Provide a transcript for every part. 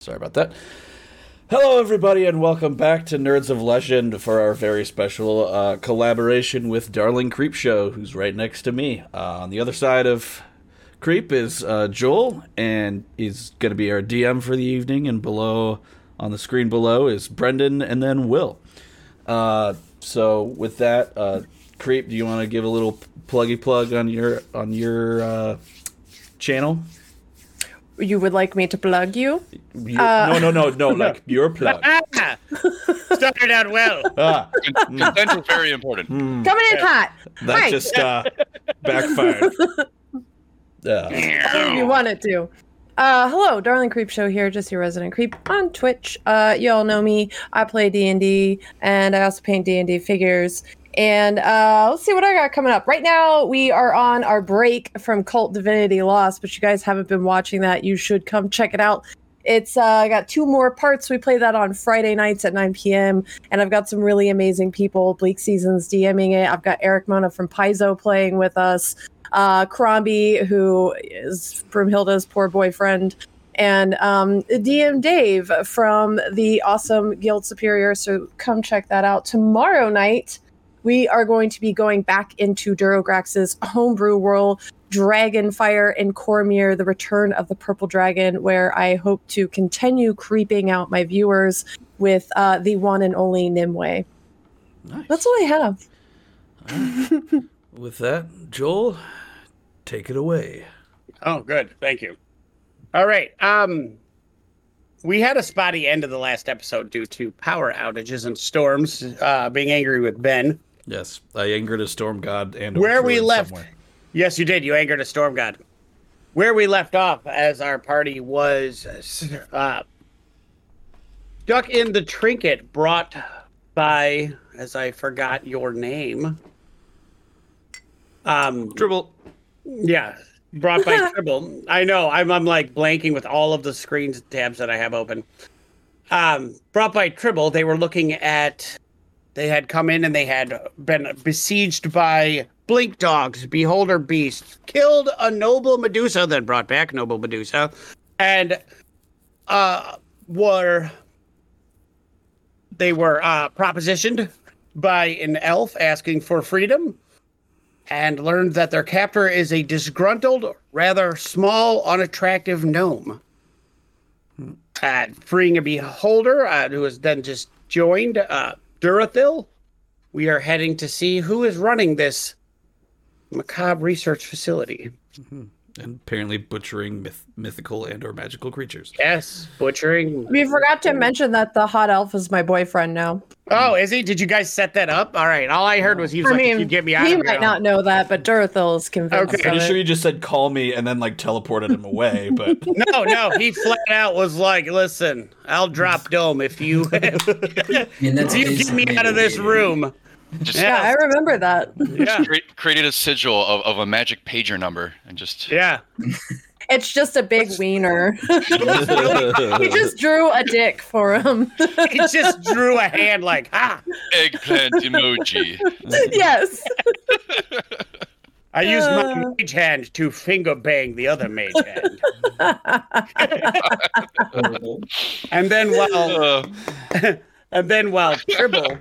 Sorry about that. Hello, everybody, and welcome back to Nerds of Legend for our very special uh, collaboration with Darling Creep Show, who's right next to me. Uh, on the other side of Creep is uh, Joel, and he's going to be our DM for the evening. And below, on the screen below, is Brendan, and then Will. Uh, so, with that, uh, Creep, do you want to give a little pluggy plug on your on your uh, channel? You would like me to plug you? Your- no, no, no, no, like your plug. Ah! Started out well. Ah, Consent is very important. Coming in hot. that Hi. just uh, backfired. Yeah. if you wanted to. Uh, hello, Darling Creep Show here, just your resident creep on Twitch. Uh, you all know me. I play D and D, and I also paint D and D figures. And uh, let's see what I got coming up. Right now, we are on our break from Cult Divinity Lost, but you guys haven't been watching that. You should come check it out. It's uh, got two more parts. We play that on Friday nights at 9 p.m. And I've got some really amazing people. Bleak Seasons DMing it. I've got Erik Mona from Paizo playing with us uh, Crombie, who is Broomhilda's poor boyfriend, and um, DM Dave from the awesome Guild Superior. So come check that out. Tomorrow night, we are going to be going back into Durograx's homebrew world, Dragonfire and Cormier, the return of the Purple Dragon, where I hope to continue creeping out my viewers with uh, the one and only Nimue. Nice. That's all I have. With that, Joel, take it away. Oh, good. Thank you. All right. Um, we had a spotty end of the last episode due to power outages and storms. Uh, being angry with Ben. Yes, I angered a storm god and Where we left. somewhere. Yes, you did. You angered a storm god. Where we left off as our party was uh, stuck in the trinket brought by, as I forgot your name. Um, Dribble. Yeah, brought by Tribble. I know. I'm I'm like blanking with all of the screens tabs that I have open. Um, brought by Tribble. They were looking at. They had come in and they had been besieged by blink dogs, beholder beasts, killed a noble Medusa, then brought back noble Medusa, and uh, were they were uh, propositioned by an elf asking for freedom and learned that their captor is a disgruntled, rather small, unattractive gnome. Uh, freeing a beholder uh, who has then just joined uh, Durathil. We are heading to see who is running this macabre research facility. Mm-hmm. And apparently butchering myth- mythical and or magical creatures. Yes, butchering. We forgot to mention that the hot elf is my boyfriend now. Oh, is he? Did you guys set that up? All right. All I heard was he was I like, mean, "You get me out he of here." might not know that, but Durathil is convinced. Okay. of Pretty it. sure you just said call me and then like teleported him away, but No, no. He flat out was like, "Listen, I'll drop dome if you I if you get me out of this room." Just Yeah, I remember that. Yeah, cre- created a sigil of, of a magic pager number and just yeah. It's just a big wiener. he just drew a dick for him. He just drew a hand like, "Ha!" eggplant emoji. yes. I used my Uh. mage hand to finger bang the other mage hand. And then while Uh, and then while Dribble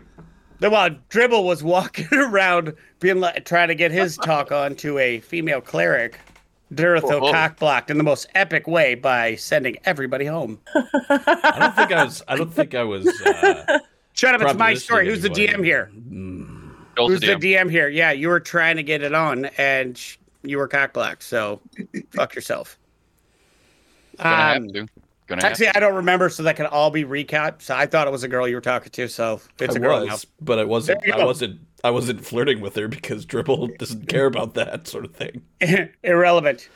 then while Dribble was walking around being like trying to get his talk on to a female cleric, Duratho Whoa. cock blocked in the most epic way by sending everybody home. I don't think I was I don't think I was uh, Shut up, it's my story. Who's the. DM here? Joel's Who's the the DM. DM here? Yeah, you were trying to get it on and you were cock blocked, so fuck yourself. Gonna have Um, to. Gonna Actually, to. I don't remember, so that can all be recapped. So I thought it was a girl you were talking to, so it's I a girl was, but I wasn't I wasn't I wasn't flirting with her because Dribble doesn't care about that sort of thing. Irrelevant.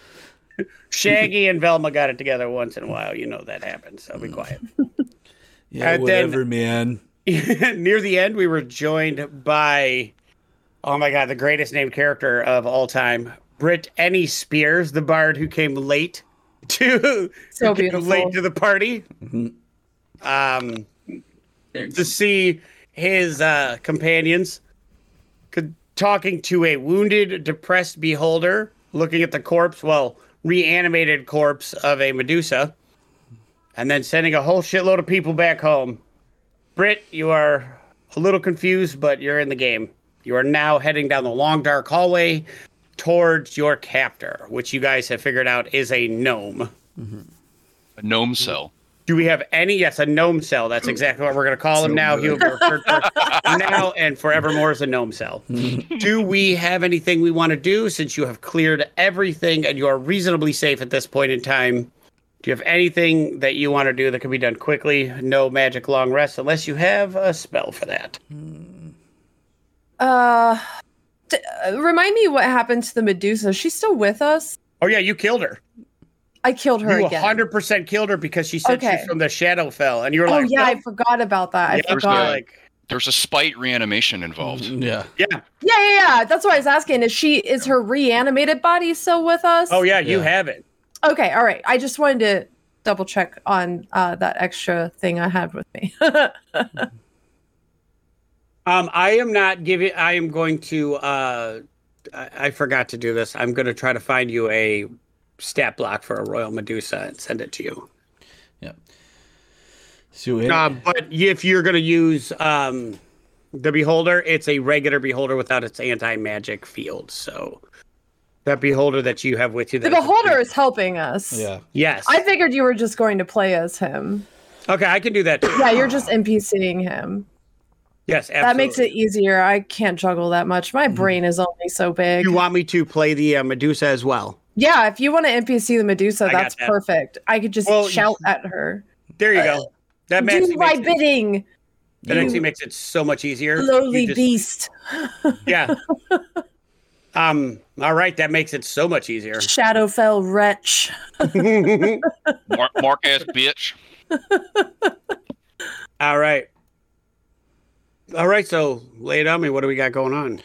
Shaggy and Velma got it together once in a while. You know that happens, so be quiet. Yeah, And then- whatever, man. Near the end, we were joined by, oh my god, the greatest named character of all time, Britt Any Spears, the bard who came late to So beautiful. late to the party. Um, to see his uh, companions could, talking to a wounded, depressed beholder, looking at the corpse, well, reanimated corpse of a Medusa, and then sending a whole shitload of people back home. Britt, you are a little confused, but you're in the game. You are now heading down the long, dark hallway towards your captor, which you guys have figured out is a gnome. A gnome cell. Do we have any? Yes, a gnome cell. That's exactly what we're going to call him now. He will be referred to now and forevermore as a gnome cell. do we have anything we want to do since you have cleared everything and you are reasonably safe at this point in time? Do you have anything that you want to do that can be done quickly? No magic long rest unless you have a spell for that. Uh, d- uh, remind me what happened to the Medusa. She's still with us. Oh yeah, you killed her. I killed her You 100% killed her because she said Okay. she's from the Shadowfell, and you were oh like, "Oh yeah, I forgot about that. I yeah, There's forgot. no- like, There's a spite reanimation involved. Yeah. yeah. Yeah, yeah, yeah. That's what I was asking. Is she is her reanimated body still with us? Oh yeah, you Yeah. have it. Okay, all right. I just wanted to double check on uh, that extra thing I had with me. Um, I am not giving. I am going to. Uh, I, I forgot to do this. I'm going to try to find you a stat block for a Royal Medusa and send it to you. So it- Uh, but if you're going to use um, the Beholder, it's a regular Beholder without its anti magic field. So that Beholder that you have with you. the that- beholder is helping us. yeah. Yes. I figured you were just going to play as him. okay, I can do that. Too. Yeah, you're just NPCing him. Yes, absolutely. That makes it easier. I can't juggle that much. My brain is only so big. You want me to play the uh, Medusa as well? yeah, if you want to NPC the Medusa, I that's that. perfect. I could just Well, shout at her. There you go. That Do my makes it, bidding, that actually makes it so much easier. lowly You just- beast. Yeah. um. All right, that makes it so much easier. Shadowfell wretch. Mark, Mark ass bitch. All right. All right. So lay it on me. What do we got going on?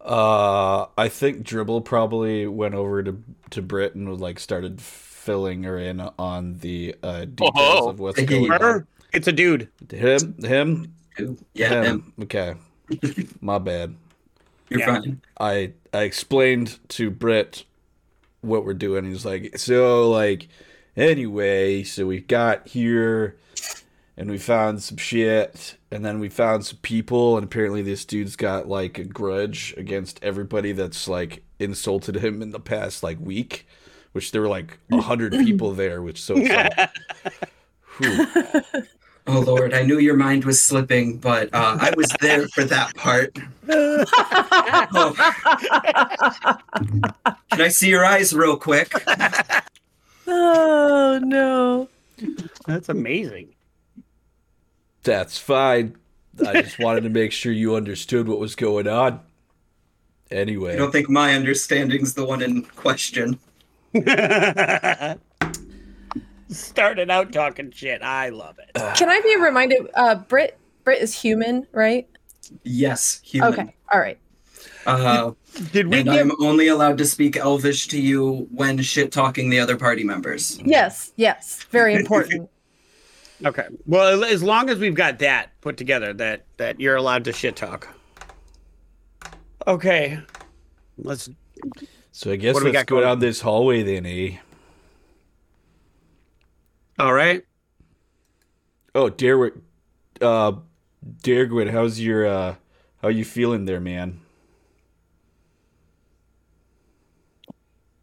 Uh, I think Dribble probably went over to to Brit and like started filling her in on the uh, details Oh. of what's Hey, going on. It's a dude. Him, him, Yeah, him. him. Okay, my bad. You're Yeah. fine. I I explained to Brit what we're doing. He's like, so like, anyway, so we've got here and we found some shit, and then we found some people, and apparently this dude's got like a grudge against everybody that's like insulted him in the past like week, which there were like a hundred people there, which so it's like. Oh Lord, I knew your mind was slipping, but uh, I was there for that part. Oh. Can I see your eyes real quick? oh no. That's amazing. That's fine. I just wanted to make sure you understood what was going on. Anyway, I don't think my understanding's the one in question. Started out talking shit. I love it. Can I be reminded? Uh, Brit Brit is human, right? Yes, human. Okay. All right. Uh, Did we and give? I'm only allowed to speak Elvish to you when shit talking the other party members. Yes. Yes. Very important. Okay. Well, as long as we've got that put together, that that you're allowed to shit talk. Okay. Let's. so I guess What do we let's got go going? down this hallway then, eh? All right. Oh, Derwick, uh, Dergwin, how's your, uh, how you feeling there, man?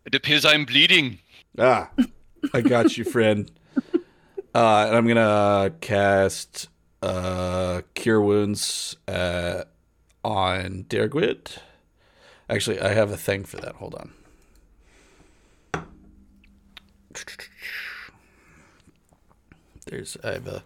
It appears I'm bleeding. Ah, I got you, friend. Uh, and I'm gonna cast, uh, Cure Wounds, uh, on Dergwid. Actually, I have a thing for that. Hold on. There's, I have a,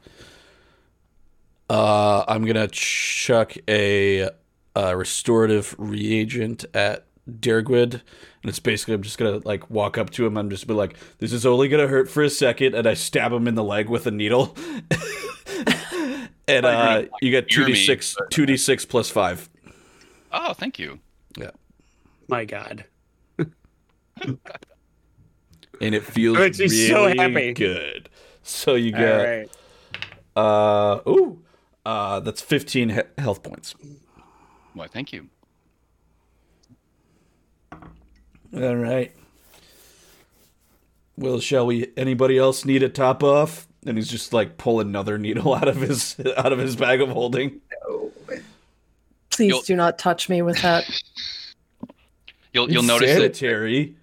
uh, I'm gonna chuck a, uh restorative reagent at Dergwid, and it's basically I'm just gonna like walk up to him. I'm just be like, "This is only gonna hurt for a second, and I stab him in the leg with a needle. and uh, you get two d six, two d six plus five. Oh, thank you. Yeah, My God. and it feels Makes really so happy. good. So you get right. uh ooh, uh that's 15 he- health points. Why, thank you. All right. Well, shall we? Anybody else need a top off? and he's just like pull another needle out of his out of his bag of holding. Oh, Please You'll- do not touch me with that. You'll you'll notice that sanitary.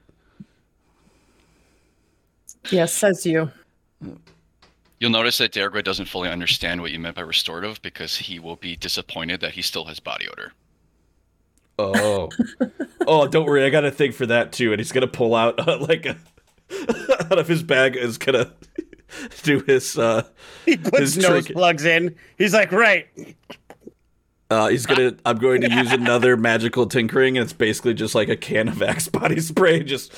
Yes, says you. you'll notice that Dergrid doesn't fully understand what you meant by restorative because he will be disappointed that he still has body odor. Oh, oh, don't worry, I got a thing for that too. And he's gonna pull out uh, like a, out of his bag is gonna do his. uh He puts His nose trick- plugs in. He's like, right. uh He's gonna. I'm going to use another magical tinkering, and it's basically just like a can of Axe body spray. Just.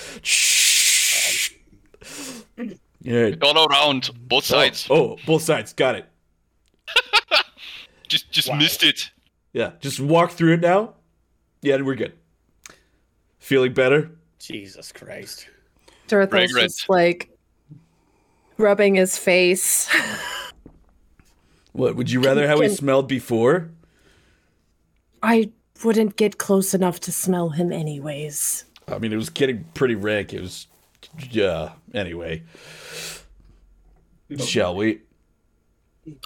Yeah. All around, both sides. Oh, oh, both sides. Got it. Just just missed it. Yeah, just walk through it now. Yeah, we're good. Feeling better? Jesus Christ. Dorothy's Fragrant. just like rubbing his face. What would you rather how he Can- smelled before? I wouldn't get close enough to smell him anyways. I mean, it was getting pretty rank. It was, yeah. Anyway, shall we?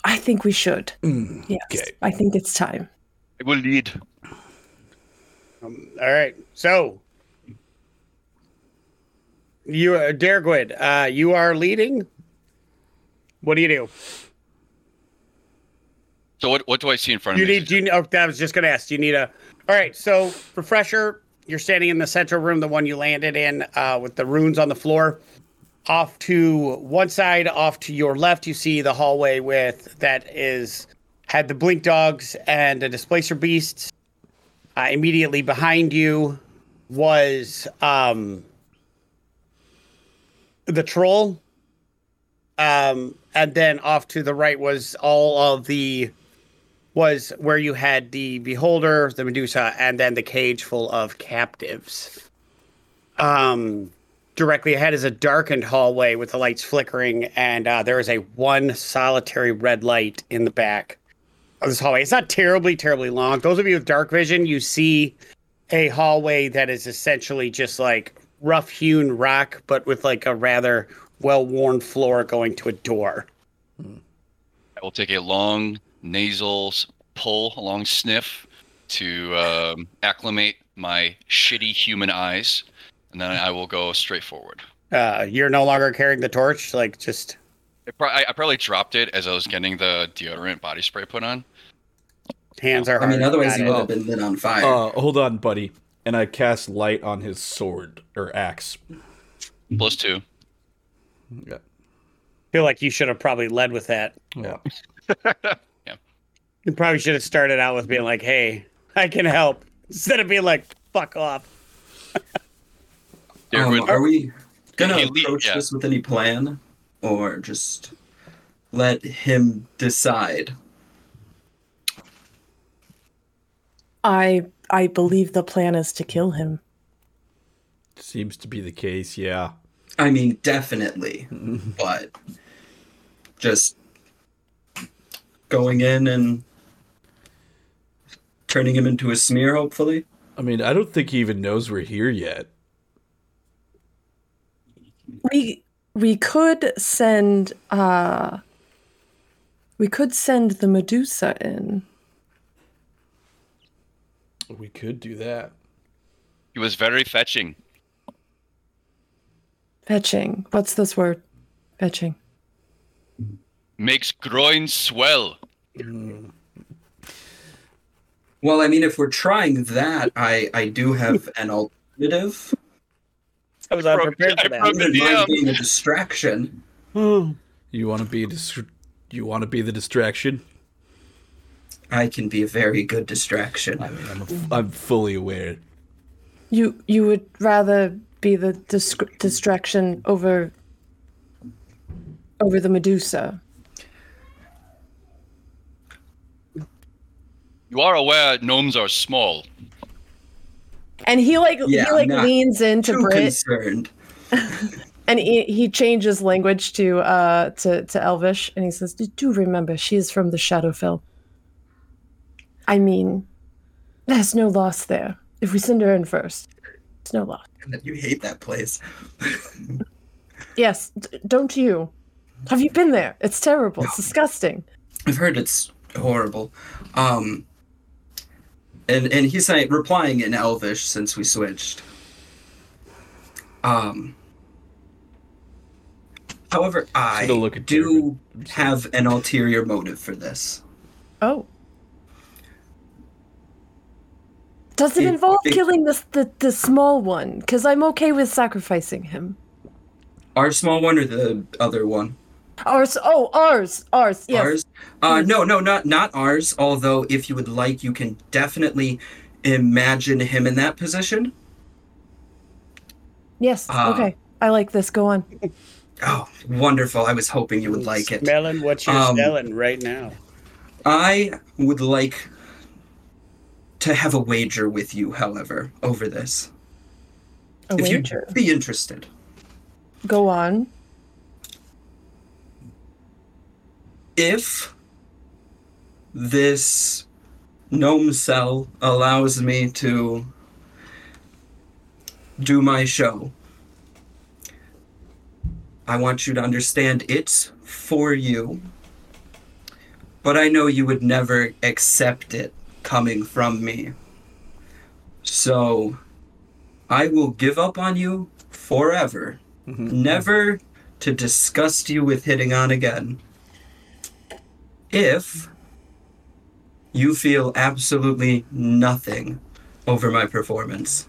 I think we should. Mm, yes. okay. I think it's time. I will lead. Um, all right. So, you, uh, Dergwid, uh, you are leading. What do you do? So what what do I see in front You of me? need. You, oh, I was just going to ask. Do you need a? All right. So, refresher. You're standing in the central room, the one you landed in, uh, with the runes on the floor. Off to one side, off to your left, you see the hallway with that is had the blink dogs and the displacer beasts. Uh, immediately behind you was um, the troll. Um, and then off to the right was all of the was where you had the beholder, the Medusa, and then the cage full of captives. Um, directly ahead is a darkened hallway with the lights flickering, and uh, there is a one solitary red light in the back this hallway. It's not terribly, terribly long. Those of you with dark vision, you see a hallway that is essentially just like rough hewn rock, but with like a rather well worn floor going to a door. I will take a long nasal pull, a long sniff to um, acclimate my shitty human eyes, and then I will go straight forward. Uh, you're no longer carrying the torch, like just pro- I, I probably dropped it as I was getting the deodorant body spray put on. hands are I mean, hard. otherwise Got you it. would have been lit on fire. Uh, hold on, buddy. And I cast light on his sword or axe. Plus two. Yeah. feel like you should have probably led with that. Yeah. Yeah. You probably should have started out with being like, "Hey, I can help," instead of being like, "Fuck off." Dear Um, Gwen- are we gonna He le- approach yeah. this with any plan, or just let him decide? I I believe the plan is to kill him. Seems to be the case, yeah. I mean, definitely, but just going in and turning him into a smear, hopefully. I mean, I don't think he even knows we're here yet. We we could send uh we could send the Medusa in. We could do that. He was very fetching. Fetching. What's this word? Fetching. Makes groin swell. Well, I mean, if we're trying that, I I do have an alternative. I was broke- unprepared for that. I wouldn't the mind being a distraction. You want to be a dis- you want to be the distraction? I can be a very good distraction. I mean, I'm, a, I'm fully aware. You you would rather be the dis- distraction over over the Medusa. You are aware gnomes are small. And he like Yeah, he like leans into Brit concerned. and he, he changes language to uh to, to Elvish and he says, Do remember she is from the Shadowfell. I mean, there's no loss there. If we send her in first, it's no loss. And you hate that place. Yes, d- don't you? Have you been there? It's terrible. It's disgusting. I've heard it's horrible. Um, and and he's saying replying in Elvish since we switched. Um. However, I Should've at do David. have an ulterior motive for this. Oh. Does it It- involve it- killing the, the the small one? Because I'm okay with sacrificing him. Our small one or the other one? Ours. Oh, ours. Ours. Yes. Ours? Uh, no, no, not not ours. Although, if you would like, you can definitely imagine him in that position. Yes. Ah. okay. I like this. Go on. Oh, wonderful! I was hoping you would like it. Smelling what you're Um, selling right now. I would like to have a wager with you, however, over this. A if wager. you'd be interested. Go on. If this gnome cell allows me to do my show, I want you to understand it's for you. But I know you would never accept it coming from me. So I will give up on you forever. Mm-hmm. never to disgust you with hitting on again. If you feel absolutely nothing over my performance,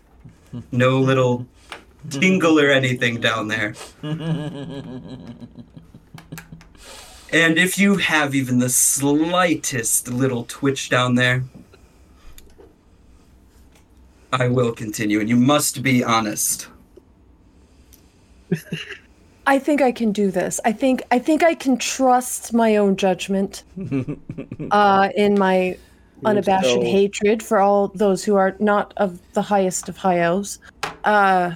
no little tingle or anything down there. And if you have even the slightest little twitch down there, I will continue, and you must be honest. I think I can do this. I think I think I can trust my own judgment uh, in my unabashed so- hatred for all those who are not of the highest of high elves. Uh,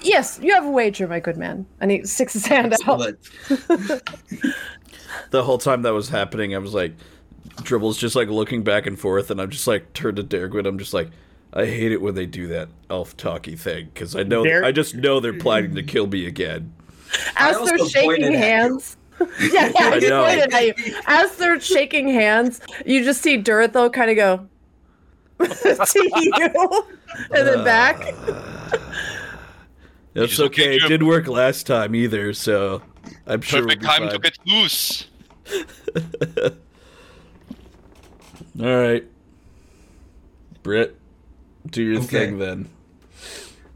yes, you have a wager, my good man. And he sticks his hand out. The whole time that was happening, I was like, Dribble's just like looking back and forth, and I'm just like turned to Dargwin. I'm just like, I hate it when they do that elf talky thing because I know Dar- I just know they're planning to kill me again. As they're shaking pointed at you. hands. yeah, yeah, I know. pointed at you. As they're shaking hands, you just see Duratho kind of go to you and then back. That's okay, okay. It didn't work last time either, so I'm sure we'll Perfect be time fine. to get loose. All right, Britt, do your Okay. thing then.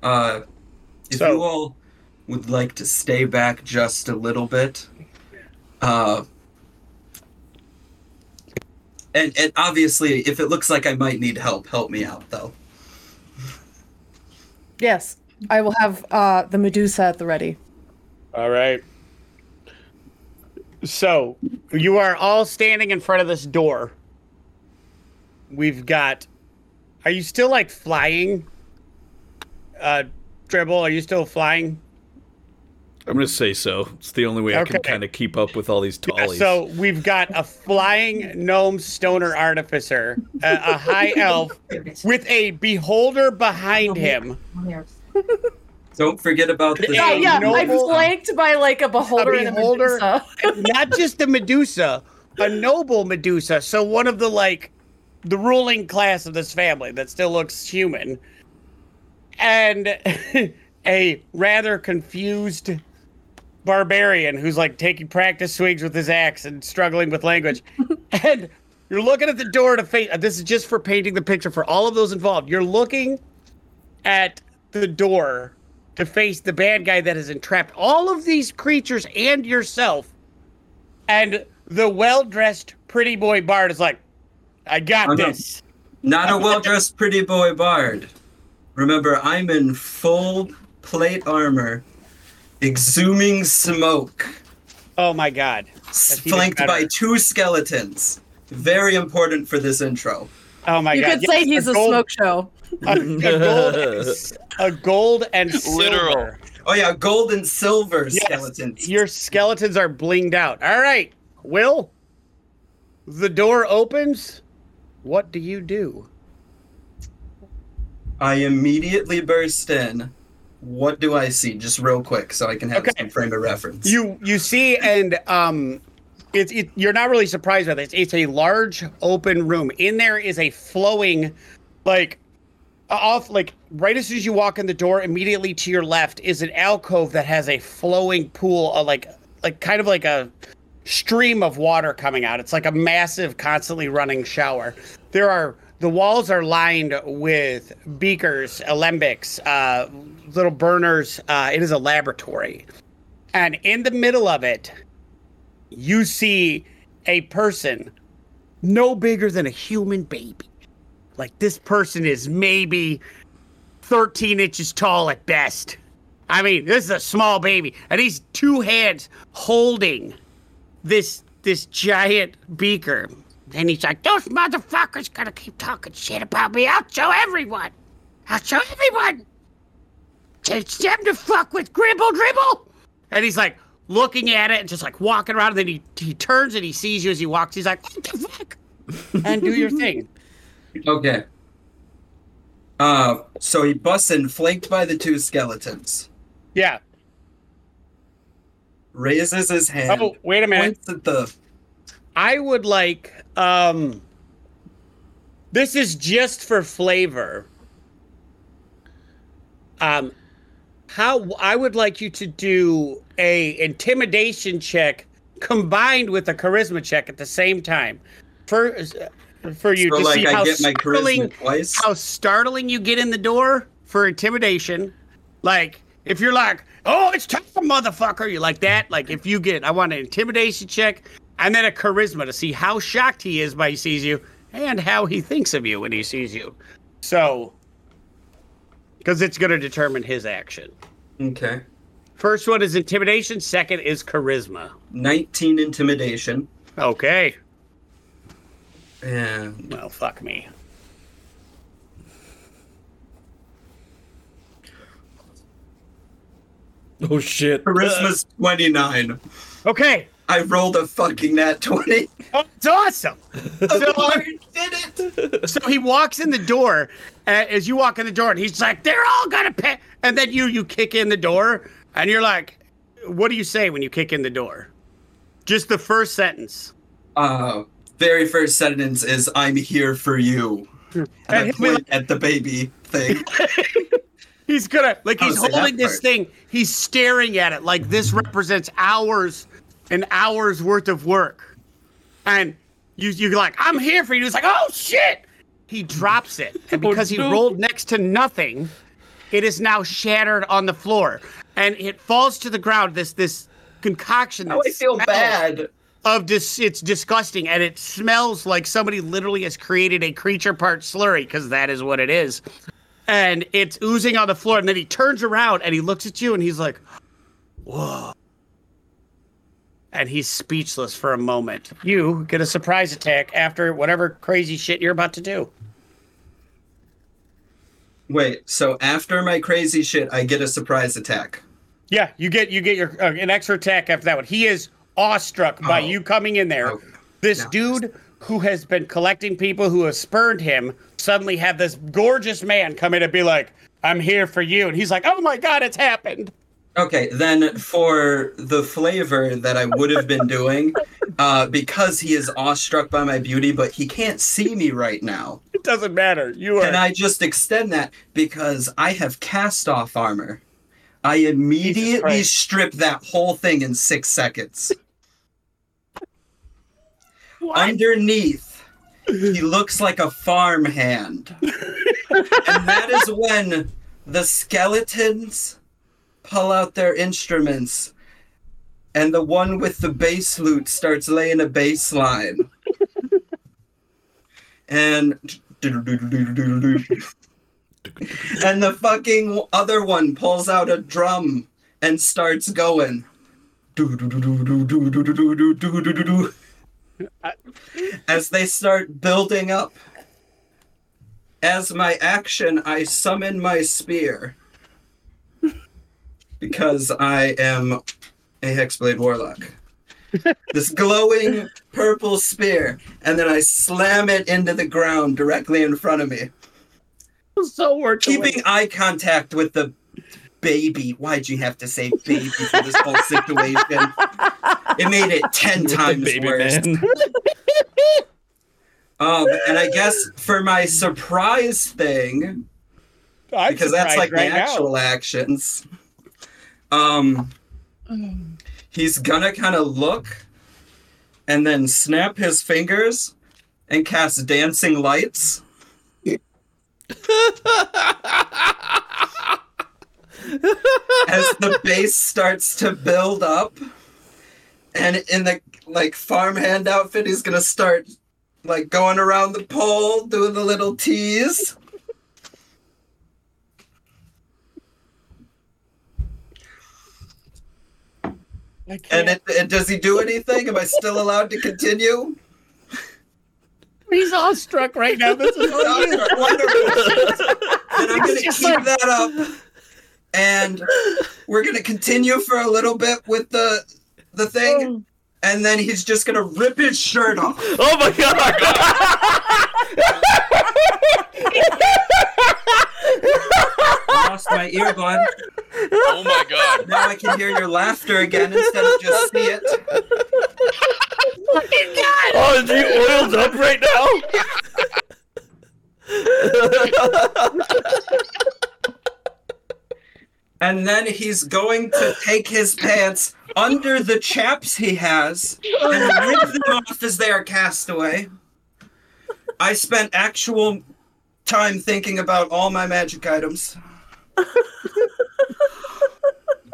Uh, if So- you all would like to stay back just a little bit, uh, and and obviously, if it looks like I might need help, help me out though. Yes, I will have uh, the Medusa at the ready. All right. So you are all standing in front of this door. We've got. Are you still like flying? Uh, dribble. Are you still flying? I'm gonna say so. It's the only way I can kind of keep up with all these Yeah, tallies. So we've got a flying gnome stoner artificer, a, a high elf with a beholder behind him. Don't forget about the. Yeah, Yeah, yeah. I'm noble- flanked by like a beholder and a. Medusa. not just a Medusa, a noble Medusa. So one of the like the ruling class of this family that still looks human, and a rather confused barbarian who's like taking practice swings with his axe and struggling with language. and you're looking at the door to face. This is just for painting the picture for all of those involved. You're looking at the door to face the bad guy that has entrapped all of these creatures and yourself. And the well dressed pretty boy Bard is like, I got Oh, no. this. Not a well dressed pretty boy bard. Remember, I'm in full plate armor, exhuming smoke, Oh my god. s- flanked by two skeletons. Very important for this intro. Oh my You god. You could say he's a gold, smoke show. A, a gold, and- a gold and Literal. silver. Oh yeah, gold and silver Yes, skeletons. Your skeletons are blinged out. All right, Will. The door opens. What do you do? I immediately burst in what do I see? Just real quick, so I can have Okay. some frame of reference. You you see, and um, it's it, you're not really surprised by this. It's a large open room. In there is a flowing, like, off like right as soon as you walk in the door, immediately to your left is an alcove that has a flowing pool, of like like kind of like a stream of water coming out. It's like a massive, constantly running shower. There are the walls are lined with beakers, alembics, uh, little burners. Uh, it is a laboratory, and in the middle of it, you see a person no bigger than a human baby. Like this person is maybe 13 inches tall at best. I mean, this is a small baby, and he's two hands holding this this giant beaker. And he's like, "Those motherfuckers gonna keep talking shit about me. I'll show everyone. I'll show everyone. Teach them to fuck with Gribble Dribble." And he's like looking at it and just like walking around. And then he he turns and he sees you as he walks. He's like, "What the fuck?" and do your thing. Okay. Uh, so he busts in, flanked by the two skeletons. Yeah. Raises his hand. Oh, wait a minute. Points at the. I would like um this is just for flavor. Um how I would like you to do a intimidation check combined with a charisma check at the same time. For for you So, to like, see I how startling how startling you get in the door for intimidation. Like, if you're like, oh, it's time, motherfucker, you like that. Like, if you get, I want an intimidation check and then a charisma to see how shocked he is by he sees you and how he thinks of you when he sees you. So, because it's going to determine his action. Okay. First one is intimidation, second is charisma. 19 intimidation. Okay. And Well, fuck me. Oh shit. charisma's 29. Okay. I rolled a fucking nat 20. Oh, it's awesome. So, I did it. so he walks in the door uh, as you walk in the door and he's like they're all gonna pay and then you you kick in the door and you're like what do you say when you kick in the door just the first sentence Uh, very first sentence is I'm here for you. And And he'll be point at the baby thing. he's gonna like he's holding this part. thing he's staring at it like this represents hours and hours worth of work. And you you're like i'm here for you. He's like oh shit. He drops it. And Oh, because he rolled next to nothing it is now shattered on the floor. And it falls to the ground this this concoction that Now I feel bad. of this it's disgusting. And it smells like somebody literally has created a creature part slurry because that is what it is. And it's oozing on the floor. And then he turns around and he looks at you and he's like whoa and he's speechless for a moment you get a surprise attack after whatever crazy shit you're about to do Wait, so after my crazy shit, I get a surprise attack. yeah you get you get your uh, an extra attack after that one he is awestruck by Oh. you coming in there Oh, this no. dude who has been collecting people who have spurned him suddenly have this gorgeous man come in and be like, I'm here for you. And he's like, Oh my God, it's happened. Okay, then for the flavor that I would have been doing, uh, because he is awestruck by my beauty, but he can't see me right now. It doesn't matter. You are. Can I just extend that because I have cast off armor? I immediately strip that whole thing in six seconds. What? Underneath, he looks like a farm hand. and that is when the skeletons pull out their instruments and the one with the bass lute starts laying a bass line. and and the fucking other one pulls out a drum and starts going. As they start building up. As my action, I summon my spear. Because I am a Hexblade Warlock. this glowing purple spear, and then I slam it into the ground directly in front of me so we're keeping eye contact with the baby. Why'd you have to say baby for this whole situation? It made it ten With times baby worse. man. Um, and I guess for my surprise thing, I'm because that's like right my now. actual actions. Um, he's gonna kind of look, and then snap his fingers, and cast dancing lights. As the base starts to build up, and in the like farmhand outfit, he's gonna start like going around the pole, doing the little tease. And, it, and does he do anything? Am I still allowed to continue? he's awestruck right now. This is. Wonderful. Then I'm gonna keep like- that up, and we're gonna continue for a little bit with the the thing, oh. And then he's just gonna rip his shirt off. Oh my god! I lost my earbud. Oh my god. Now I can hear your laughter again instead of just see it. Oh, is he oiled up right now? And then he's going to take his pants under the chaps he has and rip them off as they are cast away. I spent actual time thinking about all my magic items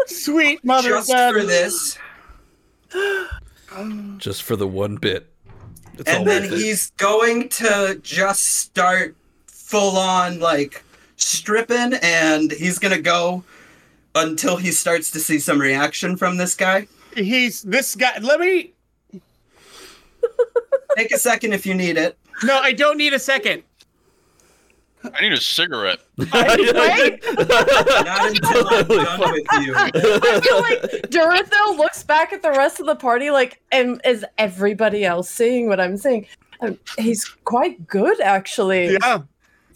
Sweet mother just God. for this. Just for the one bit. It's And then worth it. he's going to just start full on like stripping and he's going to go until he starts to see some reaction from this guy. He's this guy. Let me. Take a second if you need it. No, I don't need a second. I need a cigarette. Right? Not until I'm done with you. I feel like Duratho looks back at the rest of the party like, and is everybody else seeing what I'm seeing? Um, he's quite good, actually. Yeah.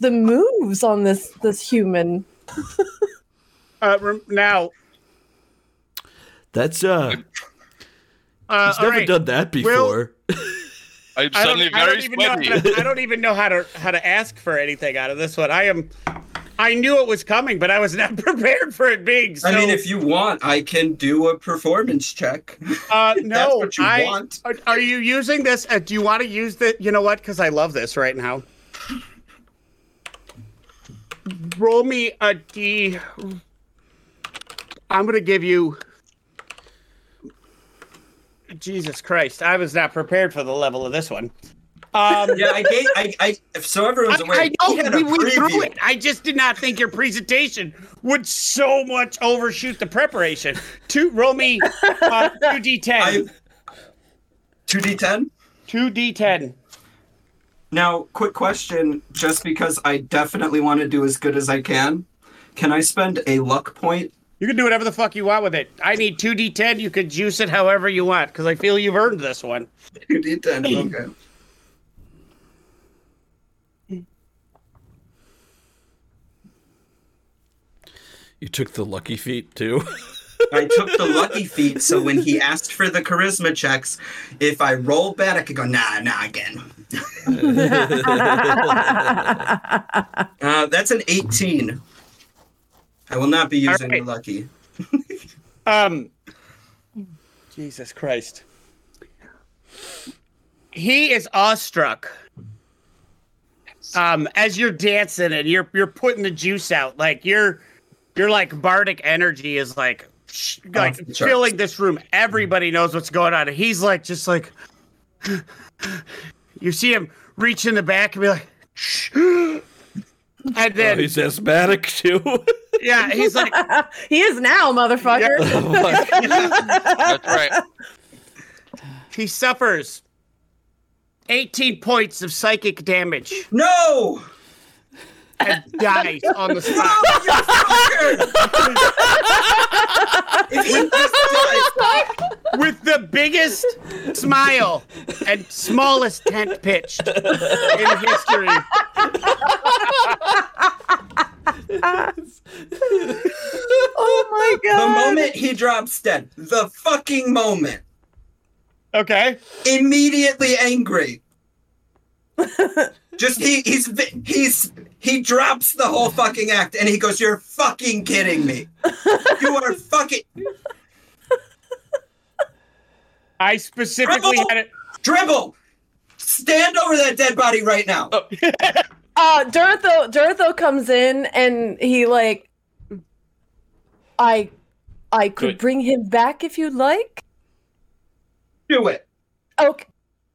The moves on this this human. Uh, now, That's uh uh, he's never right. done that before. I'm I don't, suddenly I don't very even know. How sweaty. to, I don't even know how to how to ask for anything out of this one. I am. I knew it was coming, but I was not prepared for it being. So, I mean, if you want, I can do a performance check. uh, That's no, what you I, want. Are, are you using this? Uh, do you want to use the? You know what? Because I love this right now. Roll me a d. I'm gonna give you. Jesus Christ! I was not prepared for the level of this one. Um, Yeah, I gave. I, I so everyone's aware. I he know had a we went through it. I just did not think your presentation would so much overshoot the preparation. Two, roll me uh, two d10. Two d ten. Two d10. Now, quick question. Just because I definitely want to do as good as I can, can I spend a luck point? You can do whatever the fuck you want with it. I need two d10. You can juice it however you want because I feel you've earned this one. Two d ten. Okay. You took the lucky feat too. I took the lucky feat, so when he asked for the charisma checks, if I roll bad, I could go nah, nah again. Uh, that's an eighteen. I will not be using right. the lucky. Um, Jesus Christ. He is awestruck. Um, as you're dancing and you're you're putting the juice out, like you're you're like bardic energy is like sh- like the filling this room. Everybody knows what's going on. And he's like just like you see him reach in the back and be like Shh. and Oh, he's asthmatic too. yeah, he's like he is now, motherfucker. Oh my That's right. he suffers 18 points of psychic damage No! And dies on the spot. If he just dies, with the biggest smile and smallest tent pitched in history. Oh my god. The moment he drops dead, the fucking moment, Okay. immediately angry. Just he he's he's he drops the whole fucking act and he goes, "You're fucking kidding me. You are fucking I specifically Rebel! had it. dribble. Stand over that dead body right now." uh Durtho Durtho comes in and he like I I could bring him back if you'd like. Do it. Okay.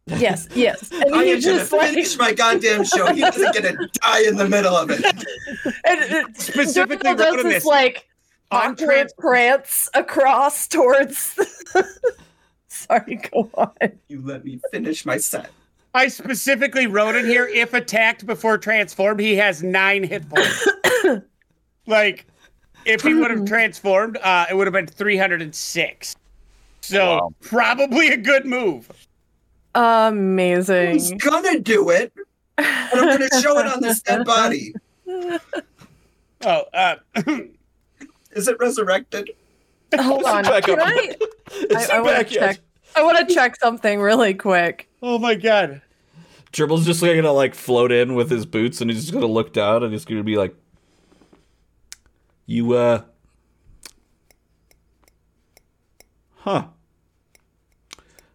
Yes, yes. And I he am gonna just like finish my goddamn show. He doesn't get to die in the middle of it. and, and Specifically Durtho does wrote in this this. like On awkward trans- prance across towards Sorry, go on. You let me finish my set. I specifically wrote in here if attacked before transformed, he has nine hit points. like, if he would have transformed, uh, it would have been 306. So, Wow. probably a good move. I was Amazing. gonna do it, and I'm gonna show it on this dead body. Oh, uh, Is it resurrected? Hold on. back Can up. I It's I, I want back to yet. check. I want to check something really quick. oh my god. Dribble's just gonna like float in with his boots, and he's just gonna look down, and he's gonna be like, "You uh, huh?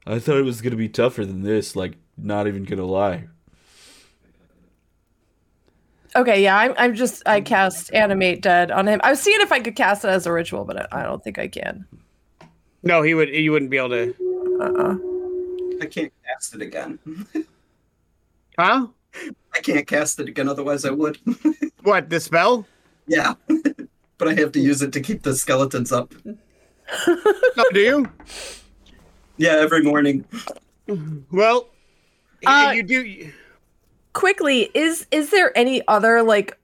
I thought it was gonna be tougher than this. Like, not even gonna lie." Okay, yeah, I'm, I'm just I cast animate dead on him. I was seeing if I could cast it as a ritual, but I, I don't think I can. No, he would. You wouldn't be able to. Uh-uh. I can't cast it again. Huh? I can't cast it again, otherwise I would. What the spell? yeah, but I have to use it to keep the skeletons up. Oh, do you? Yeah, every morning. Well, Uh, you do. Quickly, is is there any other like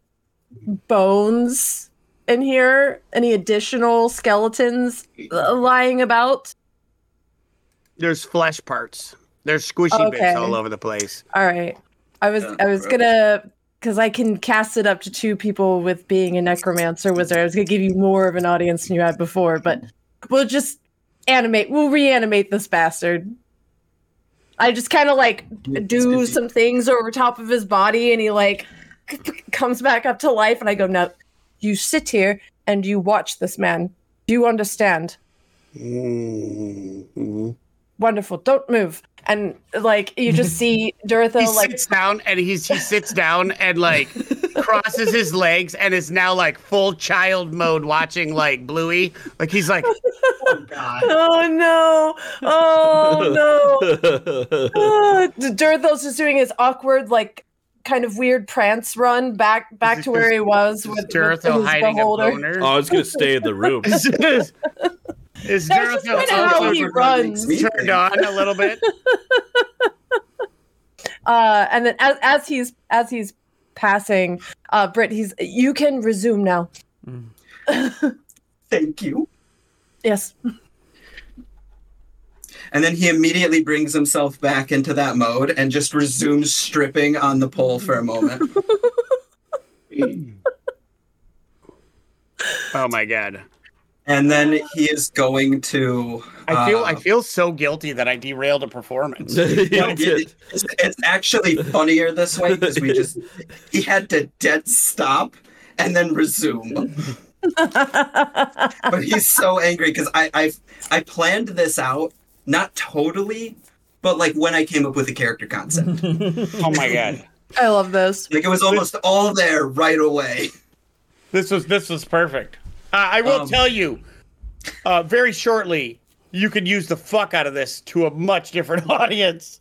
bones in here? Any additional skeletons lying about? There's flesh parts. There's squishy Okay. bits all over the place. All right. I was Yeah, I was gross. gonna because I can cast it up to two people with being a necromancer wizard. I was gonna give you more of an audience than you had before, but we'll just animate. We'll reanimate this bastard. I just kind of like do some things over top of his body, and he like comes back up to life. And I go, "Now, you sit here and you watch this man. Do you understand? Mm-hmm. Wonderful. Don't move." And like you just see Durtho He like sits down and he's he sits down and like crosses his legs and is now like full child mode watching like Bluey. Like he's like, Oh God. Oh no! Oh no! Oh, D- just doing his awkward, like, kind of weird prance run back back to where he was with, with Durtho his hiding a beholder. boner. Oh, I was gonna stay in the room. Is is That's just kinda how he runs. turned on a little bit? Uh, and then as as he's as he's passing, uh, Britt, he's you can resume now. Thank you. Yes. And then he immediately brings himself back into that mode and just resumes stripping on the pole for a moment. Oh my god. And then he is going to. I feel I uh, feel so guilty that I derailed a performance. You No, it- it's, it's actually funnier this way because we just he had to dead stop and then resume. But he's so angry because I I I planned this out not totally, but like when I came up with the character concept, Oh my god. I love this. like it was almost all there right away. This was this was perfect. Uh, I will Um, tell you, uh, very shortly, you can use the fuck out of this to a much different audience.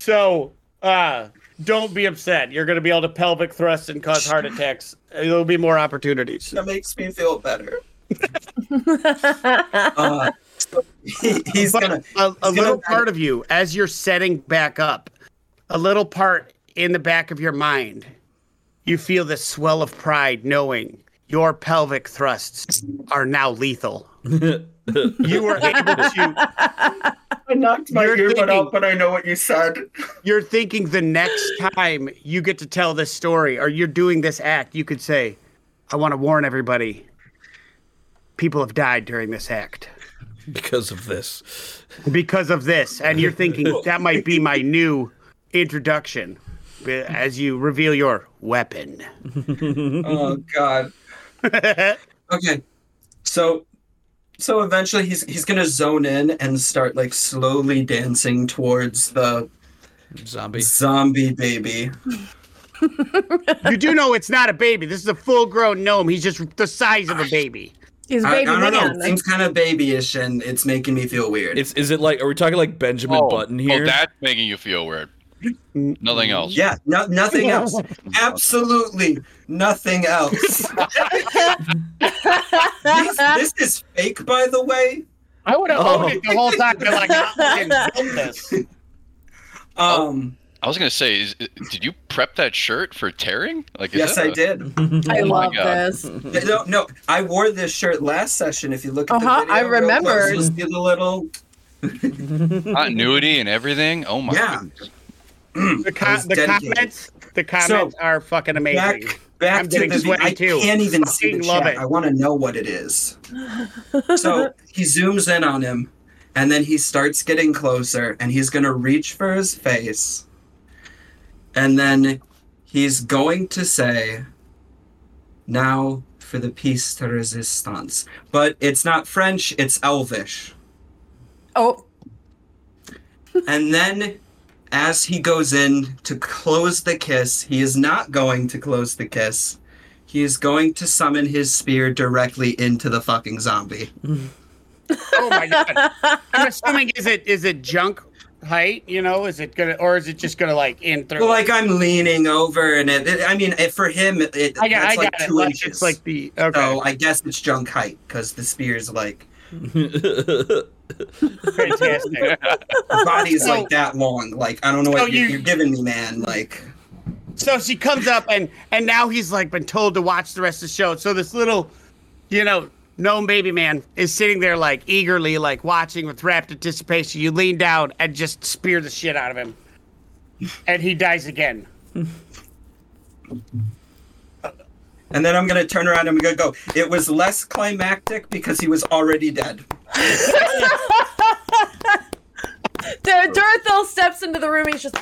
So uh, don't be upset. You're going to be able to pelvic thrust and cause heart attacks. There'll be more opportunities. That makes me feel better. Uh, he- he's But gonna a, a gonna- little part of you, as you're setting back up, a little part in the back of your mind, you feel this swell of pride knowing your pelvic thrusts are now lethal. You were able to I knocked my You're earbud thinking- out, but I know what you said. you're thinking the next time you get to tell this story or you're doing this act, you could say, I want to warn everybody. people have died during this act because of this. because of this. And you're thinking that might be my new introduction uh, as you reveal your weapon. oh God. Okay, so so eventually he's he's gonna zone in and start like slowly dancing towards the Zombie. zombie baby. you do know it's not a baby. This is a full grown gnome. He's just the size of a baby. He's a I, I baby don't know. man. It seems kind of babyish, and it's making me feel weird. Is is it like? Are we talking like Benjamin oh, Button here? oh, here? that's making you feel weird. Nothing else. yeah, no, nothing else. Absolutely nothing else. this, this is fake, by the way. I would have Oh. owned it the whole time. Been like, I can this. Um, I was gonna say, is, did you prep that shirt for tearing? Like, yes, that I a- did. I Oh my love this. No, no, I wore this shirt last session. If you look at Uh-huh, the video, I real close, remembered. you'll see the little. continuity and everything. Oh my. Yeah. goodness. The, I com- the comments, the comments are fucking amazing. Back, back I'm to getting the. sweaty, I too. can't even see the Fucking love chat. it. I want to know what it is. So he zooms in on him, and then he starts getting closer, and he's gonna reach for his face, and then he's going to say, "Now for the piece de resistance," but it's not French; it's Elvish. Oh, And then, as he goes in to close the kiss, he is not going to close the kiss. He is going to summon his spear directly into the fucking zombie. Oh my god! I'm assuming is it is it junk height? You know, is it gonna or is it just gonna like in through? Well, like I'm leaning over, and it, it- I mean, it, for him, it, it I got, that's I like got it. two inches. it's like the okay. So I guess it's junk height because the spear is like Fantastic. body's So- like that long. Like I don't know So what you, you- you're giving me, man. Like So she comes up and and now he's like been told to watch the rest of the show. So this little, you know, gnome baby man is sitting there like eagerly like watching with rapt anticipation. You lean down and just spear the shit out of him, and he dies again. And then I'm gonna turn around and I'm gonna go. It was less climactic because he was already dead. Dur- Durthil steps into the room. He's just,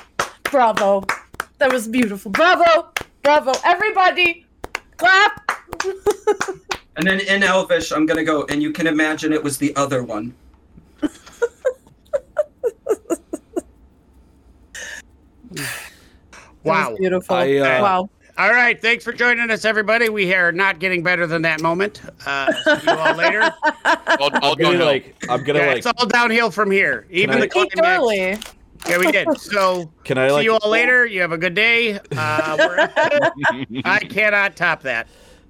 bravo. That was beautiful. Bravo. Bravo. Everybody, clap. And then in Elvish, I'm gonna go, and you can imagine it was the other one. That Wow. beautiful. I, uh, wow. All right, thanks for joining us, everybody. We are not getting better than that moment. Uh, see you all later. All, all I'm gonna like. I'm gonna Yeah, like. it's all downhill from here. Even I- the Peaked climax. early. Yeah, we did. So Can I see like? you all later. You have a good day. Uh, we're- I cannot top that.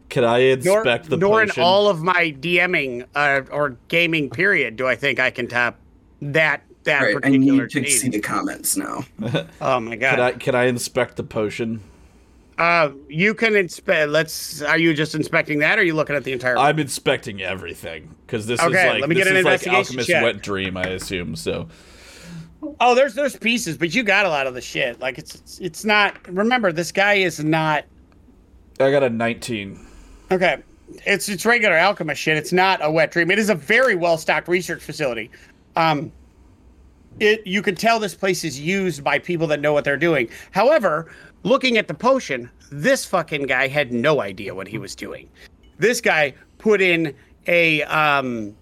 Can I Nor, inspect the nor in all of my DMing uh, or gaming period do I think I can top that that Right, I particular need to team. see the comments now. Oh my Can god! I? Can I inspect the potion? Uh, you can inspect. Let's. Are you just inspecting that, or are you looking at the entire? I'm inspecting everything because this Okay, is like let me this get an is like Alchemist's check. wet dream, I assume. So oh, there's there's pieces, but you got a lot of the shit. Like it's it's, it's not. Remember, this guy is not. I got a 19. Okay. It's it's regular alchemist shit. It's not a wet dream. It is a very well stocked research facility. Um it you can tell this place is used by people that know what they're doing. However, looking at the potion, this fucking guy had no idea what he was doing. This guy put in a um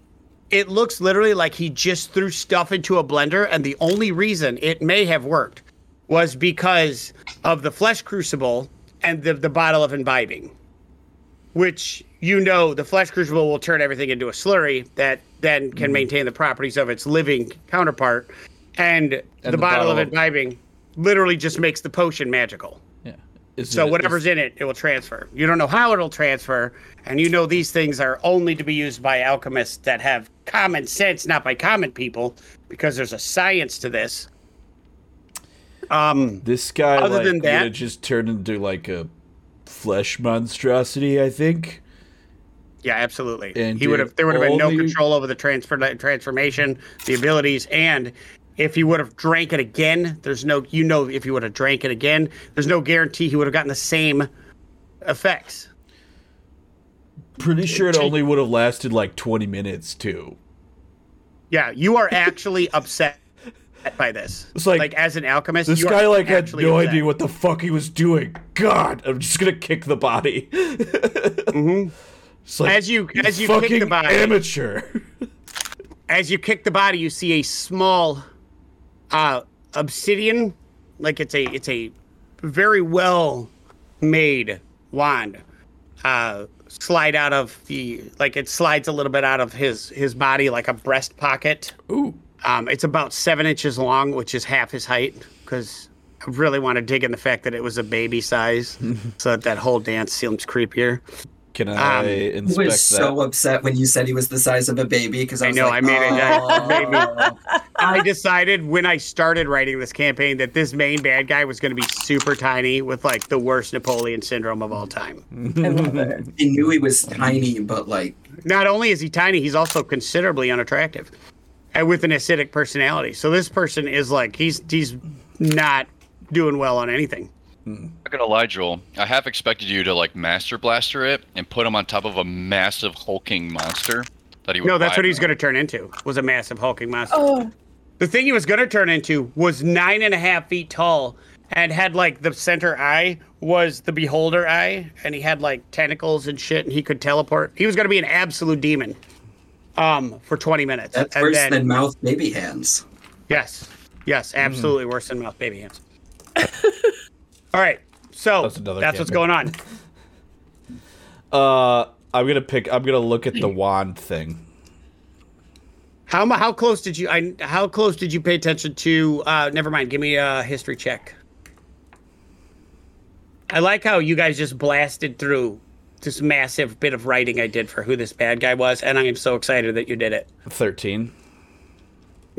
it looks literally like he just threw stuff into a blender and the only reason it may have worked was because of the flesh crucible and the, the bottle of imbibing which you know the flesh crucible will turn everything into a slurry that then can maintain the properties of its living counterpart and, the, the bottle, of bottle- imbibing literally just makes the potion magical Yeah. Is so it- whatever's is- in it it will transfer you don't know how it'll transfer and you know these things are only to be used by alchemists that have common sense not by common people because there's a science to this um this guy other like than that- just turned into like a flesh monstrosity. I think. Yeah, absolutely. And he would have. There would have been no control over the transfer transformation, the abilities, and if he would have drank it again, there's no. You know, if he would have drank it again, there's no guarantee he would have gotten the same effects. Pretty sure it only would have lasted like 20 minutes too. Yeah, you are actually upset by this. It's like- like as an alchemist, This you are guy like had no upset. idea what the fuck he was doing. God, I'm just gonna kick the body. Mhm. Like, As you as you kick the body, amateur. as you kick the body, you see a small uh obsidian, like it's a it's a very well made wand. Uh slide out of the like it slides a little bit out of his his body like a breast pocket. Ooh, Um it's about seven inches long, which is half his height, because I really want to dig in the fact that it was a baby size, so that that whole dance seems creepier. Can I Um, I inspect was that? so upset when you said he was the size of a baby because I, I know, like, I made it- that made me-. I decided when I started writing this campaign that this main bad guy was going to be super tiny with like the worst Napoleon syndrome of all time. I love it. I knew he was tiny, but like, Not only is he tiny, he's also considerably unattractive and with an acidic personality. So this person is like he's he's not doing well on anything. I'm not gonna lie, Joel. I have expected you to like master blaster it and put him on top of a massive hulking monster that he would. No, that's what he's on. going to turn into. Was a massive hulking monster. Oh, The thing he was going to turn into was nine and a half feet tall and had like the center eye was the beholder eye and he had like tentacles and shit and he could teleport. He was going to be an absolute demon um, for 20 minutes. that's and worse then, than mouth baby hands. Yes. Yes, absolutely worse than mouth baby hands. All right. So That's that's, what's going on. Uh, I'm gonna pick. I'm gonna look at the wand thing. How how close did you I how close did you pay attention to uh never mind, give me a history check. I like how you guys just blasted through this massive bit of writing I did for who this bad guy was, and I am so excited that you did it. Thirteen.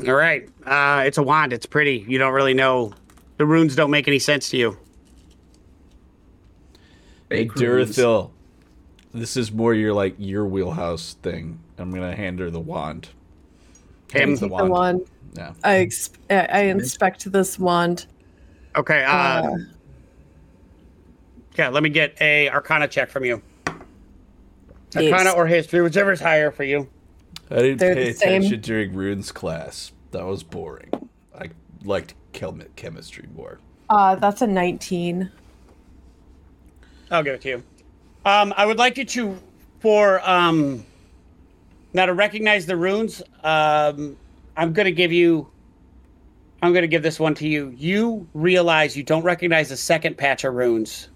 All right. Uh it's a wand, it's pretty. You don't really know the runes don't make any sense to you. Hey, Fake. Durathil. This is more your like your wheelhouse thing. I'm gonna hand her the wand. Him. the the wand. wand. Yeah. I ex- I I inspect this wand. Okay, uh, Uh, yeah, let me get a arcana check from you. Yes. Arcana or history, whichever is higher for you. I didn't They're pay the same. attention during runes class. That was boring. I liked chem- chemistry more. uh, that's a 19. I'll give it to you. Um, I would like you to, for um, now to recognize the runes. Um, I'm gonna give you. I'm gonna give this one to you. You realize you don't recognize the second patch of runes,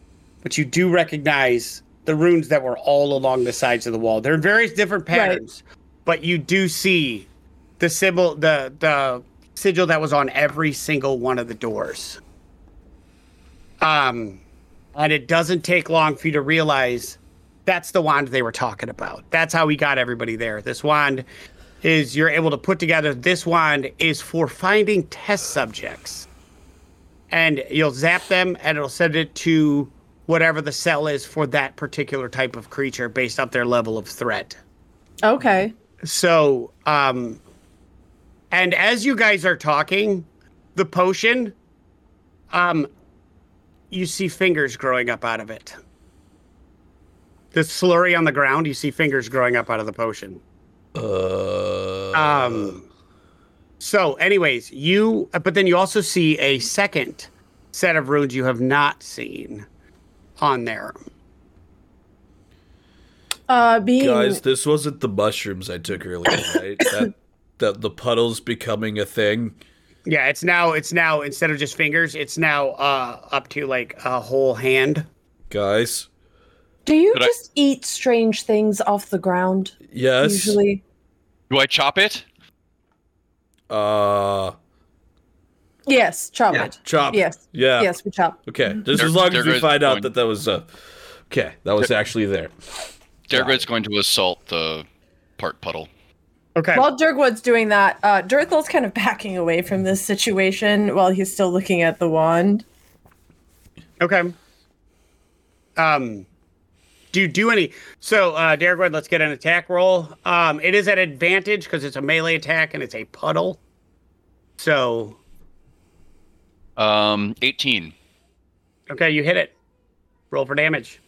but you do recognize the runes that were all along the sides of the wall. They're in various different Right. patterns, but you do see the symbol, the the sigil that was on every single one of the doors. Um, and it doesn't take long for you to realize that's the wand they were talking about. That's how we got everybody there. This wand is you're able to put together. This wand is for finding test subjects, and you'll zap them, and it'll send it to whatever the cell is for that particular type of creature based off their level of threat. Okay. So, um, and as you guys are talking, the potion, um, you see fingers growing up out of it. The slurry on the ground, you see fingers growing up out of the potion. Uh, Um, so, anyways, you, but then you also see a second set of runes you have not seen on there. Uh, being guys, this wasn't the mushrooms I took earlier, right? that that the puddles becoming a thing. Yeah, it's now, it's now, instead of just fingers, it's now uh, up to like a whole hand. Guys, do you Could I- just eat strange things off the ground? yes. Usually. Do I chop it? Uh, Yes, chop Yeah. it. chop. Yes. Yeah. Yes, we chop. Okay. Just They're- as long they're as we good find out going- that that was uh, okay, that was actually there. Dergrid's going to assault the part puddle. Okay. While Dirkwood's doing that, uh, Dirthel's kind of backing away from this situation while he's still looking at the wand. Okay. Um, do you do any? So, uh, Daragwood, let's get an attack roll. Um, it is at advantage because it's a melee attack and it's a puddle. So, Um, 18. okay, you hit it. Roll for damage.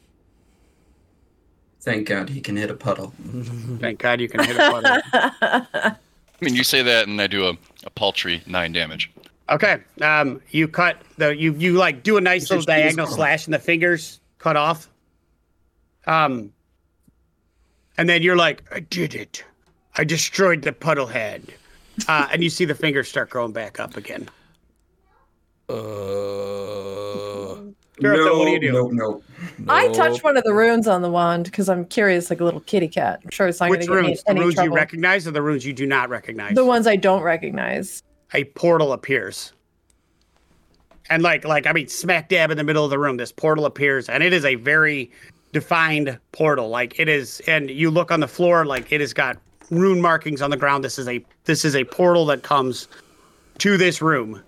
Thank God he can hit a puddle. Thank God you can hit a puddle. I mean, you say that, and I do a, a paltry nine damage. Okay. Um, you cut the you you like do a nice little diagonal slash, and the fingers cut off. Um, and then you're like, I did it. I destroyed the puddle head. Uh, and you see the fingers start growing back up again. Uh, Gertha, what do you do? No, no. I no. touched one of the runes on the wand because I'm curious, like a little kitty cat. I'm sure it's not going Which to get any, runes? The runes trouble. you recognize or the runes you do not recognize? the ones I don't recognize. a portal appears. And like like I mean smack dab in the middle of the room this portal appears and it is a very defined portal like it is and you look on the floor like it has got rune markings on the ground this is a this is a portal that comes to this room.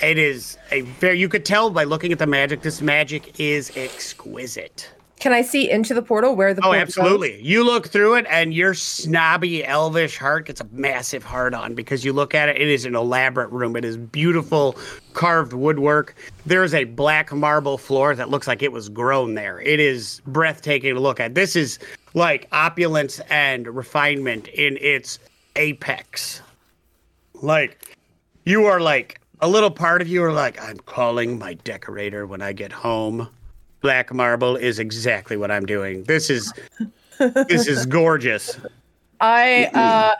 It is a very you could tell by looking at the magic this magic is exquisite. Can I see into the portal where the Oh, absolutely. You look through it, and your snobby, elvish heart gets a massive heart on because you look at it. It is an elaborate room. It is beautiful carved woodwork. There is a black marble floor that looks like it was grown there. It is breathtaking to look at. This is like opulence and refinement in its apex. Like, you are like, a little part of you are like, I'm calling my decorator when I get home black marble is exactly what I'm doing. This is this is gorgeous. I uh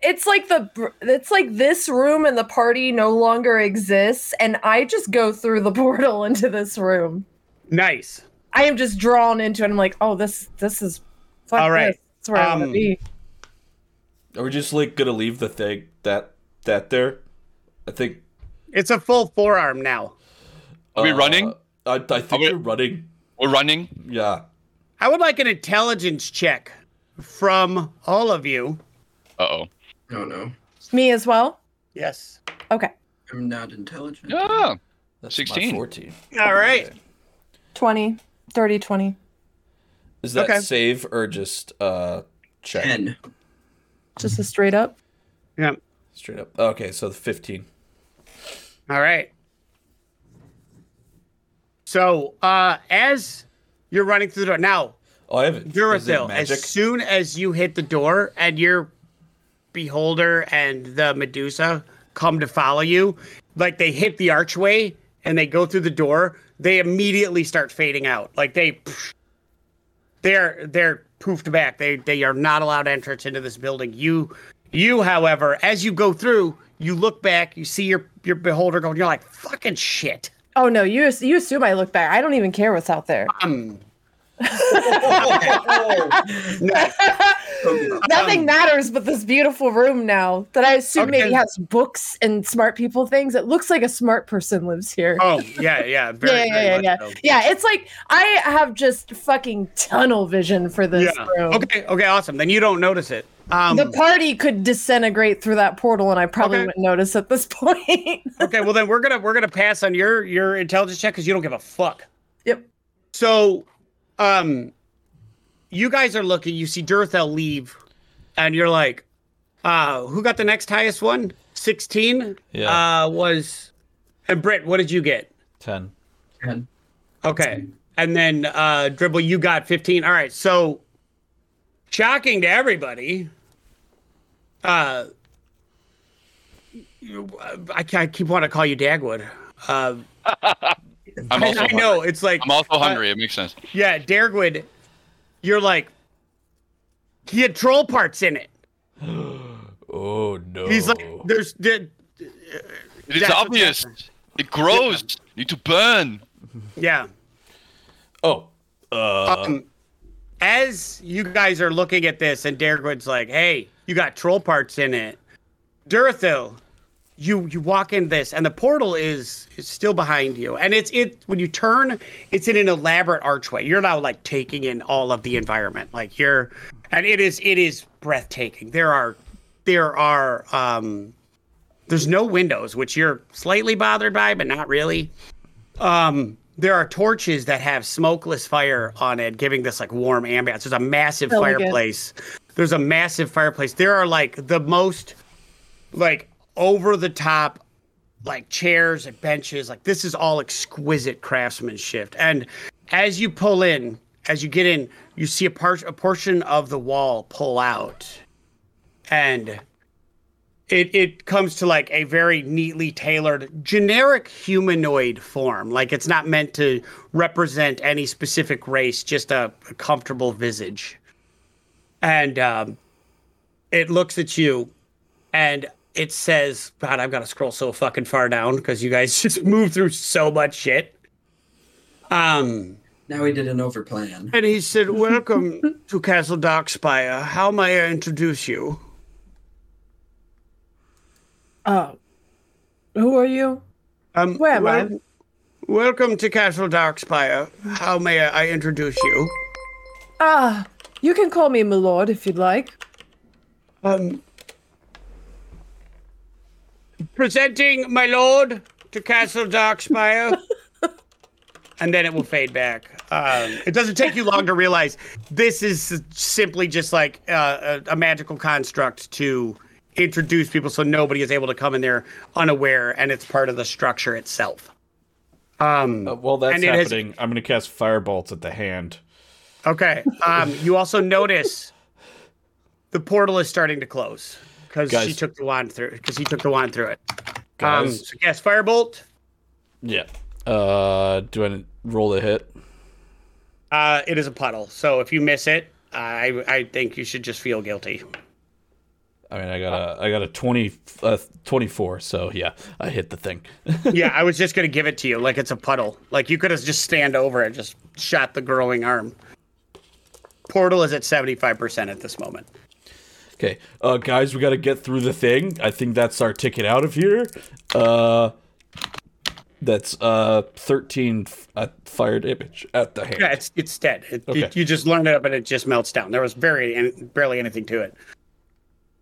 it's like the it's like this room and the party no longer exists and I just go through the portal into this room. Nice. I am just drawn into it. I'm like, "Oh, this this is fuck All right. this. That's where I want Um, to be." Are we just like gonna leave the thing that that there? I think. It's a full forearm now. Are we uh, running? I, I think Are we- we're running. We're running. Yeah. I would like an intelligence check from all of you. Uh oh. No, no. Me as well? Yes. Okay. I'm not intelligent. Yeah. That's 16. My 14. All right. 20. 30 20. Is that Okay. save or just uh check? Ten. Just a straight up. Yeah. Straight up. Okay, so the 15. All right. So, uh as you're running through the door now, Oh, I have it. Is it Duracell, as soon as you hit the door and your beholder and the Medusa come to follow you, like they hit the archway and they go through the door, they immediately start fading out. Like they they're they're poofed back. They they are not allowed entrance into this building. You you, however, as you go through, you look back, you see your your beholder going, you're like, fucking shit. Oh no, you you assume I look back. I don't even care what's out there. Um, Nothing matters but this beautiful room now that I assume maybe has books and smart people things. It looks like a smart person lives here. oh yeah, yeah, very, yeah, yeah, yeah, yeah. Yeah, it's like I have just fucking tunnel vision for this Yeah. room. Okay, okay, awesome. Then you don't notice it. Um, The party could disintegrate through that portal, and I probably Okay. wouldn't notice at this point. okay, well then we're gonna we're gonna pass on your your intelligence check because you don't give a fuck. yep. So, um, you guys are looking. You see Durthel leave, and you're like, uh, who got the next highest one? Sixteen. Yeah. Uh, was and Britt, what did you get? 10. Ten. Okay, and then uh, Dribble, you got fifteen. All right, so shocking to everybody. Uh, you- I, I keep wanting to call you Dagwood. Uh, I'm also I hungry. know it's like I'm also hungry. it makes sense. yeah, Dagwood, you're like he had troll parts in it. Oh, no. He's like there's the It is obvious. It grows. Need to burn. yeah. Oh. Uh, Um, as you guys are looking at this, and Dargwood's like, "Hey, you got troll parts in it." Durthil, you you walk in this, and the portal is is still behind you, and it's it when you turn, it's in an elaborate archway. You're now like taking in all of the environment, like you're, and it is it is breathtaking. There are there are um, there's no windows, which you're slightly bothered by, but not really. Um, there are torches that have smokeless fire on it, giving this like warm ambiance. There's a massive fireplace. There's a massive fireplace. There are like the most like over the top like chairs and benches. Like this is all exquisite craftsmanship. And as you pull in, as you get in, you see a part a portion of the wall pull out, and it it comes to like a very neatly tailored generic humanoid form. Like it's not meant to represent any specific race, just a, a comfortable visage. And um, it looks at you, and it says, "God, I've got to scroll so fucking far down because you guys just move through so much shit." Um. Now he did an overplan. And he said, Welcome to Castle Darkspire. How may I introduce you? Uh, who are you? Um, Where am I? Welcome to Castle Darkspire. How may I introduce you? Ah, you can call me Milord if you'd like. Um, presenting my lord to Castle Darkspire. and then it will fade back. Um, it doesn't take you long to realize this is simply just like uh, a, a magical construct to introduce people so nobody is able to come in there unaware and it's part of the structure itself. Um, Uh, while that's it has- happening, I'm going to cast firebolts at the hand. Okay. Um, you also notice the portal is starting to close because she took the wand through because he took the wand through it. Um, Guys, so yes, firebolt. yeah. Uh, do I roll the hit? Uh, it is a puddle, so if you miss it, I I think you should just feel guilty. I mean, I got a I got a 20, uh, 24, so yeah, I hit the thing. yeah, I was just gonna give it to you like it's a puddle. Like you could have just stand over it, just shot the growing arm. Portal is at seventy five percent at this moment. Okay, uh, guys, we got to get through the thing. I think that's our ticket out of here. Uh, that's uh 13 f- uh, fire damage at the hand. Yeah, it's it's dead. It, Okay. you, you just learned it, but it just melts down. There was very barely anything to it.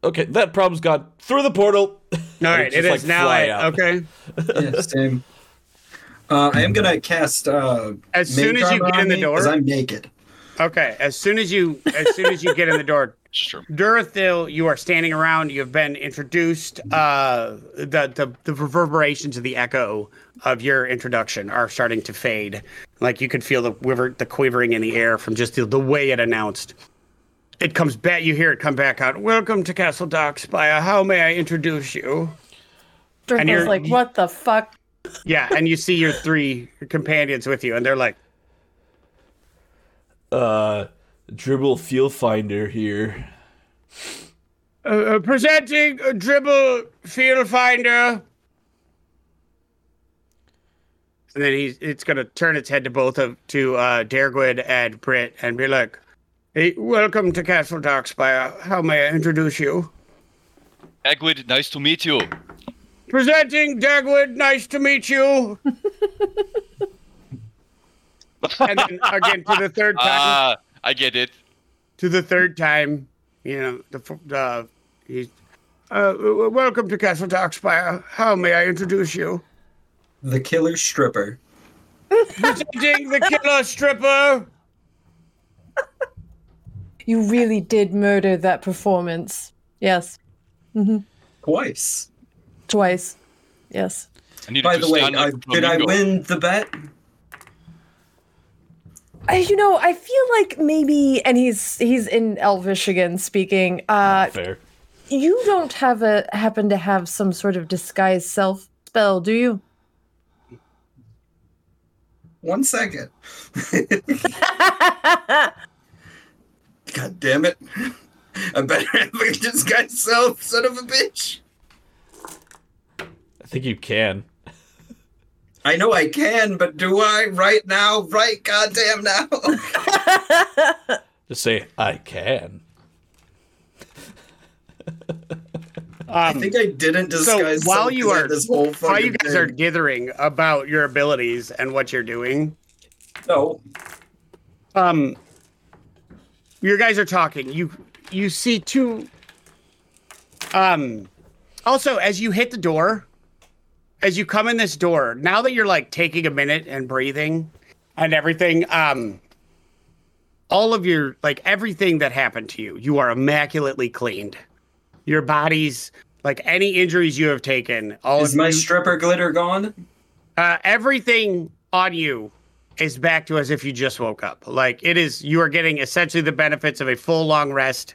Okay, that problem's gone through the portal. All right, it is now. fly a- out. okay. yeah, same. Uh, I am gonna cast. Uh, As soon as you get in the door- because I'm naked. Okay, as soon as you as soon as you get in the door, Sure. Durathil, you are standing around. You have been introduced. Uh, the, the the reverberations of the echo of your introduction are starting to fade. Like you could feel the quiver, the quivering in the air from just the, the way it announced. It comes back. You hear it come back out. Welcome to Castle Darkspire. How may I introduce you? Drake you're- like, what the fuck? Yeah, and you see your three companions with you, and they're like, Uh, dribble field finder here. uh, uh, presenting a dribble field finder. And then he's it's gonna turn its head to both of to uh Dargwood and Britt and be like, Hey, welcome to Castle Darkspire. How may I introduce you? Egwid, nice to meet you. Presenting Dagwood, nice to meet you. and then again to the third time. Ah, I get it. to the third time, you know, the f- uh, he's, uh, welcome to Castle Darkspire. How may I introduce you? The killer stripper. Presenting the killer stripper. You really did murder that performance. Yes, Twice. twice. Yes. By the way, stand like a did I win the bet? I, you know, I feel like maybe, and he's he's in Elvish again speaking. Uh, Fair. you don't have a happen to have some sort of disguise self spell, do you? One second. God damn it. I better have a disguise self, son of a bitch. I think you can. I know I can, but do I right now? Right goddamn now? Just say I can. I Um, think I didn't so disguise while self you 'cause I are had this whole while you guys are thing. dithering about your abilities and what you're doing, No. um, your guys are talking. You you see two. Um, also as you hit the door, as you come in this door, now that you're like taking a minute and breathing and everything, um, all of your like everything that happened to you, you are immaculately cleaned. Your body's like any injuries you have taken, all Is my you, stripper glitter gone? uh, everything on you is back to as if you just woke up. Like it is, you are getting essentially the benefits of a full long rest.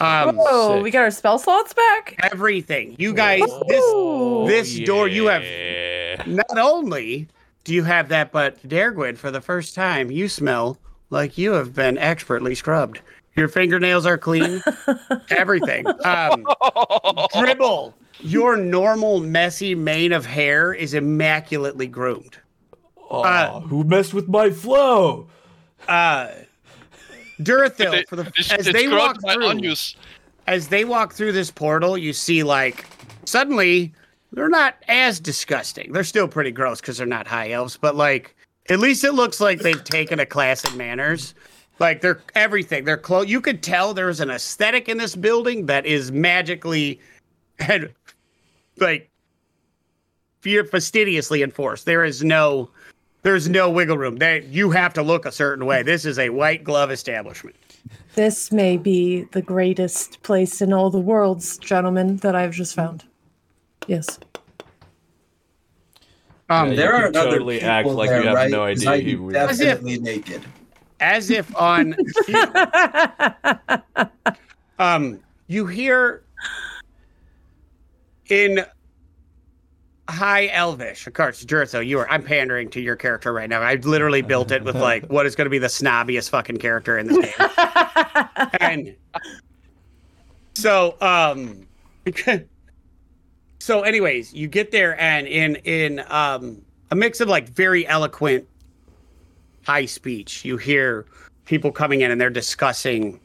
Um, Oh, sick. we got our spell slots back. everything. You guys, Ooh. this this door, you have not only do you have that, but Dergwin, for the first time, you smell like you have been expertly scrubbed. Your fingernails are clean. everything. Um, dribble. Your normal messy mane of hair is immaculately groomed. Aw, Uh, who messed with my flow? Uh, Durthil, They- for the it's- as it's they walk through, onions. as they walk through this portal, you see like suddenly they're not as disgusting. They're still pretty gross because they're not high elves, but like at least it looks like they've taken a class in manners. Like they're everything. They're close. You could tell there's an aesthetic in this building that is magically and like fear fastidiously enforced. There is no there's no wiggle room. That you have to look a certain way. This is a white glove establishment. This may be the greatest place in all the worlds, gentlemen, that I've just found. Yes. Um, Yeah, There are can other totally people act like you there, have right? no 'Cause idea I'm he was- As if- definitely naked. as if on um you hear in high elvish. Of course Jurtho, you are i'm pandering to your character right now. I literally built it with like what is going to be the snobbiest fucking character in this game. And so um so anyways you get there and in in um a mix of like very eloquent high speech you hear people coming in and they're discussing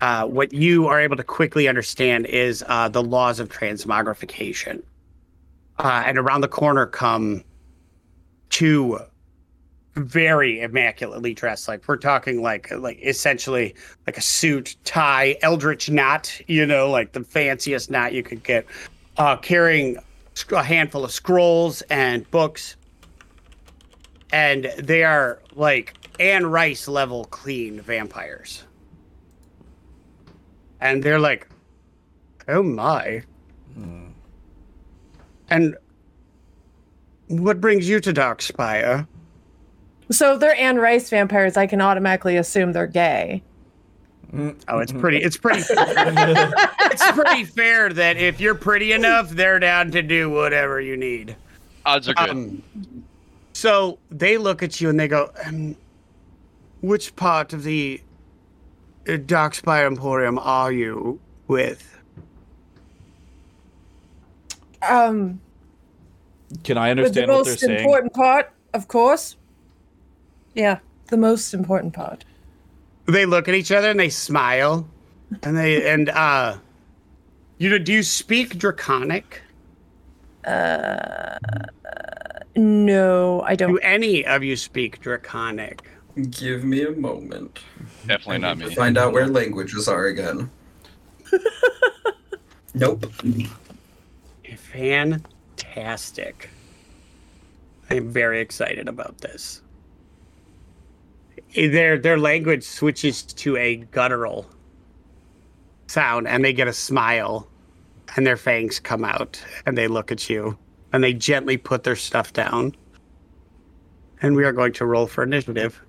uh, what you are able to quickly understand is uh, the laws of transmogrification. Uh, and around the corner come two very immaculately dressed, like we're talking like like essentially like a suit, tie, Eldredge knot, you know, like the fanciest knot you could get, uh, carrying a handful of scrolls and books. And they are like Anne Rice level clean vampires. And they're like, oh my. And what brings you to Darkspire? So they're Anne Rice vampires. I can automatically assume they're gay. Oh, it's pretty. It's pretty. it's pretty fair that if you're pretty enough, they're down to do whatever you need. Odds are good. Um, so they look at you and they go, um, "Which part of the uh, Darkspire Emporium are you with?" Um, Can I but the understand what they're saying? most important part, of course. Yeah, the most important part. They look at each other and they smile, and they and uh, you know, do you speak Draconic? Uh, no, I don't. don't. any of you speak Draconic? Give me a moment. Definitely not me. Find out where languages are again. nope. Fantastic. I am very excited about this. Their their language switches to a guttural sound and they get a smile and their fangs come out and they look at you and they gently put their stuff down. And we are going to roll for initiative.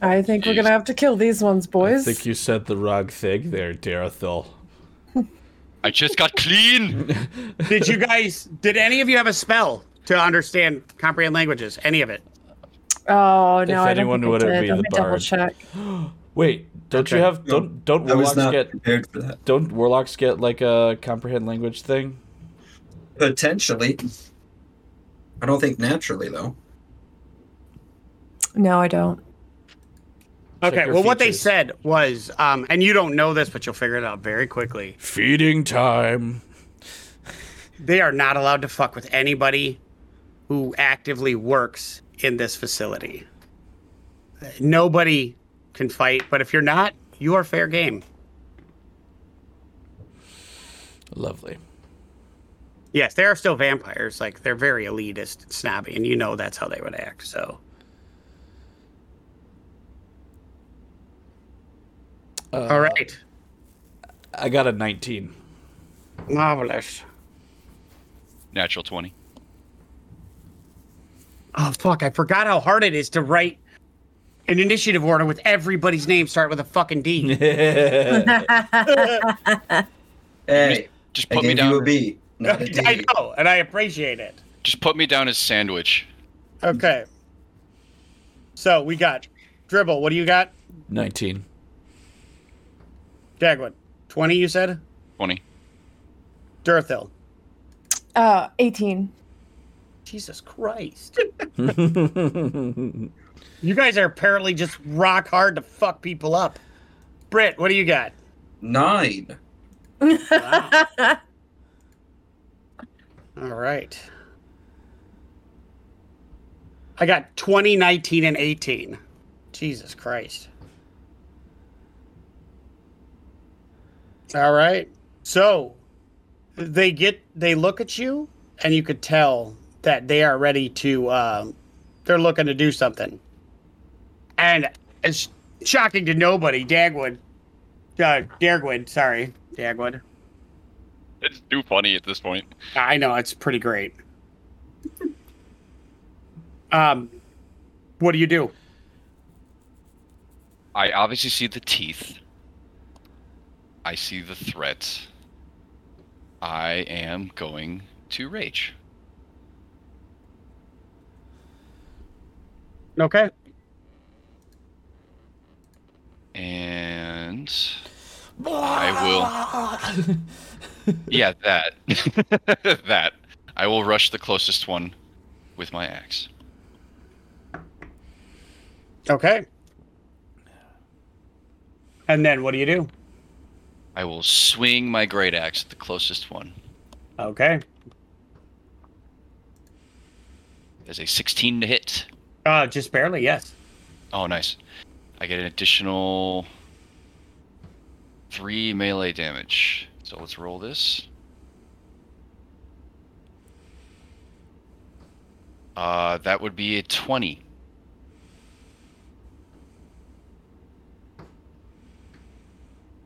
I think we're gonna have to kill these ones, boys. I think you said the wrong thing there, Darathil. I just got clean. Did you guys did any of you have a spell to understand comprehend languages? Any of it? Oh no, If I don't anyone think would I it did. be Let the me double bard? check. Wait, don't you have don't don't I was warlocks not get for that. don't warlocks get like a comprehend language thing? Potentially. I don't think naturally though. No, I don't. Okay, your well, what they features. said was, um, and you don't know this, but you'll figure it out very quickly. Feeding time. They are not allowed to fuck with anybody who actively works in this facility. Nobody can fight, but if you're not, you are fair game. Lovely. Yes, there are still vampires. Like they're very elitist, snobby, and you know that's how they would act. So, Uh, all right, I got a 19. marvelous. Natural 20. Oh fuck! I forgot how hard it is to write an initiative order with everybody's name start with a fucking D. Hey, Just I put me down. you a B, not a D. I know, and I appreciate it. Just put me down as sandwich. Okay. So we got dribble. What do you got, 19. Dagwood? Twenty, you said. Twenty. Durthil. uh, 18. Jesus Christ. You guys are apparently just rock hard to fuck people up. Britt, what do you got? Nine. All right. I got 20, 19, and 18. Jesus Christ. All right. So they get, they look at you, and you could tell that they are ready to, um, they're looking to do something. And it's shocking to nobody, Dagwood, uh, Dargwood, sorry, Dagwood. It's too funny at this point. I know it's pretty great. Um, what do you do? I obviously see the teeth. I see the threat. I am going to rage. Okay. And I will. yeah, that. that. I will rush the closest one with my axe. Okay. And then what do you do? I will swing my great axe at the closest one. Okay. There's a 16 to hit. Uh, just barely, yes. Oh, nice. I get an additional three melee damage. So let's roll this. Uh, that would be a 20.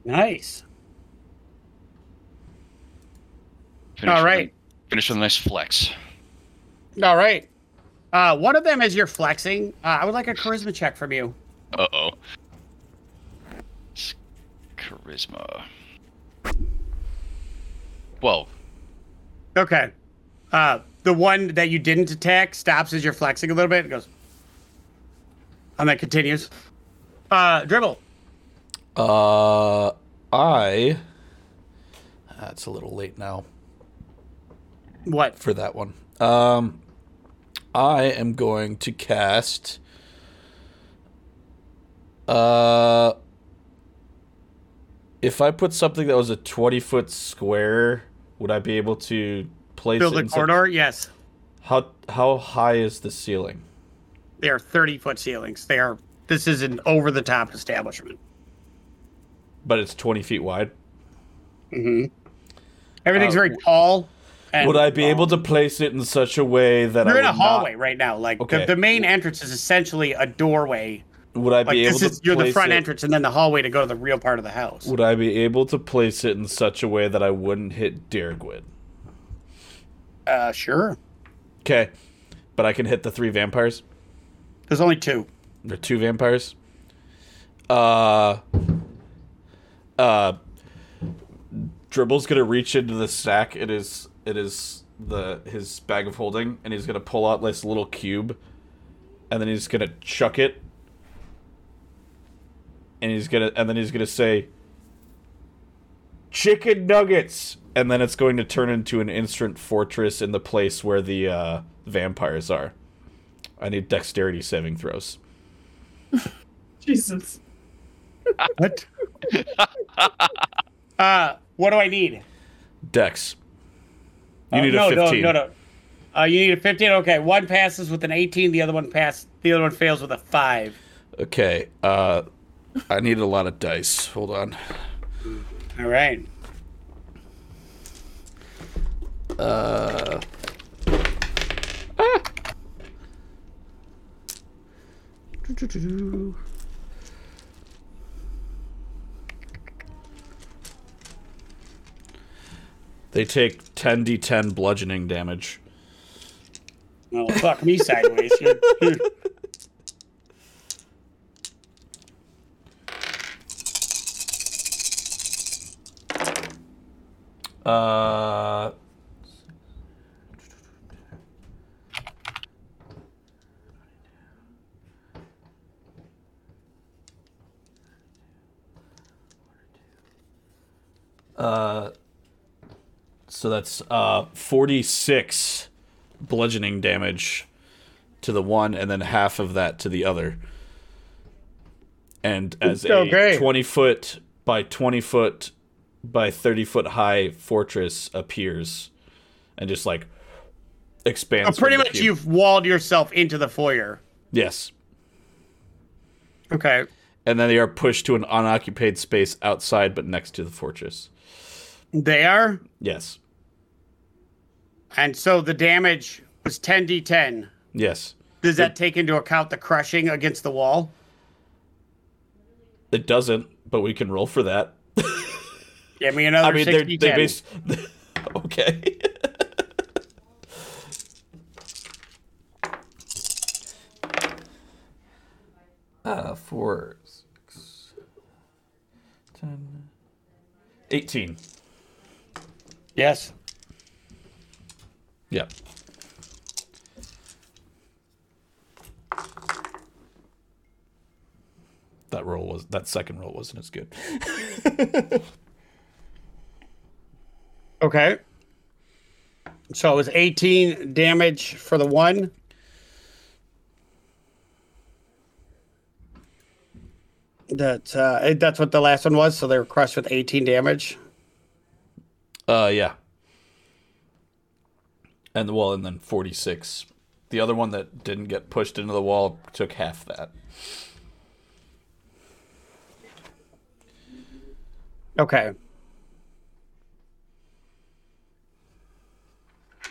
Nice. Finish All with a- finish with a nice flex. All right. Uh, one of them, as you're flexing, uh, I would like a charisma check from you. Uh oh. Charisma. 12. Okay. Uh, the one that you didn't attack stops as you're flexing a little bit. and goes. And then continues. Uh, dribble. Uh, I. That's a little late now What? for that one. Um, I am going to cast. Uh, if I put something that was a twenty foot square, would I be able to place Build a corridor? Yes. How how high is the ceiling? They are 30 foot ceilings. They are. This is an over the top establishment. But it's twenty feet wide. Mm-hmm. Everything's Uh, very tall. And, Would I be um, able to place it in such a way that You're I in a would not- hallway right now. Like Okay. the, the main entrance is essentially a doorway. would I Like be able this to is you're the front it, entrance, and then the hallway to go to the real part of the house. Would I be able to place it in such a way that I wouldn't hit Dargwid? Uh, sure. Okay, but I can hit the three vampires. There's only two. There are two vampires. Uh, uh, Dribble's gonna reach into the stack. It is it is the his bag of holding, and he's gonna pull out this little cube, and then he's gonna chuck it, and he's gonna and then he's gonna say, "Chicken nuggets," and then it's going to turn into an instant fortress in the place where the uh, vampires are. I need dexterity saving throws. Jesus. What? uh, what do I need? Dex. You Uh, need no, a 15. No, no, no. Uh, you need a 15. Okay, one passes with an 18. The other one pass. The other one fails with a five. Okay. Uh, I need a lot of dice. Hold on. All right. Uh. Doo-doo-doo-doo. They take 10d10 bludgeoning damage. Oh, fuck me sideways. You're- you're- Uh, uh, so that's uh 46 bludgeoning damage to the one, and then half of that to the other. And as a Okay. 20 foot by 20 foot by 30 foot high fortress appears and just like expands. Oh, pretty much cube. you've walled yourself into the foyer. Yes. Okay. And then they are pushed to an unoccupied space outside but next to the fortress. They are. Yes. And so the damage was 10d10. Yes. Does that take into account the crushing against the wall? It doesn't, but we can roll for that. Give me another I mean, they're 60 they base. okay. uh, four, six, ten, 18. Yes. Yep. That roll was that second roll wasn't as good. Okay. So it was 18 damage for the one. That uh, that's what the last one was. So they were crushed with 18 damage. Uh, yeah. And well, and then forty six. The other one that didn't get pushed into the wall took half that. Okay.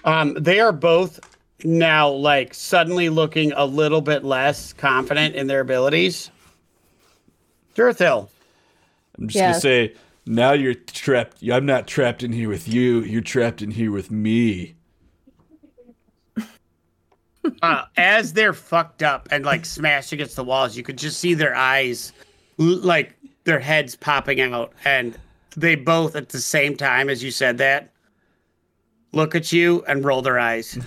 Um, they are both now like suddenly looking a little bit less confident in their abilities. Durthil. I'm just Yes. gonna say now you're trapped. I'm not trapped in here with you. You're trapped in here with me. Uh, as they're fucked up and like smashed against the walls, you could just see their eyes, like their heads popping out, and they both at the same time as you said that look at you and roll their eyes.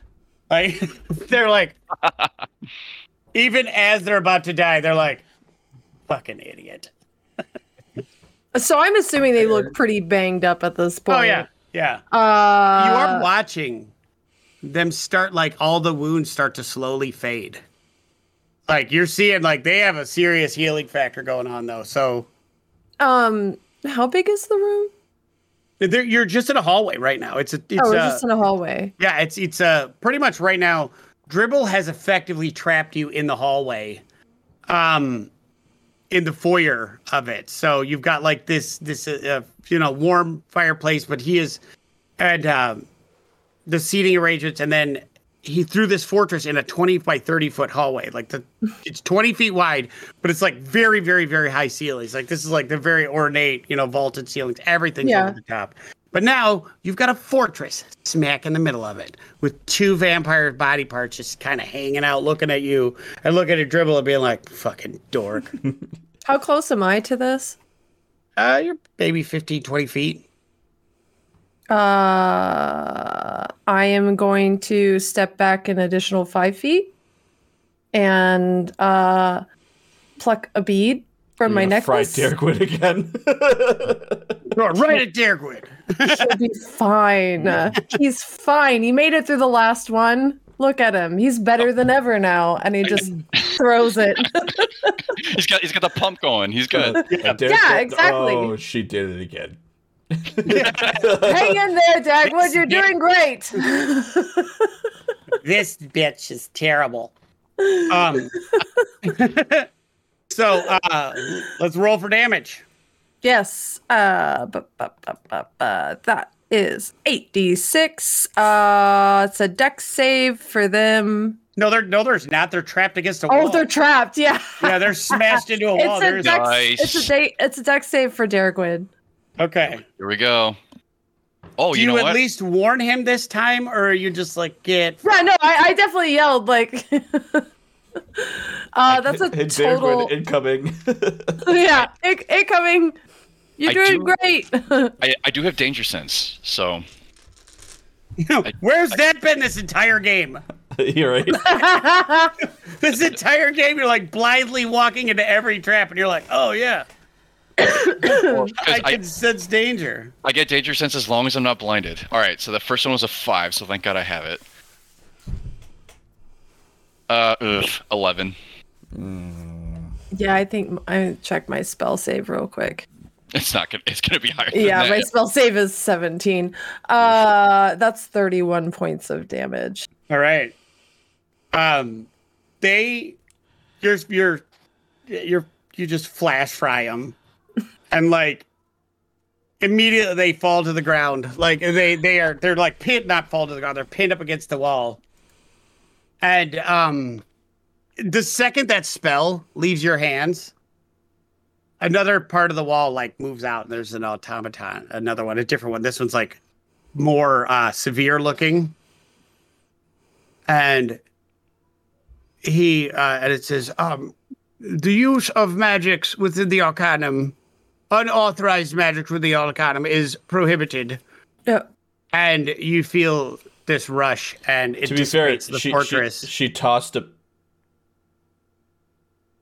like they're like, even as they're about to die, they're like, "Fucking idiot." So I'm assuming they look pretty banged up at this point. Oh yeah, yeah. Uh, you are watching them start like all the wounds start to slowly fade. Like you're seeing like they have a serious healing factor going on though. So um, how big is the room? they're, you're just in a hallway right now. It's a it's oh, we're a, just in a hallway. yeah, it's it's uh pretty much right now Dribble has effectively trapped you in the hallway. Um in the foyer of it. So you've got like this this uh, you know warm fireplace, but he is and um the seating arrangements and then he threw this fortress in a 20 by 30 foot hallway. Like the it's 20 feet wide but it's like very very very high ceilings. Like this is like the very ornate you know vaulted ceilings. Everything's Yeah. over the top. But now you've got a fortress smack in the middle of it with two vampire body parts just kind of hanging out looking at you and looking at dribble and being like fucking dork. How close am I to this? uh you're maybe 15 20 feet Uh, I am going to step back an additional five feet and uh, pluck a bead from my You're gonna fry necklace. Derek Wood again. Throw right at Dergwood. He'll be fine. He's fine. He made it through the last one. Look at him. He's better than ever now. And he just throws it. He's got he's got the pump going. He's good. And Derek Yeah, exactly. Oh, she did it again. Hang in there, Dagwood. You're doing great. this bitch is terrible. Um, so uh, let's roll for damage. yes. Uh, bu- bu- bu- bu- bu- that is 8d6. Uh, it's a Dex save for them. No, they're no, there's not. They're trapped against a wall. Oh, they're trapped. Yeah. yeah, they're smashed into a wall. It's a There's deck. Nice. It's a day. It's a Dex save for Derek Wood. Okay. Here we go. Oh, Do you you, at what? least warn him this time, or are you just like get? Yeah, no, I, I definitely yelled like. uh, that's a Hey, total. Darwin incoming. yeah, in- incoming. You're I doing do- great. I, I do have danger sense, so Where's that been this entire game? you're right. This entire game, you're like blindly walking into every trap, and you're like, oh yeah, I I, can sense danger. I get danger sense as long as I'm not blinded. All right, so the first one was a five, so thank God I have it. Uh, ugh, eleven. yeah, I think I check my spell save real quick. It's not gonna. It's gonna be higher. Than Yeah, that. my spell save is 17. Uh, that's 31 points of damage. All right. Um, they, you're you're you're you just flash fry them, and like immediately they fall to the ground. Like they they are they're like pinned, not fall to the ground. They're pinned up against the wall. And um, the second that spell leaves your hands, another part of the wall like moves out. And there's an automaton, another one, a different one. This one's like more uh, severe looking and he uh, and it says um, the use of magics within the arcanum unauthorized magic within the arcanum is prohibited Yeah. and you feel this rush and it to be fair, the she, she, fortress she tossed a.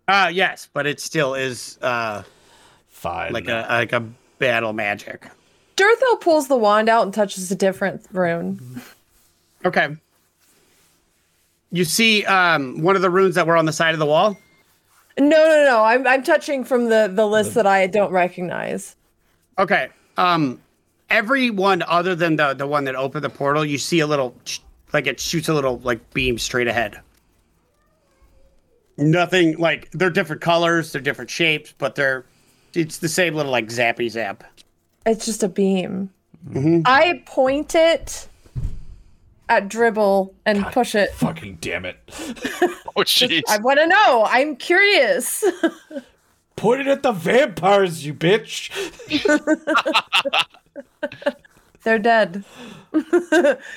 uh yes but it still is uh Fine. like a like a battle magic Durthil pulls the wand out and touches a different rune. okay you see um one of the runes that were on the side of the wall No, no, no. I'm, I'm touching from the, the list that I don't recognize. Okay. Um, every one other than the the one that opened the portal, you see a little like it shoots a little like beam straight ahead. Nothing like they're different colors, they're different shapes, but they're it's the same little like zappy zap. It's just a beam. I point it at Dribble and push it. Fucking damn it! Oh jeez. I want to know. I'm curious. Point it at the vampires, you bitch. They're dead.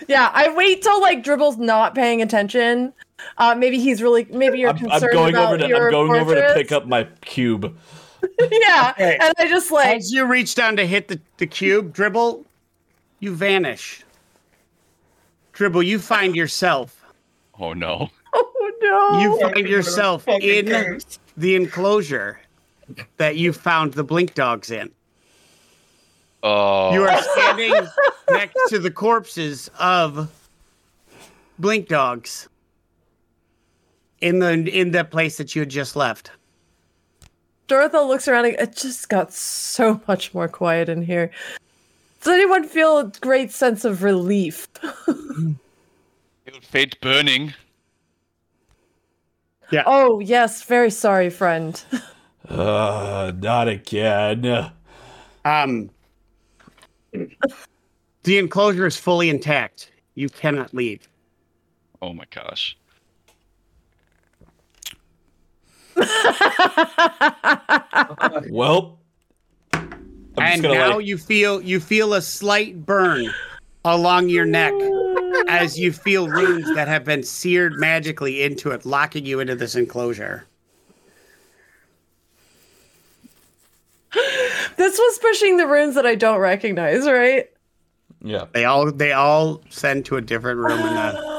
yeah, I wait till like Dribble's not paying attention. Uh, maybe he's really. Maybe you're I'm, concerned I'm going about over to. your I'm going over to pick up my cube. yeah, Okay. and I just like As you reach down to hit the, the cube, dribble, you vanish. Dribble, you find yourself. Oh no. oh no. You Fucking find yourself in curse. the enclosure that you found the blink dogs in. Oh. You are standing next to the corpses of blink dogs in the in the place that you had just left. Dorothy looks around. It just got so much more quiet in here. Does anyone feel a great sense of relief? Fate burning. Yeah. Oh yes, very sorry, friend. Uh, not again. Um, the enclosure is fully intact. You cannot leave. Oh my gosh. Well, I'm just and gonna now like. you feel you feel a slight burn along your neck as you feel runes that have been seared magically into it, locking you into this enclosure. this was pushing the runes that I don't recognize, right? Yeah. They all they all send to a different room in the no.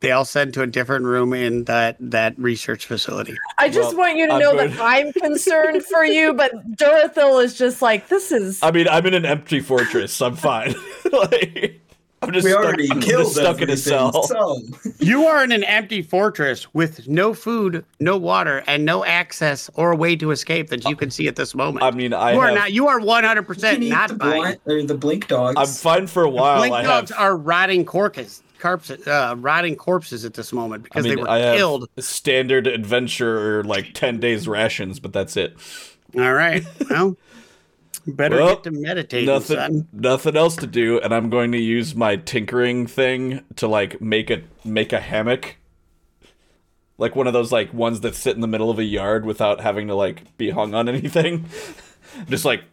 They all send to a different room in that that research facility. I just Well, want you to I'm know going- that I'm concerned for you, but Dorothil is just like, this is. I mean, I'm in an empty fortress. I'm fine. like, I'm just We stuck, already I'm killed just stuck in a cell. So You are in an empty fortress with no food, no water, and no access or way to escape that you can see at this moment. I mean, I you are not. You are 100 percent not the fine. blind, or the blink dogs. I'm fine for a while. The Blink I dogs have, are rotting corpses, corpses, uh, rotting corpses at this moment I because mean, they were I have killed. standard adventure like ten days rations, but that's it. All right. Well, better Well, get to meditate. Nothing, son. nothing else to do, and I'm going to use my tinkering thing to like make a make a hammock, like one of those like ones that sit in the middle of a yard without having to like be hung on anything. Just like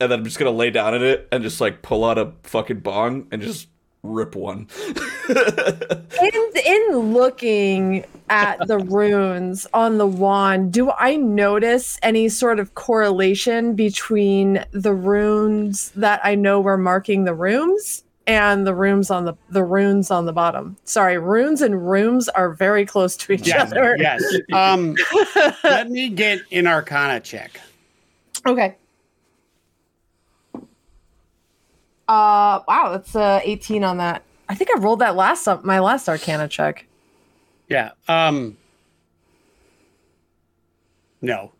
and then I'm just gonna lay down in it and just like pull out a fucking bong and just rip one. in in looking at the runes on the wand, do I notice any sort of correlation between the runes that I know were marking the rooms and the rooms on the the runes on the bottom? Sorry, runes and rooms are very close to each Yes, other. yes. Um, let me get an Arcana check. okay. Uh wow, that's uh 18 on that. I think I rolled that last up my last arcana check. Yeah. Um. No.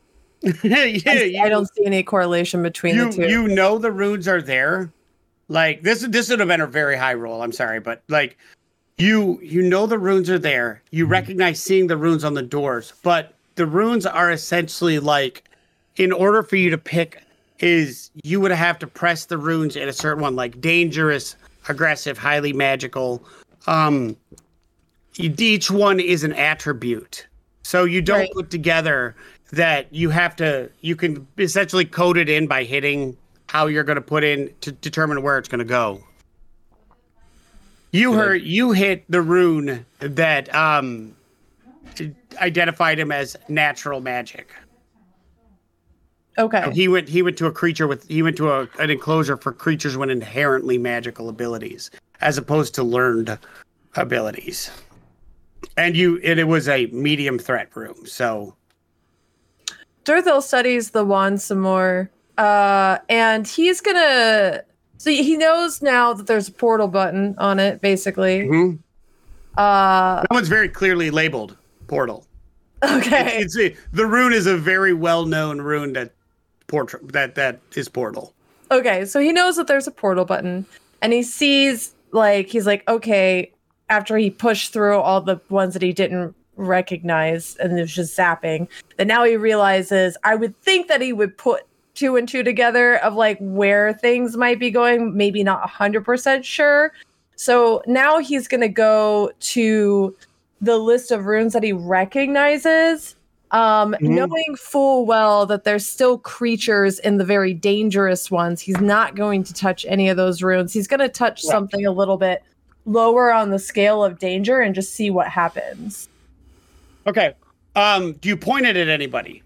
yeah, I, you, I don't see any correlation between you, the two. you know the runes are there. Like this this would have been a very high roll. I'm sorry, but like you you know the runes are there. You recognize seeing the runes on the doors, but the runes are essentially like in order for you to pick is you would have to press the runes in a certain one like dangerous, aggressive, highly magical. Um each one is an attribute. So you don't Right. put together that you have to you can essentially code it in by hitting how you're going to put in to determine where it's going to go. You heard you hit the rune that um identified him as natural magic. Okay. So he went he went to a creature with he went to a, an enclosure for creatures with inherently magical abilities as opposed to learned abilities. And you and it was a medium threat room. So Durthil studies the wand some more, uh, and he's gonna. So he knows now that there's a portal button on it, basically. mhm. Uh, that one's very clearly labeled portal. okay. It's a, the rune is a very well known rune that portrait that that is portal. Okay, so he knows that there's a portal button, and he sees like he's like, okay, after he pushed through all the ones that he didn't recognize and it was just zapping, that now he realizes I would think that he would put two and two together of like where things might be going, maybe not hundred percent sure. So now he's gonna go to the list of runes that he recognizes um Mhm. knowing full well that there's still creatures in the very dangerous ones he's not going to touch any of those runes he's going to touch Right. something a little bit lower on the scale of danger and just see what happens Okay. Um, do you point it at anybody?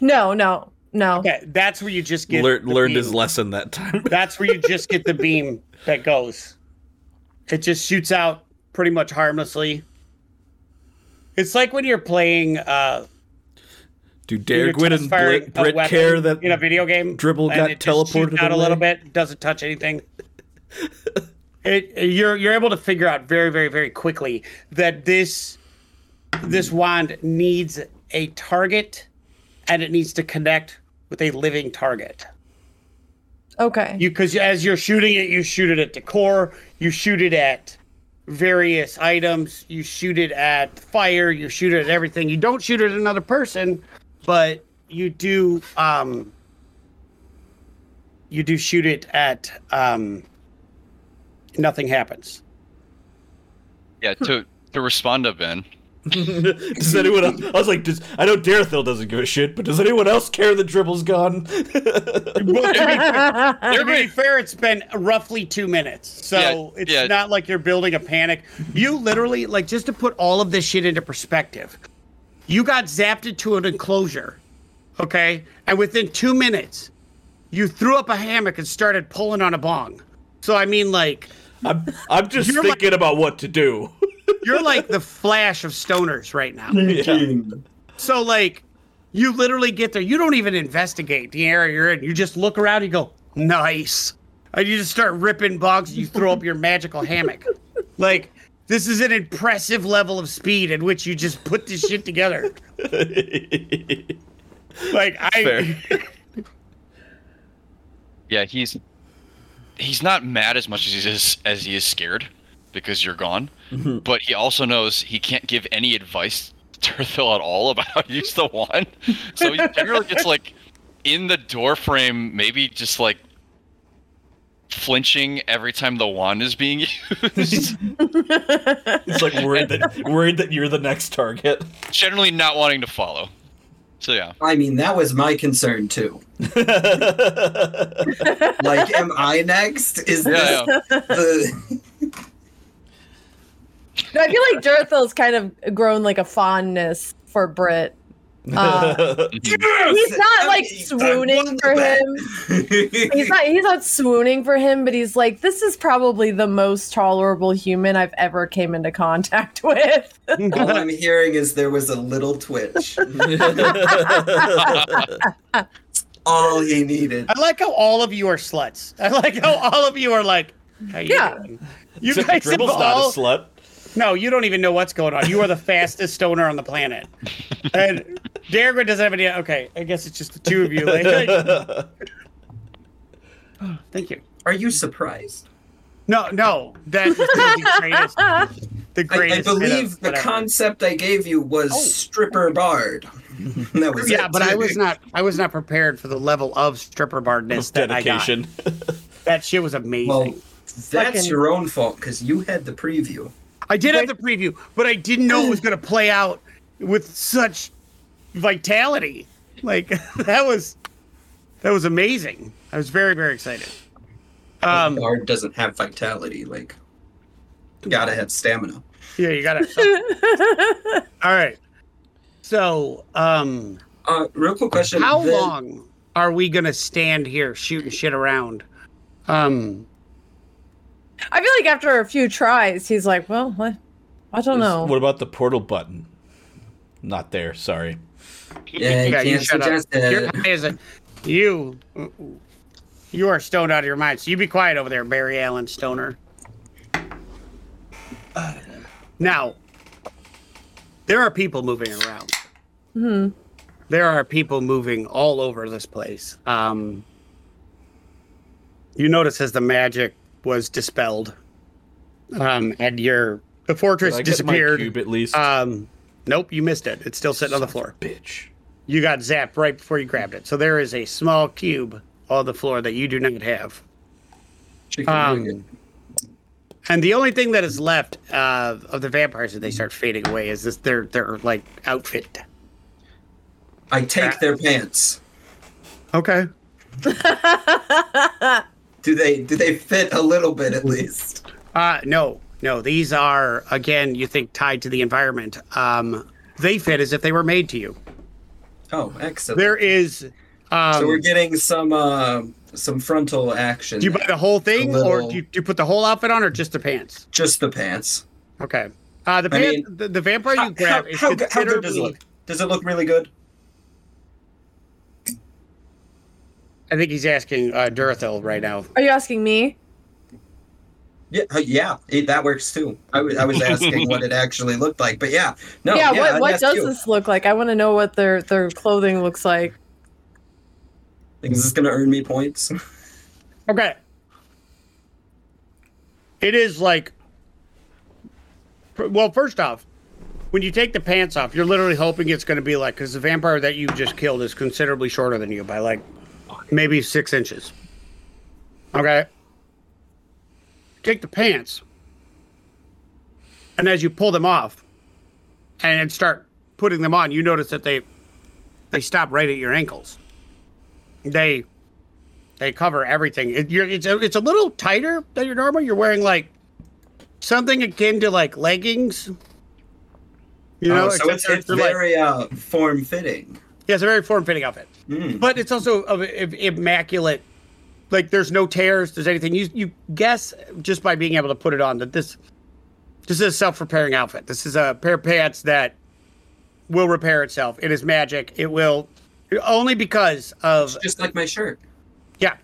no no no Okay, that's where you just get Lear- the learned beam. his lesson that time. That's where you just get the beam that goes. It just shoots out pretty much harmlessly. It's like when you're playing uh Do when Dare Gwyn and transferring Britt, Britt care that in a video game Dribble got it just shoots teleported out a little bit, doesn't touch anything. It, you're you're able to figure out very very very quickly that this this wand needs a target and it needs to connect with a living target. okay You because as you're shooting it, you shoot it at the core, you shoot it at various items, you shoot it at fire, you shoot it at everything. You don't shoot it at another person, but you do um you do shoot it at um nothing happens. Yeah, to to respond to Ben, does anyone else? I was like, does, I know Darethil doesn't give a shit, but does anyone else care the dribble's gone? Well, to be fair- to be fair, it's been roughly two minutes, so Yeah, it's yeah. not like you're building a panic. You literally, like, just to put all of this shit into perspective, you got zapped into an enclosure, okay, and within two minutes, you threw up a hammock and started pulling on a bong. So I mean, like, I'm, I'm just You're like- thinking about what to do. you're like the flash of stoners right now. Thinking. So like, you literally get there. You don't even investigate the area you're in. You just look around. and You go, nice, and you just start ripping bugs. You throw up your magical hammock. Like this is an impressive level of speed at which you just put this shit together. Like I, Fair. yeah, he's he's not mad as much as he is as he is scared because you're gone. Mm-hmm. But he also knows he can't give any advice to Durthil at all about how to use the wand. So he generally gets like in the door frame, maybe just like flinching every time the wand is being used. It's like worried that worried that you're the next target. generally not wanting to follow. So yeah, I mean, that was my concern too. Like, am I next? Is yeah, this yeah. the? No, I feel like Durthil's kind of grown like a fondness for Britt. Uh, he's not like swooning for him. He's not he's not swooning for him, but he's like, this is probably the most tolerable human I've ever came into contact with. All I'm hearing is there was a little twitch. All he needed. I like how all of you are sluts. I like how all of you are like, how you Yeah. doing? You Except guys have a all, slut. no, you don't even know what's going on. You are the fastest stoner on the planet. And Darren doesn't have any. Okay, I guess it's just the two of you. Like, thank you. Are you surprised? No, no, that is the greatest. The I, I greatest. of believe the concept I gave you was Oh. stripper bard. that was Yeah, it. but I was not. I was not prepared for the level of stripper bardness that I got. Dedication. That shit was amazing. Well, that's Fucking- your own fault because you had the preview. I did have the preview, but I didn't know it was going to play out with such vitality. Like that was that was amazing. I was very very excited. Um, bard doesn't have vitality. Like, gotta have stamina. yeah, you gotta. All right. So, um, Uh, real quick question. how the- long are we going to stand here shooting shit around? Um, I feel like after a few tries, he's like, well, what? I don't know. What about the portal button? Not there. Sorry. Yeah, you yeah, you can't shut up. it. You're high a, you, you are stoned out of your mind. So you be quiet over there, Barry Allen Stoner. Now, there are people moving around. Hmm. There are people moving all over this place. Um, you notice as the magic was dispelled, um, and your the fortress Did I get my disappeared. cube at least. Um, nope, you missed it. It's still sitting on the floor. Bitch. You got zapped right before you grabbed it. So there is a small cube on the floor that you do not have. Chicken nugget. Um, and the only thing that is left uh, of the vampires as they start fading away is this their their like outfit. I take their pants. Okay. Do they do they fit a little bit at least? Uh no, no. These are again, you think tied to the environment. Um, they fit as if they were made to you. Oh, excellent. There is. Um, so we're getting some uh, some frontal action. do you buy the whole thing, or do you, do you put the whole outfit on, or just the pants? Just the pants. Okay. Uh, the I pants, mean, the, the vampire you How, grab how, is how, good- how good does it look? Does it look really good? I think he's asking uh, Durthil right now. Are you asking me? Yeah, uh, yeah, it, that works too. I was I was asking what it actually looked like, but yeah, no, yeah, yeah. what, what does you. this look like? I want to know what their, their clothing looks like. Like, is this gonna earn me points? Okay. It is like. Well, first off, when you take the pants off, you're literally hoping it's going to be like because the vampire that you just killed is considerably shorter than you by like maybe six inches. Okay. Take the pants, and as you pull them off, and start putting them on, you notice that they they stop right at your ankles. They they cover everything. It, you're, it's a, it's a little tighter than your normal. You're wearing like something akin to like leggings. You know, oh, so it's, it's they're like- very uh, form fitting. yeah, it's a very form-fitting outfit, Mm. but it's also of immaculate. Like there's no tears, there's anything. You you guess just by being able to put it on that this this is a self-repairing outfit. This is a pair of pants that will repair itself. It is magic. It will only because of Just like my shirt. yeah.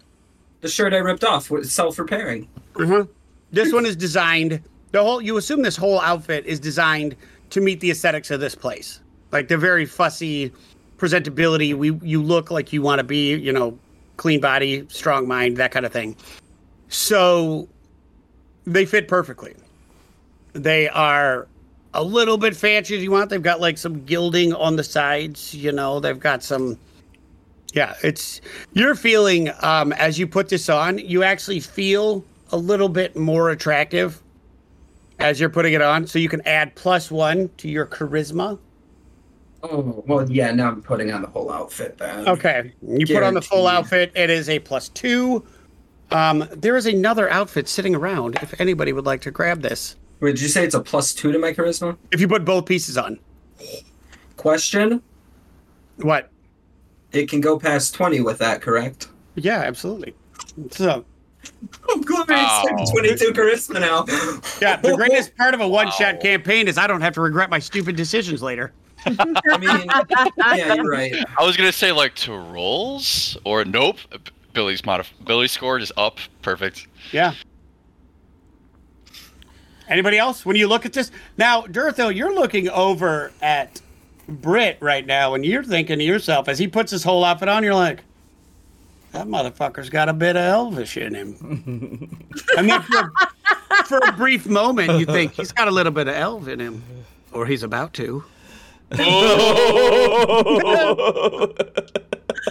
The shirt I ripped off was self-repairing. Mhm. This one is designed. The whole you assume this whole outfit is designed to meet the aesthetics of this place, like the very fussy presentability. We you look like you want to be, you know, clean body, strong mind, that kind of thing. So they fit perfectly. They are a little bit fancy as you want. They've got like some gilding on the sides, you know. They've got some yeah, it's you're feeling um, as you put this on, you actually feel a little bit more attractive as you're putting it on. So you can add plus one to your charisma. Oh well, yeah. Now I'm putting on the whole outfit. Then. Okay, you put on the full outfit. It is a plus two. Um, there is another outfit sitting around. If anybody would like to grab this, Wait, did you say it's a plus two to my charisma? if you put both pieces on, Question: what? It can go past twenty with that, correct? Yeah, absolutely. So, I'm glad Wow. it's 22 charisma now. yeah, the greatest part of a one-shot campaign is I don't have to regret my stupid decisions later. I mean, yeah, you're right. I was gonna say like to rolls or nope. Billy's modif- Billy's score is up. Perfect. Yeah. Anybody else? When you look at this now, Durthil, you're looking over at Britt right now, and you're thinking to yourself as he puts his whole outfit on, you're like, "That motherfucker's got a bit of Elvish in him." and then for, for a brief moment, you think he's got a little bit of Elf in him, or he's about to.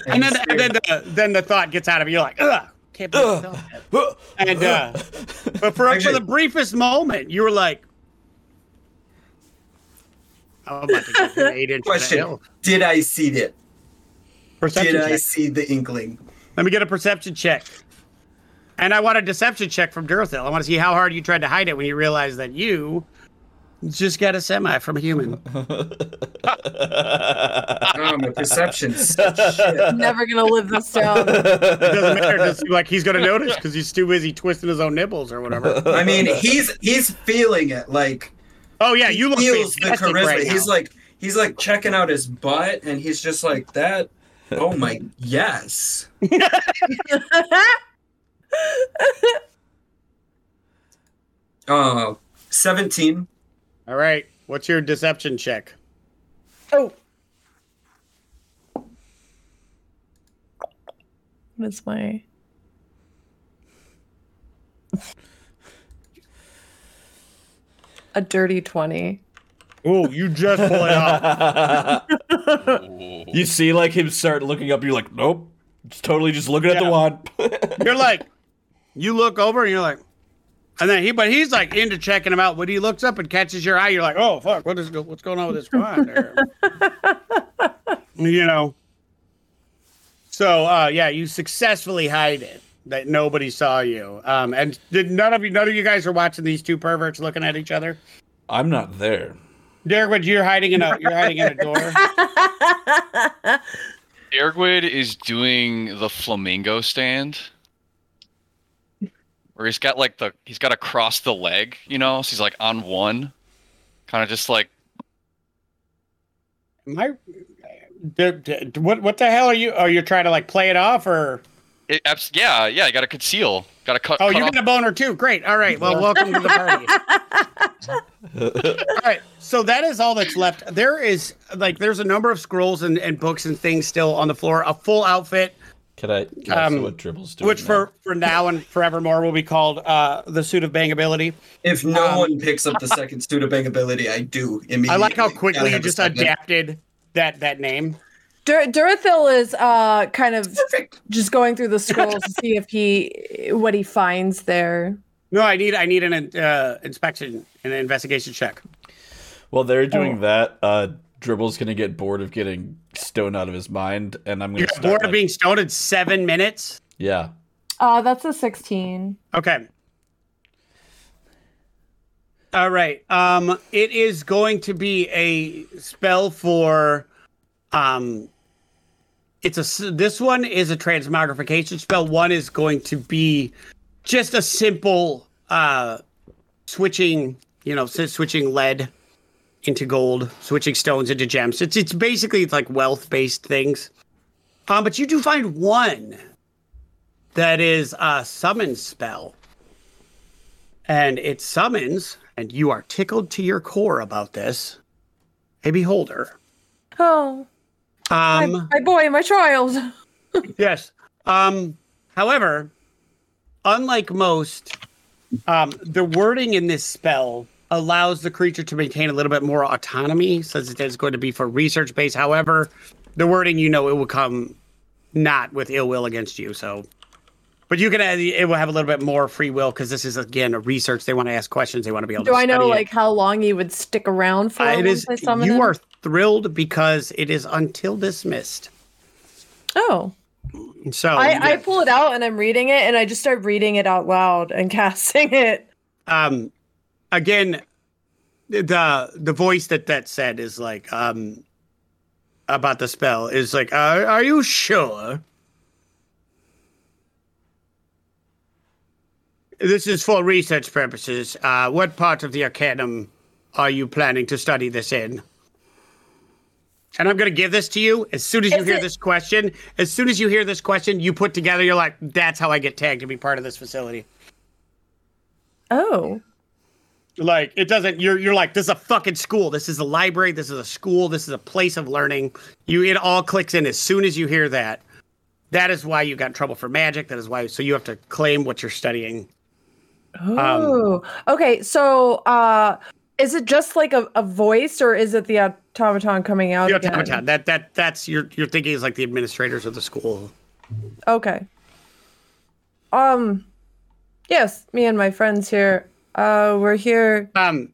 And then, and then, the, then the thought gets out of you. You're like, "Ugh, can't believe I. And uh, but for, for the briefest moment, you were like, "I'm about to get an eight inch Question: Did I see it? Perception Did I see the inkling? Let me get a perception check. And I want a deception check from Durthil. I want to see how hard you tried to hide it when you realized that you just got a semi from a human. Oh, my perception's such shit. Never gonna live this down. It doesn't matter. It doesn't like he's gonna notice because he's too busy twisting his own nipples or whatever. I mean, he's he's feeling it. Like Oh yeah, you look he feels the charisma. right he's like he's like checking out his butt, and he's just like that. Oh my yes. Uh, seventeen. All right, what's your deception check? oh. What is my a dirty twenty? Oh, you just pull it off. You see, like him start looking up. You're like, nope. Just totally just looking at the wand. You're like, you look over and you're like, and then he, but he's like into checking him out. When he looks up and catches your eye, you're like, oh fuck, what is what's going on with this guy there?" you know. So uh, yeah, you successfully hide it that nobody saw you. Um, and did none of you, none of you guys are watching these two perverts looking at each other. I'm not there. Derek, you're hiding in a you're hiding in a door. Ergwid is doing the flamingo stand. Where he's got like the he's got to cross the leg, you know, so he's like on one. Kind of just like Am I? d- d- What what the hell are you? Are you trying to like play it off or? it, yeah, yeah, you got to conceal. Got to cut, Oh, cut you off- get a boner too. Great. All right. Well, welcome to the party. all right. So that is all that's left. There is like there's a number of scrolls and, and books and things still on the floor. A full outfit, Can I? Can I see Um, what Dribble's doing? which now? for for now and forevermore will be called uh the suit of bangability. If no Um, one picks up the second suit of bangability, I do immediately. I like how quickly you just adapted that that name. Dur- Durthil is uh kind of Perfect. just going through the scrolls to see if he what he finds there. No, I need I need an uh, inspection and an investigation check. While they're doing Oh. that, uh, Dribble's gonna get bored of getting stoned out of his mind, and I'm gonna You got start. bored of being stoned in seven minutes. yeah. Uh that's a 16. Okay. All right. Um, it is going to be a spell for, um, it's a this one is a transmogrification spell. One is going to be just a simple uh switching, you know, switching lead into gold, switching stones into gems. It's it's basically it's like wealth based things. Um, but you do find one that is a summon spell. And it summons, and you are tickled to your core about this, a beholder. Oh, my, Um, my boy, my child. yes. Um, however, unlike most, um, the wording in this spell allows the creature to maintain a little bit more autonomy, since it is going to be for research base. However, the wording, you know, it will come not with ill will against you. So, but you can it will have a little bit more free will because this is again a research. They want to ask questions. They want to be able Do to. Do I know study it. like how long he would stick around for Uh, it is you him? are thrilled because it is until dismissed. Oh, So I, I pull it out and I'm reading it, and I just start reading it out loud and casting it. um again the the voice that that said is like um about the spell is like uh, are you sure? This is for research purposes. Uh what part of the arcanum are you planning to study this in? And i'm going to give this to you. As soon as you Is hear it- this question as soon as you hear this question you put together you're like that's how i get tagged to be part of this facility. Oh, like it doesn't you're you're like this is a fucking school this is a library this is a school this is a place of learning you it all clicks in as soon as you hear that that is why you got in trouble for magic that is why so you have to claim what you're studying oh, okay. So, uh, is it just like a, a voice, or is it the automaton coming out? the again? automaton that that that's you're you're thinking is like the administrators of the school Okay. Um, yes, me and my friends here. Uh, we're here um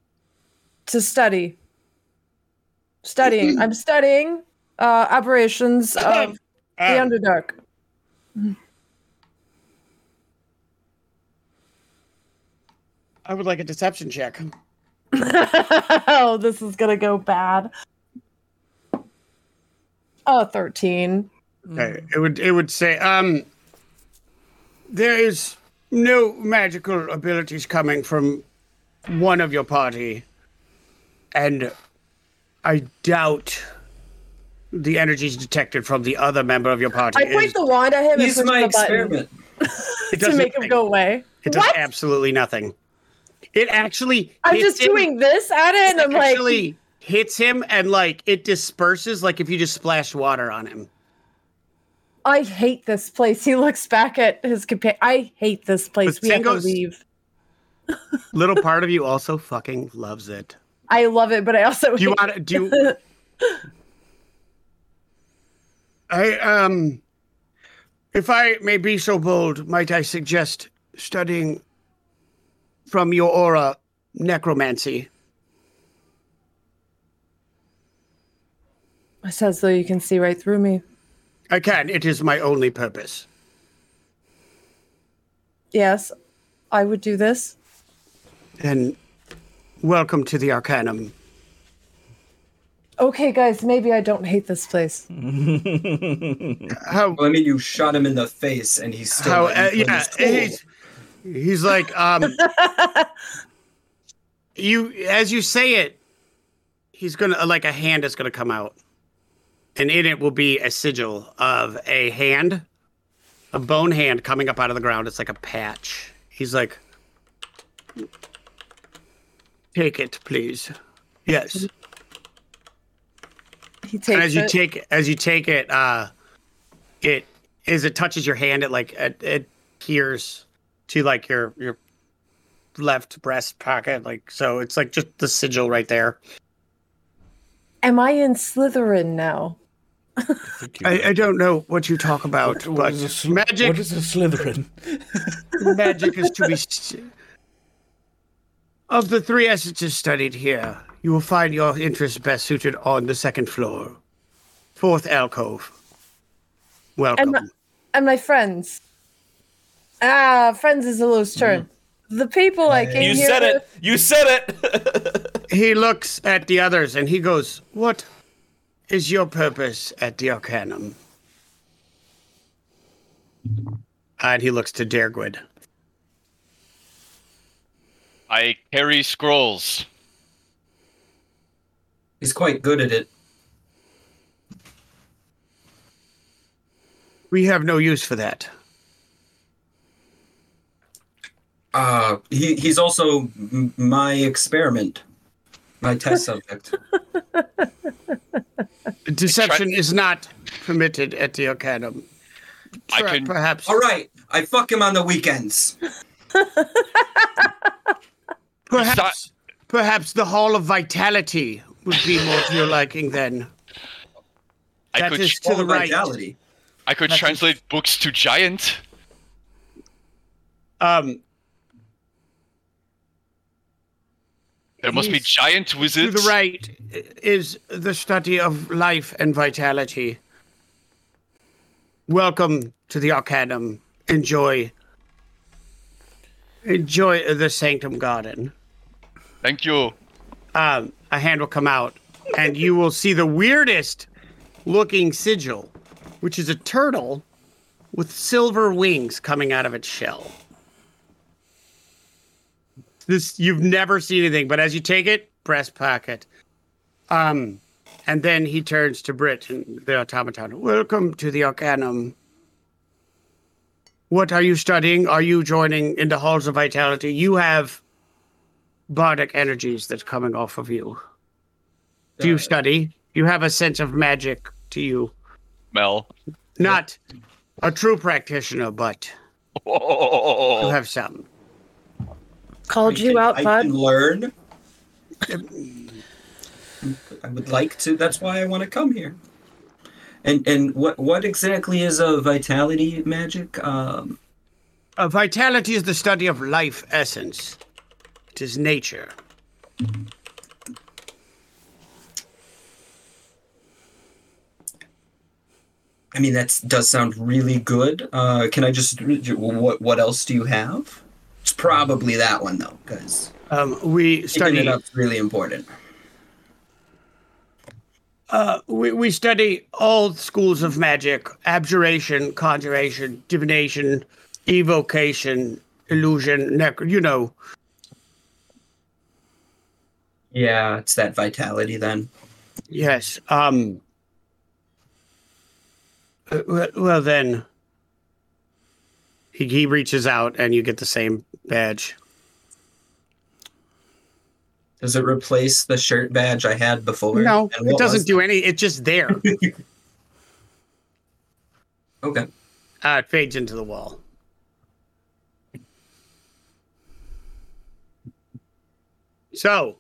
to study. Studying. I'm studying uh operations of the um, Underdark. i would like a deception check oh, this is gonna go bad. Oh, 13. Okay, it would it would say um there is no magical abilities coming from one of your party and I doubt the energies detected from the other member of your party. I point is- the wand at him and He's push my the button experiment. it to does make him nothing. go away. It does What? absolutely nothing. It actually I'm hits just him- doing this at it, and it I'm like, actually hits him and like it disperses like if you just splash water on him. I hate this place. He looks back at his companion. I hate this place. But We have to leave. Little part of you also fucking loves it. I love it, but I also Do you want to do you I um if I may be so bold, might I suggest studying from your aura necromancy? It says though you can see right through me. I can. It is my only purpose. Yes, I would do this. And welcome to the Arcanum. Okay, guys, maybe I don't hate this place. How Well, I mean, you shot him in the face, and he's still. how uh, yeah, the he's he's like um you as you say it he's going to like a hand is going to come out. And in it will be a sigil of a hand, a bone hand coming up out of the ground. It's like a patch. He's like Take it, please. Yes. He takes and as you it. take as you take it uh it as it touches your hand it like it, it adheres to like your your left breast pocket like so it's like just the sigil right there Am I in Slytherin now? I, I don't know what you talk about What but is a sl- magic What is a Slytherin? magic is to be st- of the three essences studied here you will find your interest best suited on the second floor fourth alcove welcome And and my friends. Ah, friends is a loose term. The people I came You here said with. it. You said it. he looks at the others and he goes, What is your purpose at the Arcanum? And he looks to Dergwid. I carry scrolls. He's quite good at it. We have no use for that. Uh, he he's also m- my experiment, my test subject. Deception is not permitted at the Arcanum. I can- perhaps All right, I fuck him on the weekends. perhaps perhaps the Hall of Vitality would be more to your liking then. I That could is to the right. vitality. I could translate books to giant. Um There must be giant giant To the right is the study of life and vitality. Welcome to the Arcanum. Enjoy. Enjoy the Sanctum Garden. Thank you. Um, a hand will come out, and you will see the weirdest looking sigil, which is a turtle with silver wings coming out of its shell. This you've never seen anything, but as you take it, breast pocket. Um, and then he turns to Britt and the automaton. Welcome to the Arcanum. What are you studying? Are you joining in the Halls of Vitality? You have bardic energies that's coming off of you. Do you Uh, study? You have a sense of magic to you. Mel. Not a true practitioner, but you Oh, have some. Called I you can- out, I bud. can learn. I would like to. That's why I want to come here. And and what what exactly is a vitality magic? Um, Uh, vitality is the study of life essence. It is nature. I mean that does sound really good. Uh, can I just what what else do you have? Probably that one though, because Um, we study. it up's really important. Uh, we, we study all schools of magic: abjuration, conjuration, divination, evocation, illusion, nec- You know, Yeah, it's that vitality then. Yes. Um. uh, Well, well then, he, he reaches out, and you get the same badge. Does it replace the shirt badge I had before? No, it doesn't do any. It's just there. Okay. uh, it fades into the wall. So,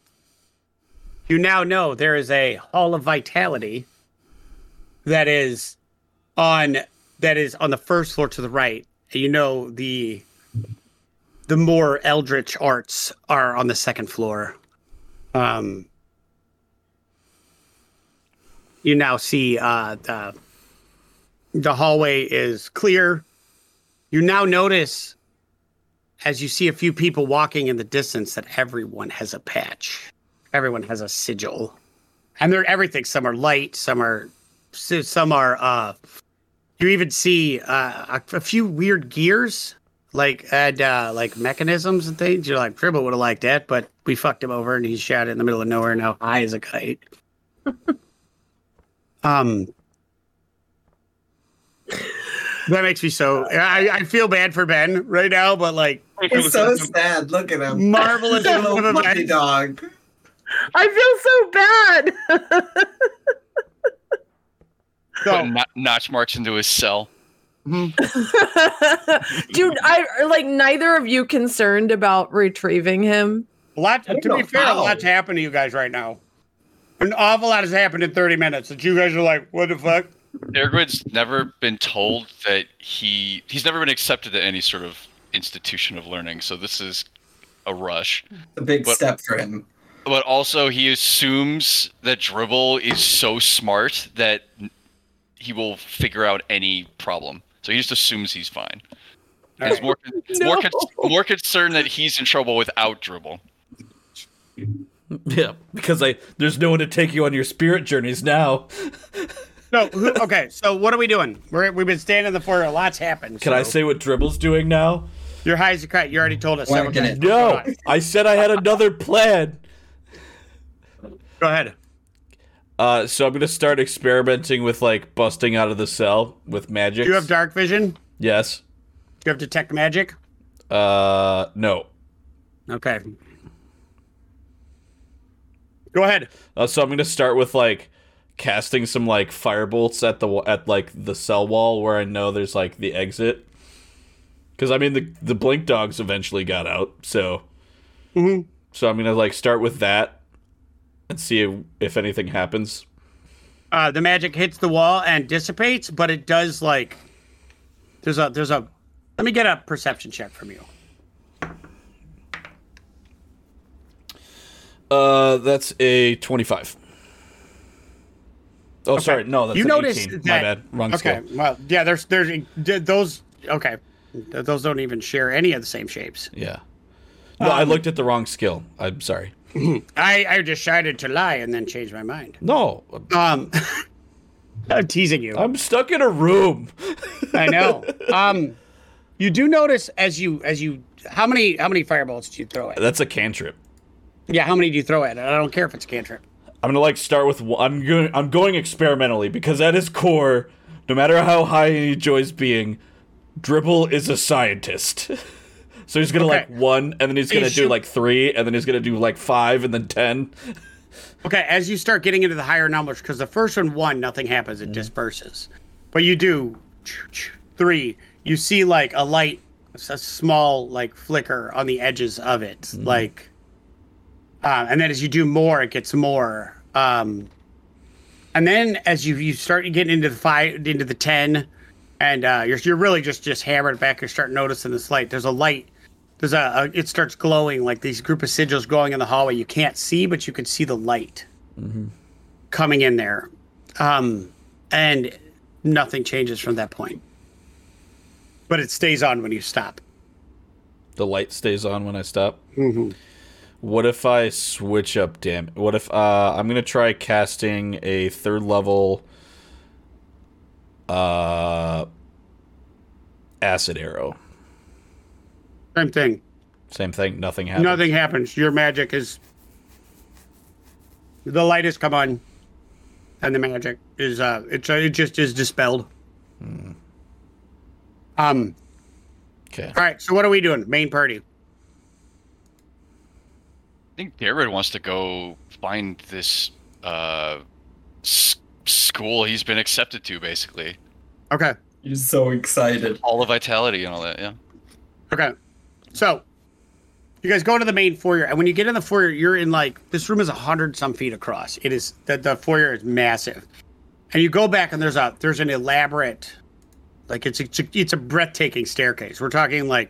you now know there is a Hall of Vitality that is on that is on the first floor to the right. You know the the more eldritch arts are on the second floor. Um, you now see uh, the the hallway is clear. You now notice, as you see a few people walking in the distance, that everyone has a patch. Everyone has a sigil, and they're everything. Some are light, some are, some are. uh You even see uh, a, a few weird gears, like and uh, like mechanisms and things. You're like, Dribble would have liked that, but we fucked him over, and he's shot in the middle of nowhere now, high as a kite. um, that makes me so. I, I feel bad for Ben right now, but like He's so sad. Look at him. marvelous little of puppy dog. I feel so bad. So, Putting no- notch marks into his cell. Dude, I like neither of you concerned about retrieving him. a lot. I To be know fair, a how. lot's happened to you guys right now. An awful lot has happened in 30 minutes that you guys are like, what the fuck? Ergrid's never been told that he he's never been accepted at any sort of institution of learning. So this is a rush. A big But- step for him. But also he assumes that Dribble is so smart that he will figure out any problem. So he just assumes he's fine. He's Alright. more more, No. con- more concerned that he's in trouble without Dribble. Yeah, because I there's no one to take you on your spirit journeys now. So, who, okay, so what are we doing? We're, we've been standing in the floor. A lot's happened. Can I say what Dribble's doing now? Your high as a kite. You already told us. several Whacking times. it. Go No. I said I had another plan. Go ahead. Uh, so I'm gonna start experimenting with like busting out of the cell with magic. Do you have dark vision? Yes. Do you have detect magic? Uh, no. Okay. Go ahead. Uh, so I'm gonna start with like casting some like firebolts at the at like the cell wall where I know there's like the exit. Because I mean the the blink dogs eventually got out, so Mhm. so I'm gonna like start with that and see if, anything happens. Uh, the magic hits the wall and dissipates, but it does like. There's a there's a. Let me get a perception check from you. Uh, that's a twenty-five. Oh, sorry, no, that's you notice 18. that My bad, wrong okay skill. well yeah there's there's those okay those don't even share any of the same shapes Yeah. No, I Um, looked at the wrong skill. I'm sorry. i i decided to lie and then change my mind No, um i'm teasing you I'm stuck in a room. i know um you do notice as you as you how many how many fireballs do you throw at That's a cantrip. yeah how many do you throw at it i don't care if it's a cantrip I'm gonna like start with. one- I'm going. I'm going experimentally because at his core, no matter how high he enjoys being, Dribble is a scientist. so he's gonna Okay. like one, and then he's gonna You do like three, and then he's gonna do like five, and then ten. Okay, as you start getting into the higher numbers, because the first one, one, nothing happens, it disperses. But you do three, you see like a light, a small like flicker on the edges of it, like, uh, and then as you do more, it gets more. Um, and then as you you start getting into the five, into the ten, and uh, you're you're really just just hammering back. You start noticing this light. There's a light there's a, a it starts glowing like these group of sigils glowing in the hallway you can't see but you can see the light coming in there um and nothing changes from that point but it stays on when you stop The light stays on when I stop. What if I switch up Damn. What if uh, I'm gonna try casting a third level uh, acid arrow? Same thing Same thing. Nothing happens. nothing happens your magic is the light has come on and the magic is uh it's uh, it just is dispelled um Okay. all right so what are we doing main party I think Jared wants to go find this uh, s- school he's been accepted to, basically. okay He's so excited. All the vitality and all that, yeah. Okay. So you guys go to the main foyer, and when you get in the foyer, you're in like this room is a hundred some feet across. It is the the foyer is massive, and you go back and there's a there's an elaborate, like it's a, it's a breathtaking staircase. We're talking like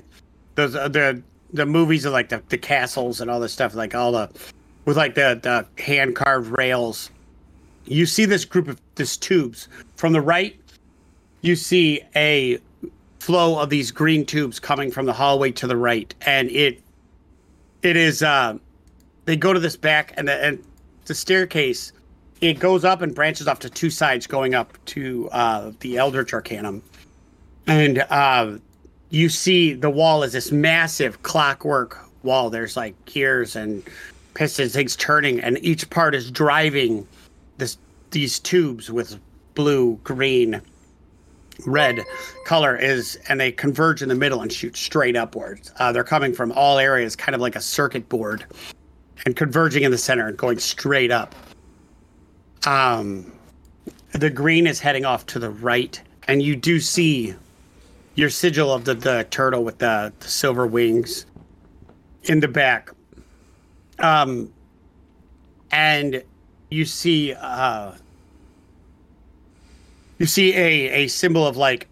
those uh, the the movies of like the, the castles and all this stuff, like all the with like the the hand carved rails. You see this group of this tubes from the right. You see a flow of these green tubes coming from the hallway to the right, and it it is uh, they go to this back and the, and the staircase it goes up and branches off to two sides going up to uh, the Eldritch Arcanum, and uh, you see the wall is this massive clockwork wall. There's like gears and pistons, things turning, and each part is driving this these tubes with blue, green, red color is and they converge in the middle and shoot straight upwards. Uh, they're coming from all areas kind of like a circuit board and converging in the center and going straight up. Um the green is heading off to the right and you do see your sigil of the, the turtle with the, the silver wings in the back. Um and you see uh you see a a symbol of like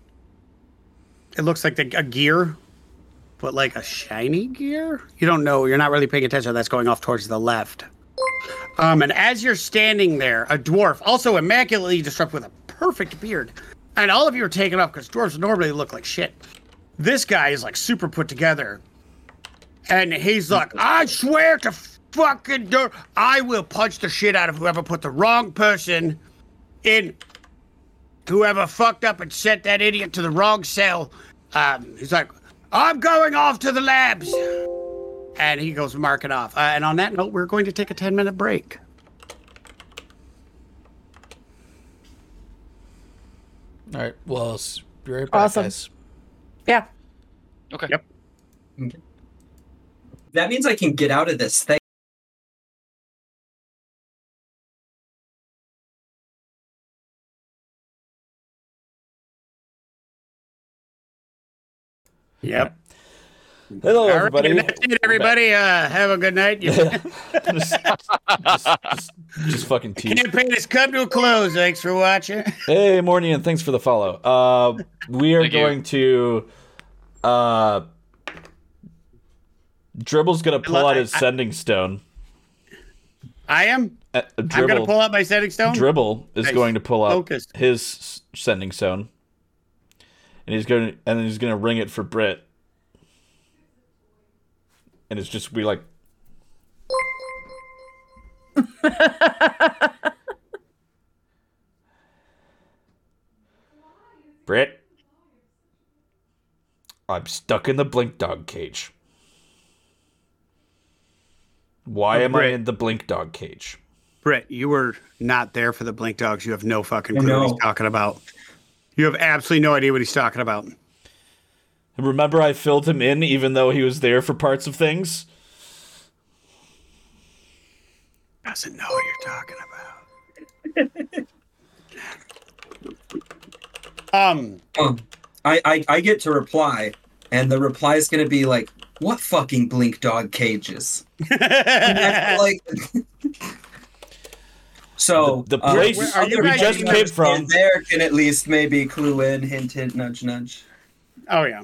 it looks like the, a gear but like a shiny gear? You don't know. You're not really paying attention. That's going off towards the left. Um and as you're standing there a dwarf also immaculately disrupted with a perfect beard and all of you are taken off because dwarves normally look like shit. This guy is like super put together. And he's like i swear to fucking do i will punch the shit out of whoever put the wrong person in whoever fucked up and sent that idiot to the wrong cell, um, he's like, I'm going off to the labs. And he goes marking off. Uh, and on that note, we're going to take a 10 minute break. All right. Well, s- be right back, Awesome. guys. Yeah. Okay. Yep. That means I can get out of this thing. Yep. Hello, All right, everybody. and that's it, everybody. Uh, have a good night. Just, just, just, just fucking tease. campaign has come to a close. Thanks for watching. Hey, morning, and thanks for the follow. Uh, we are Thank you. going to. Uh, Dribble's gonna pull out his I- sending stone. I am. Uh, I'm gonna pull out my sending stone. dribble is Nice. going to pull out Focus. his sending stone, and he's going to and he's going to ring it for Britt, and it's just be like Britt. I'm stuck in the blink dog cage. Why Oh, am I in the blink dog cage? Britt, you were not there for the blink dogs. You have no fucking clue what he's talking about. You have absolutely no idea what he's talking about. Remember, I filled him in even though he was there for parts of things. Doesn't know what you're talking about. um, Um, I, I I get to reply, and the reply is gonna be like, "What fucking blink dog cages?" And I feel like. So The- the uh, place Where- are you other guys came from- there can at least maybe clue in, hint, hint, nudge, nudge. oh yeah.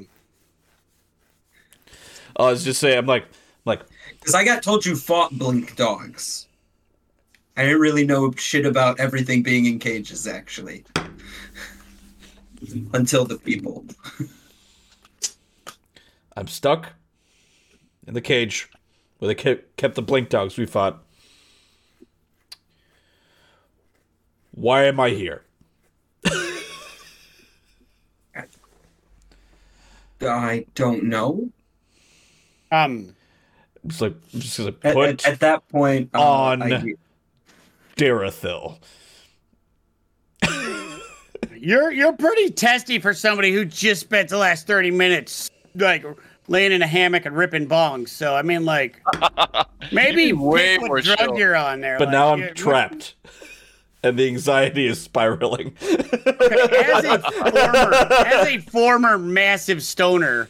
I was just saying, I'm like, like, Because I got told you fought blink dogs. I didn't really know shit about everything being in cages, actually. Until the people. I'm stuck in the cage where they kept, kept the blink dogs we fought. Why am I here? I don't know. Um, It's like, I'm just gonna put at, at that point, uh, on- I- Durthil. you're you're pretty testy for somebody who just spent the last thirty minutes like laying in a hammock and ripping bongs. So I mean, like maybe You'd be way pick what more drug chill. you're on there. But like, now I'm you- trapped. And the anxiety is spiraling. as a former, as a former massive stoner,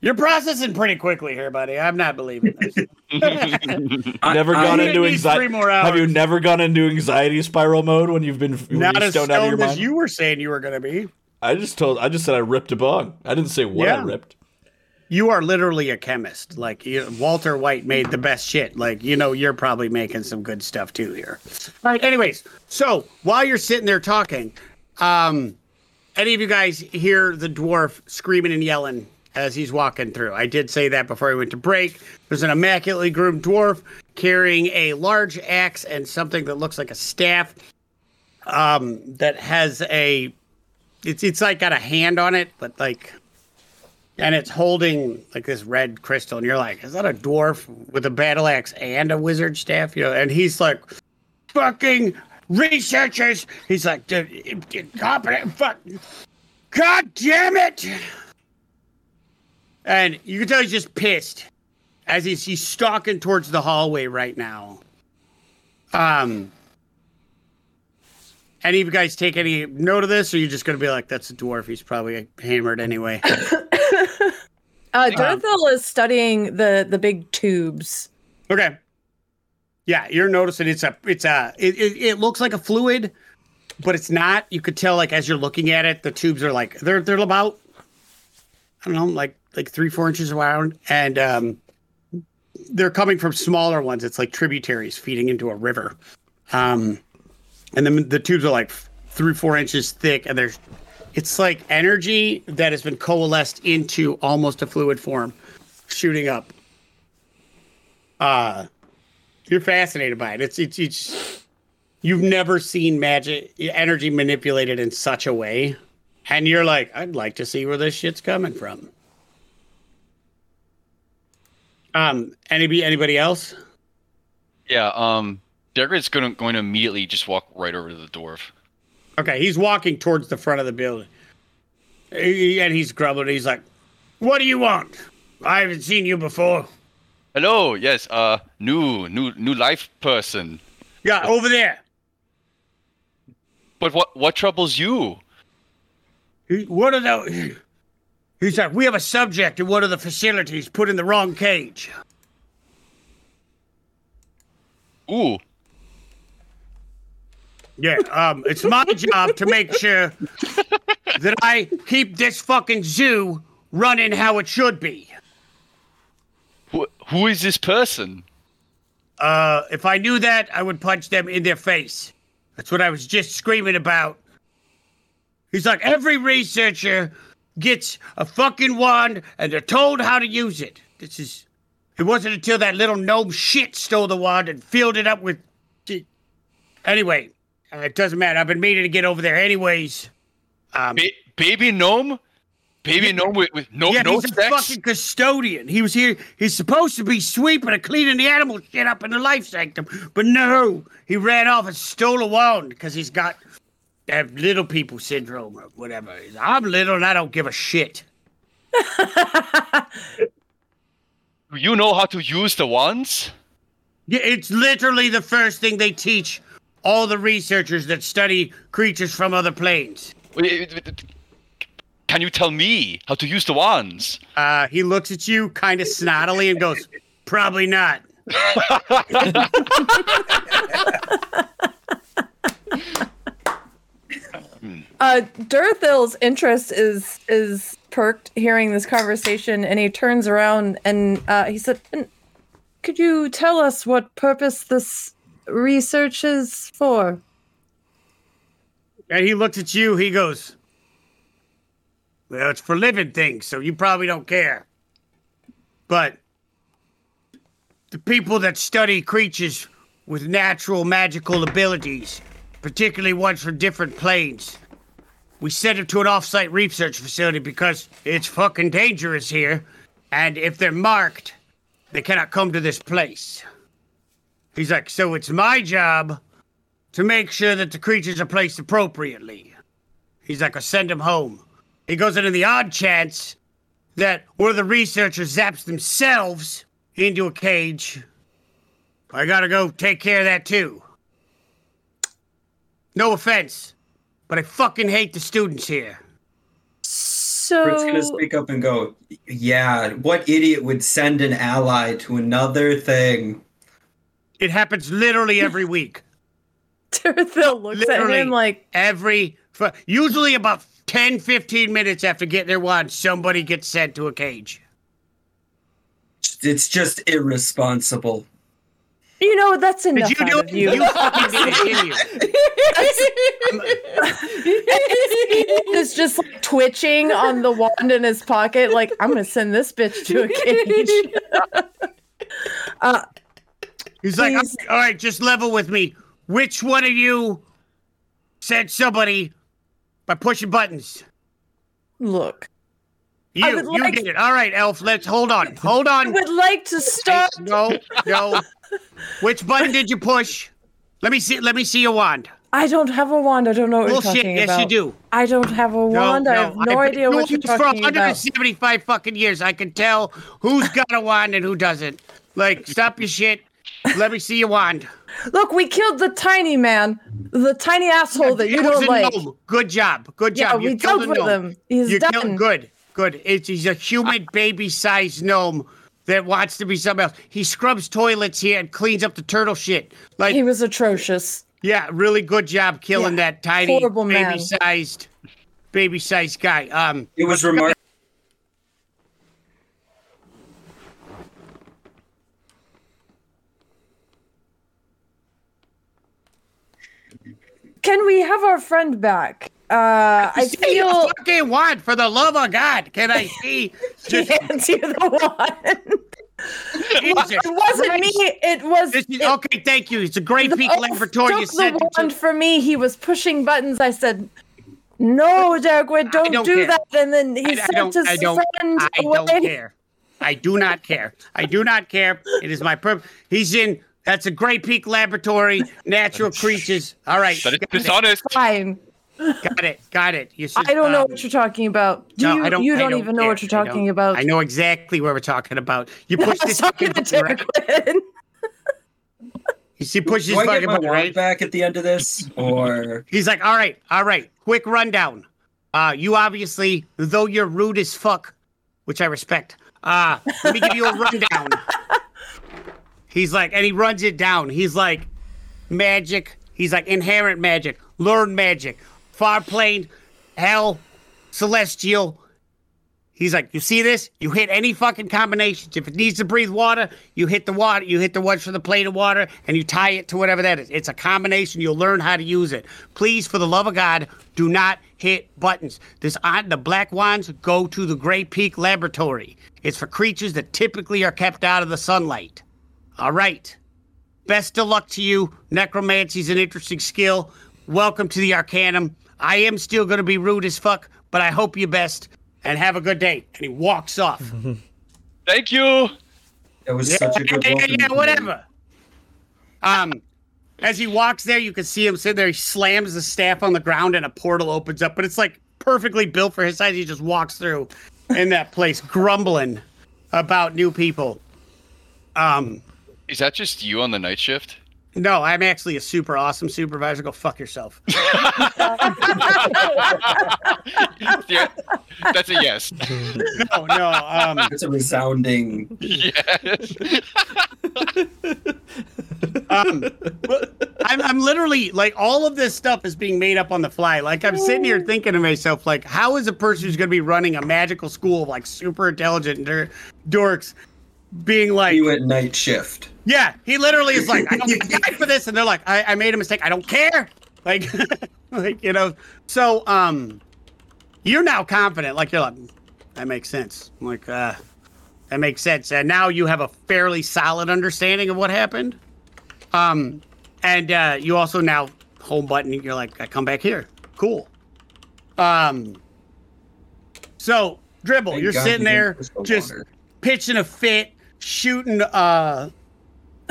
you're processing pretty quickly here, buddy. I'm not believing this. I- never I- gone You into anxiety. Have you never gone into anxiety spiral mode when you've been when not you're as stoned out of your stoned as mind? you were saying you were going to be. I just told. I just said I ripped a bong. I didn't say what I ripped. You are literally a chemist. Like you, Walter White made the best shit. Like you know, you're probably making some good stuff too here. All right. Anyways, so while you're sitting there talking, um, any of you guys hear the dwarf screaming and yelling as he's walking through? I did say that before we went to break. There's an immaculately groomed dwarf carrying a large axe and something that looks like a staff. Um, that has a, it's it's like got a hand on it, but like and it's holding like this red crystal, and you're like, is that a dwarf with a battle axe and a wizard staff? You know, and he's like, fucking researchers. He's like, "D- d- fuck, god damn it! And you can tell he's just pissed as he's he's stalking towards the hallway right now. Um. Any of you guys take any note of this, or are you just gonna be like, "That's a dwarf. He's probably hammered anyway." Uh, Durthil is studying the the big tubes. Okay. Yeah, you're noticing it's a it's a it, it, it looks like a fluid, but it's not. You could tell like as you're looking at it, the tubes are like they're they're about I don't know, like like three, four inches around. And um they're coming from smaller ones. It's like tributaries feeding into a river. Um and then the tubes are like three, four inches thick, and there's it's like energy that has been coalesced into almost a fluid form, shooting up. Uh you're fascinated by it. It's it's it's you've never seen magic energy manipulated in such a way, and you're like, I'd like to see where this shit's coming from. Um, anybody anybody else? Yeah, um, Degrad's gonna going to immediately just walk right over to the dwarf. Okay, he's walking towards the front of the building, He- and he's grumbling. He's like, "What do you want? I haven't seen you before." Hello, yes, uh, new, new, new life person. Yeah, over there. But what, what troubles you? He- What are those? He's like, we have a subject in one of the facilities put in the wrong cage. Ooh, Yeah, um, it's my job to make sure that I keep this fucking zoo running how it should be. who, who is this person? Uh, if I knew that, I would punch them in their face. That's what I was just screaming about. He's like, every researcher gets a fucking wand and they're told how to use it. This is. It wasn't until that little gnome shit stole the wand and filled it up with. Anyway, uh, it doesn't matter. I've been meaning to get over there anyways. Um, Ba- baby gnome, baby gnome with, with no yeah, no he's a fucking custodian. He was here. He's supposed to be sweeping and cleaning the animal shit up in the life sanctum, but no, he ran off and stole a wand because he's got that little people syndrome or whatever. I'm little and I don't give a shit. Do you know how to use the wands? Yeah, it's literally the first thing they teach all the researchers that study creatures from other planes. Can you tell me how to use the wands? Uh, he looks at you kind of snottily and goes, "Probably not." Uh, Durthil's interest is is perked hearing this conversation, and he turns around and uh, he said, "Could you tell us what purpose this research is for?" And he looks at you. He goes, "Well, it's for living things, so you probably don't care." But the people that study creatures with natural magical abilities, particularly ones from different planes, we send them to an off-site research facility because it's fucking dangerous here, and if they're marked, they cannot come to this place. He's like, so it's my job to make sure that the creatures are placed appropriately. He's like, I'll send them home. He goes into the odd chance that one of the researchers zaps themselves into a cage. I gotta go take care of that too. No offense, but I fucking hate the students here. So Kurt's gonna speak up and go, "Yeah, what idiot would send an ally to another thing?" It happens literally every week. Durthil looks at him like, Every, fu- usually about 10, 15 minutes after getting their wand, somebody gets sent to a cage. It's just irresponsible. "You know, that's Did enough you out do of it? you." You fucking did it, didn't you? is just like twitching on the wand in his pocket, like I'm gonna send this bitch to a cage. uh, He's like, Please. all right, just level with me. Which one of you sent somebody by pushing buttons? look, You, you like- did it. All right, Elf. Let's hold on. Hold on. I would like to start. No, no. Which button did you push? Let me see. Let me see your wand. I don't have a wand. I don't know what you're Bullshit. talking Yes, about. you do. I don't have a wand. I have no I've idea what you're doing this for talking about. 175 fucking years. I can tell who's got a wand and who doesn't. Like, stop your shit. Let me see your wand. Look, we killed the tiny man, the tiny asshole that you It was don't a like. gnome. Good job. Good job. Yeah, job. we You killed dealt with him. He's you done. killed good. Good. It's he's a human baby-sized gnome that wants to be something else. He scrubs toilets here and cleans up the turtle shit. Like, He was atrocious. yeah, really good job killing Yeah, that tiny horrible baby-sized, baby-sized guy. Um, It was remarkable. Can we have our friend back? Uh, I feel fucking wand for the love of God. Can I see? Just hands you the wand. It wasn't me. It was. Is, it- okay, thank you. It's a great the peak laboratory. You took sent the it to- for me. He was pushing buttons. I said, "No, Dagwood, don't don't do care. that." And then he I- I sent don't- his I friend I away. don't care. I do not care. I do not care. It is my purpose. He's in. That's a Great Peak Laboratory. Natural creatures. All right. That is Got it. dishonest. Fine. Got it. Got it. You should, I don't know um, what you're talking about. Do no, you? I don't, you I don't, even know what you're talking don't. about. I know exactly what we're talking about. You I push this fucking button, right? You see, push this Do I get fucking button, right? back at the end of this, or He's like, all right, all right, quick rundown. Uh, you obviously, though you're rude as fuck, which I respect. Uh, let me give you a rundown. He's like, and he runs it down. He's like, magic. He's like, inherent magic, learn magic, far plane, hell, celestial. He's like, you see this? You hit any fucking combinations. If it needs to breathe water, you hit the water. You hit the ones for the plate of water, and you tie it to whatever that is. It's a combination. You'll learn how to use it. Please, for the love of God, do not hit buttons. This on the black wands go to the Gray Peak Laboratory. It's for creatures that typically are kept out of the sunlight. All right. Best of luck to you. Necromancy's an interesting skill. Welcome to the Arcanum. I am still going to be rude as fuck, but I hope you best and have a good day. And he walks off. Thank you. It was yeah, such a good yeah, welcome yeah, whatever. Um, as he walks there, you can see him sitting there. He slams the staff on the ground, and a portal opens up. But it's like perfectly built for his size. He just walks through in that place, grumbling about new people. Um, Is that just you on the night shift? no, I'm actually a super awesome supervisor. Go fuck yourself. yeah, that's a yes. No, no. Um, It's a resounding. yes. um, I'm, I'm literally like all of this stuff is being made up on the fly. Like I'm sitting here thinking to myself, like, how is a person who's going to be running a magical school of like super intelligent dorks being like, You at night shift. yeah, he literally is like, I don't get guy for this, and they're like, I, I made a mistake, I don't care, like, like you know. So um, you're now confident, like you're like, that makes sense. I'm like, uh, that makes sense, and now you have a fairly solid understanding of what happened. Um, and uh, you also now home button. You're like, I come back here, cool. Um, so dribble, Thank you're God sitting there just water. pitching a fit, shooting uh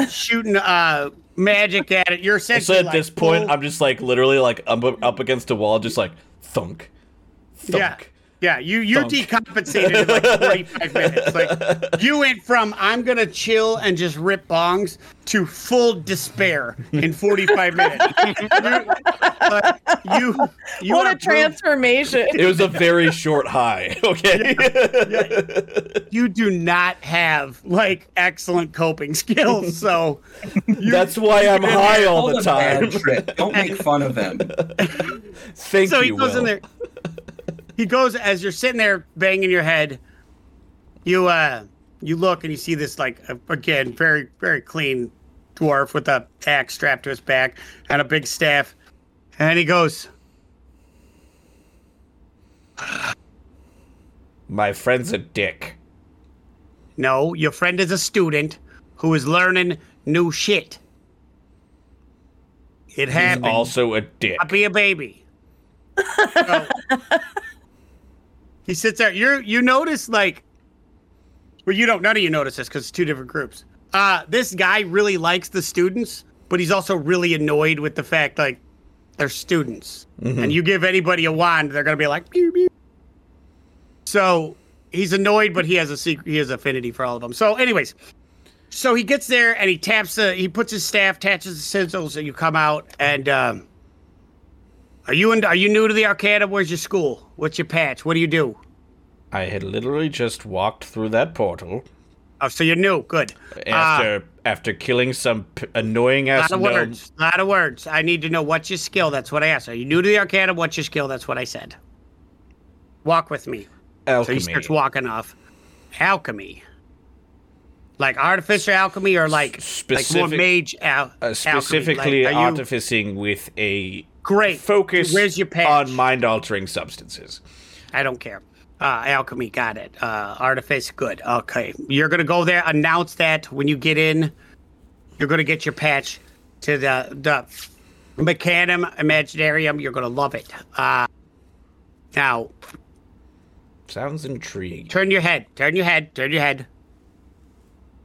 shooting uh magic at it. You're So essentially at like this point, I'm just like literally like up, up against a wall, just like thunk, thunk. yeah. Yeah, you you're Thunk. decompensated in like 45 minutes. Like you went from I'm gonna chill and just rip bongs to full despair in 45 minutes. you, like, you, you what are a transformation. It was a very short high. Okay. you do not have like excellent coping skills. So That's why I'm high all the time. Don't make fun of him. Thank so you. he goes Will. in there. He goes as you're sitting there banging your head. You uh, you look and you see this like again very very clean dwarf with a axe strapped to his back and a big staff, and he goes, My friend's a dick. "No, your friend is a student who is learning new shit. It He's happens. also a dick. I'll be a baby." So, he sits there. You you notice like, well, you don't. None of you notice this because it's two different groups. Uh, this guy really likes the students, but he's also really annoyed with the fact like they're students, and you give anybody a wand, they're gonna be like, pew, pew. so he's annoyed, but he has a secret. He has affinity for all of them. So, anyways, so he gets there and he taps the. He puts his staff, attaches the sigils, and you come out and. Um, are you in, are you new to the Arcana? Where's your school? What's your patch? What do you do? I had literally just walked through that portal Oh, so you're new. Good. after after killing some p- annoying a ass lot of gnome. words. A lot of words. I need to know what's your skill. That's what I asked. Are you new to the Arcana? What's your skill? That's what I said. Walk with me. So Alchemy. he starts walking off. Alchemy. Like artificial alchemy or like like more mage al- uh, alchemy? specifically Like, are you- artificing with a Great. focus Where's your patch? on mind altering substances. I don't care. Uh, alchemy, got it. Uh, artifice, good. Okay, you're gonna go there. Announce that when you get in. You're gonna get your patch to the the Mechanum Imaginarium. You're gonna love it. Uh, now Sounds intriguing. turn your head. Turn your head. Turn your head.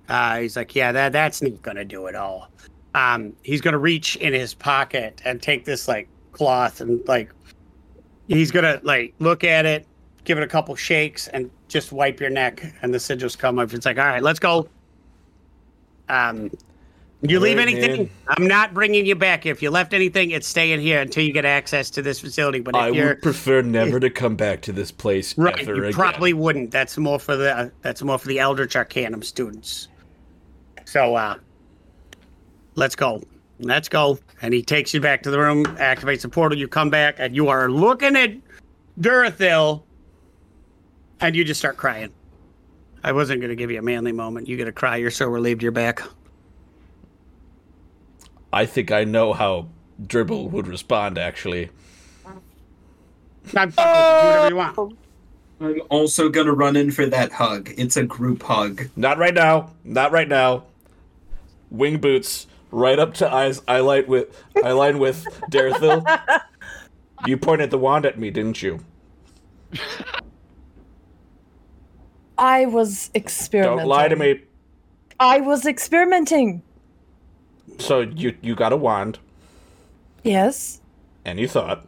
Uh, he's like, yeah, that that's not gonna do it all. Um, he's gonna reach in his pocket and take this like cloth and like he's gonna like look at it, give it a couple shakes, and just wipe your neck, and the sigils come up. It's like, all right, let's go. Um, you leave right, anything? man. I'm not bringing you back. If you left anything, it's staying here until you get access to this facility. But if I you're would prefer never to come back to this place Right, ever you again. probably wouldn't. That's more for the that's more for the Eldritch Arcanum students. So uh let's go. Let's go. And he takes you back to the room, activates the portal, you come back, and you are looking at Durthil. and you just start crying. I wasn't going to give you a manly moment. You get to cry. You're so relieved you're back. I think I know how Dribble would respond. Actually, I'm fucking with. Do whatever you want. I'm also gonna run in for that hug. It's a group hug. not right now. Not right now. Wing boots right up to eyes. I light with I line with Durthil. You pointed the wand at me, didn't you? I was experimenting. Don't lie to me. I was experimenting. So you you got a wand Yes. and you thought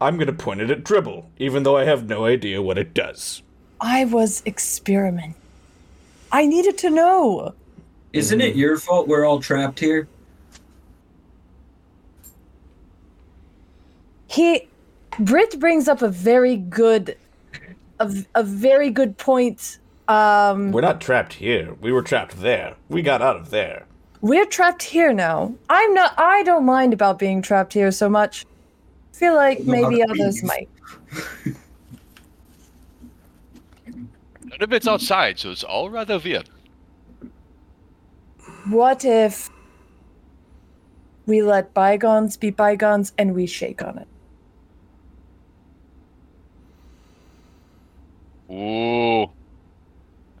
I'm gonna point it at Dribble, even though I have no idea what it does. I was experimenting. I needed to know. Isn't it your fault we're all trapped here? He Britt brings up a very good a, a very good point. Um We're not trapped here. We were trapped there. We got out of there. we're trapped here now. I'm not I don't mind about being trapped here so much. I feel like maybe others me. might. None of it's outside, so it's all rather weird. What if we let bygones be bygones and we shake on it? Ooh.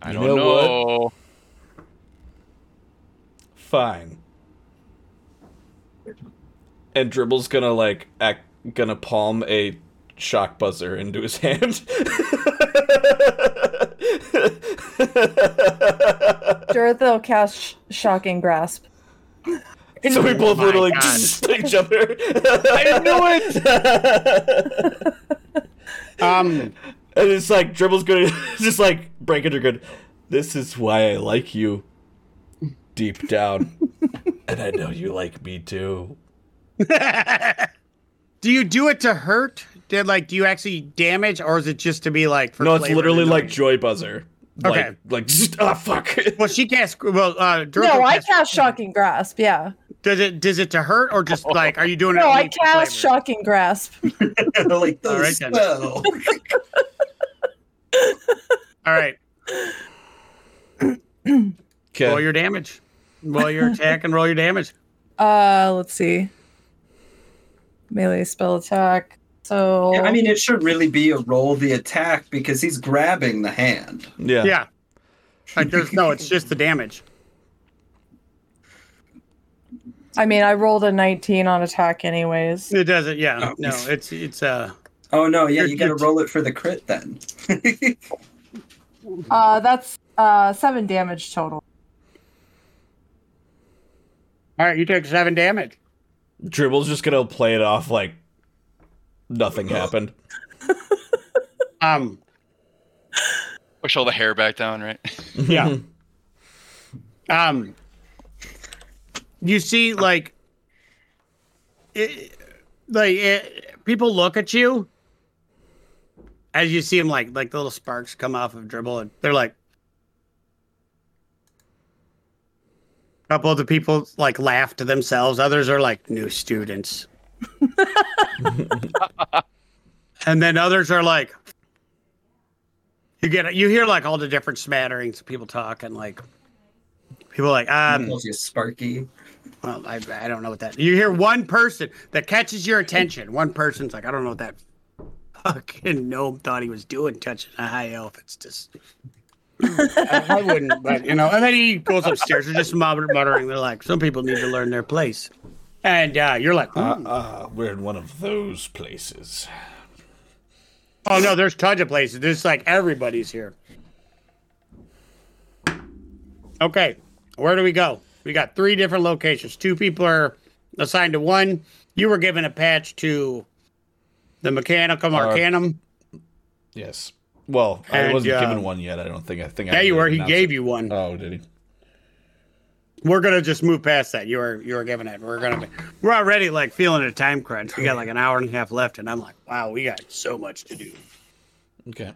I You don't know what? know. Fine. And Dribble's gonna like act gonna palm a shock buzzer into his hand. Durthil cast sh- shocking grasp. so we both Oh literally God. just each other. I knew it! Um, And it's like Dribble's gonna just like break it or good. This is why I like you deep down. and I know you like me too. do you do it to hurt? Did like do you actually damage, or is it just to be like? For no, it's literally like? Joy Buzzer. Okay. Like, like ah, fuck. Well, she can't. Well, uh, Durko No, I casts- cast shocking grasp. Yeah. Does it? Does it to hurt, or just like? Are you doing it? No, I only for cast shocking grasp. like the All right, then. spell. All right. Roll your damage. Roll your attack and roll your damage. Uh, let's see. Melee spell attack. So Yeah, I mean, it should really be a roll the attack because he's grabbing the hand. Yeah. Yeah. Like there's no. It's just the damage. I mean, I rolled a 19 on attack, anyways. It doesn't. Yeah. Oh. No. It's it's uh. Oh no, yeah, You're- got to roll it for the crit then. Uh, that's uh seven damage total. All right. You take seven damage. Dribble's just gonna play it off like nothing happened. Um. Push all the hair back down, right? Yeah. um. You see, like, it, like it, people look at you as you see them, like, like the little sparks come off of dribble, and they're like. A couple of the people like laugh to themselves. Others are like new students. and then others are like, you get you hear like all the different smatterings of people talking like people like um you Sparky. well, I, I don't know what that you hear one person that catches your attention. One person's like I don't know what that fucking gnome thought he was doing touching a high elf. It's just I, I wouldn't but you know and then he goes upstairs. They're just mutter- muttering. They're like some people need to learn their place and uh, you're like Uh, "Hmm." uh, we're in one of those places. oh no there's tons of places there's like everybody's here Okay, where do we go? We got three different locations. Two people are assigned to one. You were given a patch to the Mechanicum Uh, Arcanum. Yes. Well, I wasn't uh, given one yet. I don't think. I think. yeah, I you were. He gave it. you one. Oh, did he? We're gonna just move past that. You were you were giving it. We're gonna be. We're already like feeling a time crunch. We got like an hour and a half left, and I'm like, wow, we got so much to do. Okay.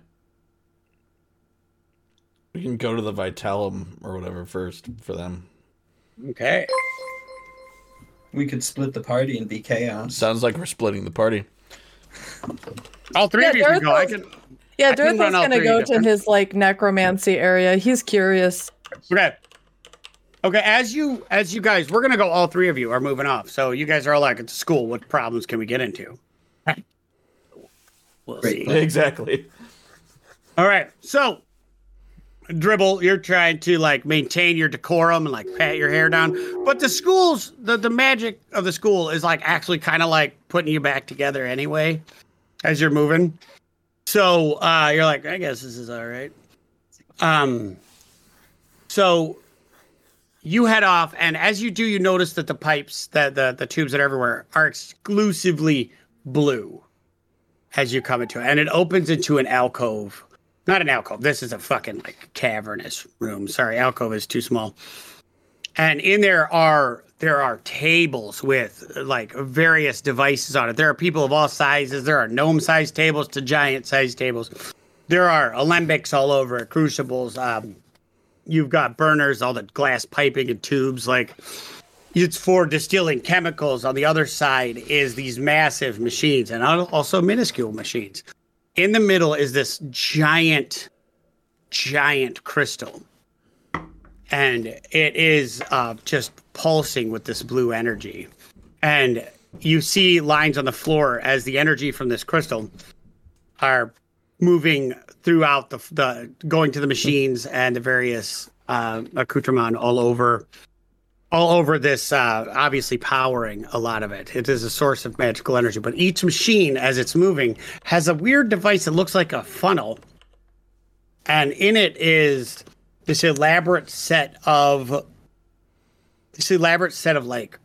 We can go to the Vitalum or whatever first for them. Okay. We could split the party and be chaos. Sounds like we're splitting the party. All three Yeah, of you can there's go. I can. Yeah, Dorothy's gonna go different- to his like necromancy area. He's curious. Okay. Okay, as you as you guys, we're gonna go. All three of you are moving off. So you guys are all like at school. What problems can we get into? We'll see. Exactly. All right. So, dribble, you're trying to like maintain your decorum and like pat your hair down, but the school's the the magic of the school is like actually kind of like putting you back together anyway as you're moving. So uh, you're like, I guess this is all right. Um. So you head off, and as you do, you notice that the pipes, that the the tubes that are everywhere, are exclusively blue as you come into it, and it opens into an alcove. Not an alcove. This is a fucking like cavernous room. Sorry, alcove is too small. And in there are there are tables with like various devices on it. There are people of all sizes. There are gnome-sized tables to giant-sized tables. There are alembics all over crucibles. Um, you've got burners, all the glass piping and tubes. Like it's for distilling chemicals. On the other side is these massive machines and also minuscule machines. In the middle is this giant, giant crystal. And it is uh, just pulsing with this blue energy. And you see lines on the floor as the energy from this crystal are moving throughout the, the going to the machines and the various uh, accoutrement all over all over this uh, obviously powering a lot of it. It is a source of magical energy but each machine as it's moving has a weird device that looks like a funnel. And in it is this elaborate set of this elaborate set of like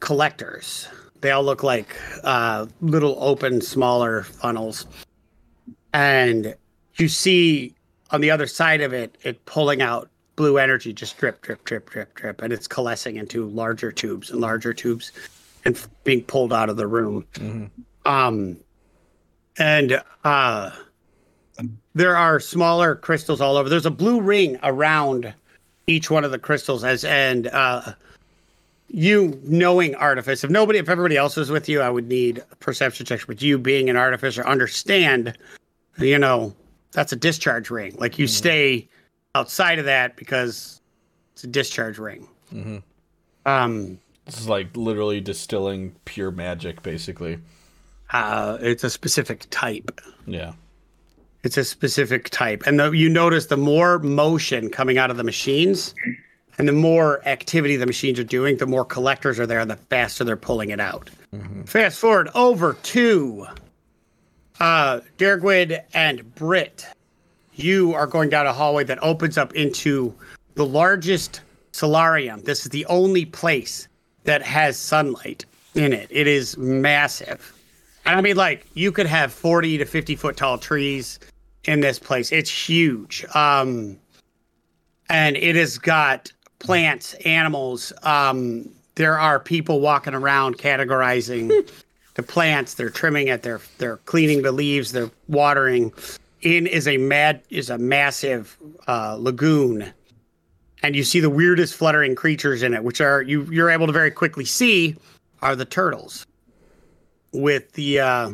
collectors. They all look like uh, little open smaller funnels and you see on the other side of it it pulling out blue energy just drip drip drip drip drip and it's coalescing into larger tubes and larger tubes and being pulled out of the room. Um and uh there are smaller crystals all over. There's a blue ring around each one of the crystals as and uh you knowing artifice if nobody if everybody else was with you i would need perception check but you being an artificer understand you know that's a discharge ring. Like you stay outside of that because it's a discharge ring. Mhm. um This is like literally distilling pure magic, basically. uh it's a specific type. Yeah. it's a specific type. And the, you notice the more motion coming out of the machines and the more activity the machines are doing the more collectors are there the faster they're pulling it out. Fast forward over to uh Dergwid and Britt you are going down a hallway that opens up into the largest solarium this is the only place that has sunlight in it it is massive and I mean, like, you could have 40 to 50 foot tall trees in this place. It's huge. Um, and it has got plants, animals. Um, there are people walking around categorizing the plants. They're trimming it. They're they're cleaning the leaves. They're watering. In is a mad is a massive uh, lagoon, and you see the weirdest fluttering creatures in it, which are you you're able to very quickly see are the turtles with the uh,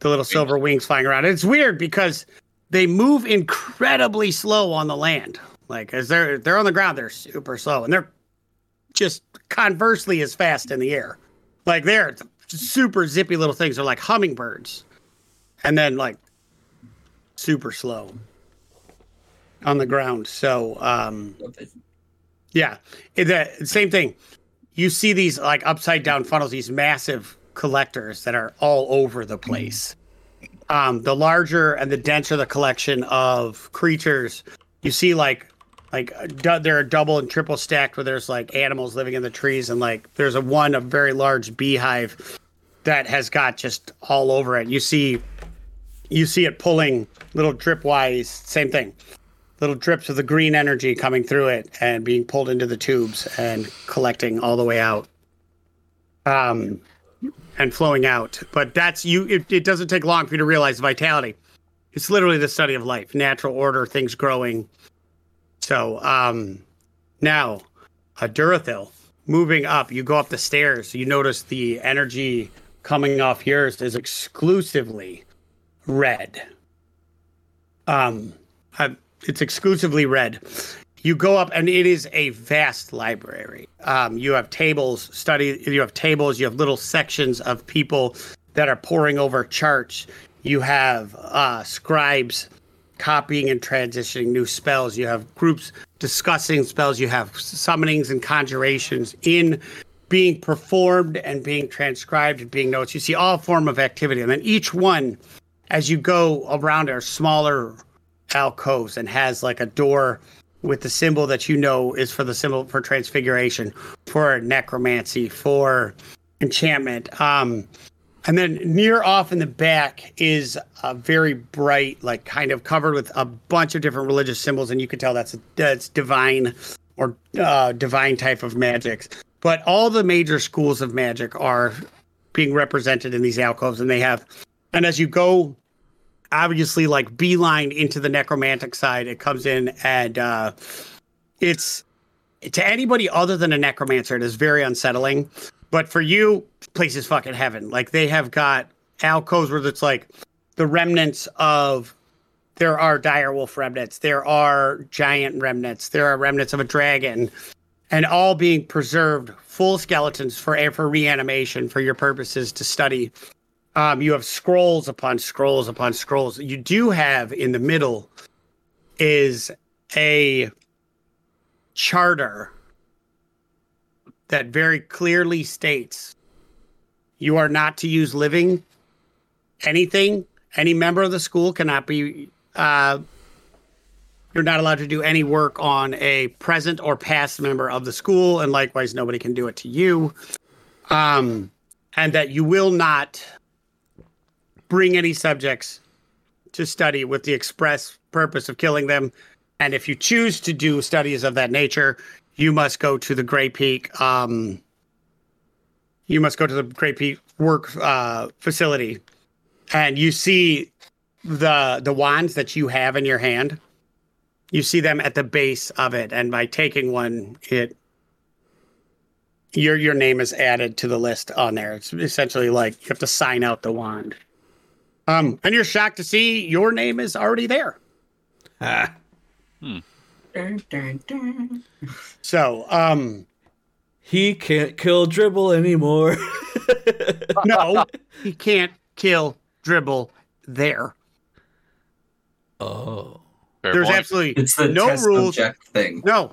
the little silver wings flying around. It's weird because they move incredibly slow on the land. Like as they're they're on the ground, they're super slow, and they're just conversely as fast in the air. Like they're super zippy little things. They're like hummingbirds, and then like super slow on the ground. So um, yeah, the same thing. You see these like upside down funnels, these massive collectors that are all over the place. Um, the larger and the denser the collection of creatures, you see like like uh, du- they're double and triple stacked where there's like animals living in the trees and like there's a one a very large beehive that has got just all over it. You see you see it pulling little drip wise, same thing. Little drips of the green energy coming through it and being pulled into the tubes and collecting all the way out um and flowing out. But that's you it, it doesn't take long for you to realize vitality. It's literally the study of life natural order things growing so um now a Durathil moving up you go up the stairs you notice the energy coming off yours is exclusively red. Um, I, it's exclusively red. You go up, and it is a vast library. Um, you have tables, study. You have tables. You have little sections of people that are poring over charts. You have uh, scribes copying and transitioning new spells. You have groups discussing spells. You have summonings and conjurations in being performed and being transcribed and being notes. You see all form of activity, and then each one, as you go around, are smaller alcoves and has like a door with the symbol that you know is for the symbol for transfiguration, for necromancy, for enchantment. Um, and then near off in the back is a very bright, like kind of covered with a bunch of different religious symbols, and you can tell that's that's divine or uh, divine type of magics. But all the major schools of magic are being represented in these alcoves, and they have. And as you go, obviously, like beeline into the necromantic side, it comes in, and uh, it's to anybody other than a necromancer, it is very unsettling. But for you, place is fucking heaven. Like they have got alcoves where it's like the remnants of there are direwolf remnants, there are giant remnants, there are remnants of a dragon, and all being preserved, full skeletons for for reanimation for your purposes to study. Um, you have scrolls upon scrolls upon scrolls. You do have in the middle is a charter that very clearly states you are not to use living anything. Any member of the school cannot be. Uh, you're not allowed to do any work on a present or past member of the school, and likewise, nobody can do it to you. Um, and that you will not bring any subjects to study with the express purpose of killing them. And if you choose to do studies of that nature, you must go to the Grey Peak. Um, you must go to the Grey Peak work uh, facility, and you see the the wands that you have in your hand. You see them at the base of it, and by taking one, it your your name is added to the list on there. It's essentially like you have to sign out the wand. Um, and you're shocked to see your name is already there. Ah, Dun, dun, dun. So, um, he can't kill dribble anymore. no, he can't kill dribble there. oh. Fair There's point. absolutely It's the no test rules. thing. No,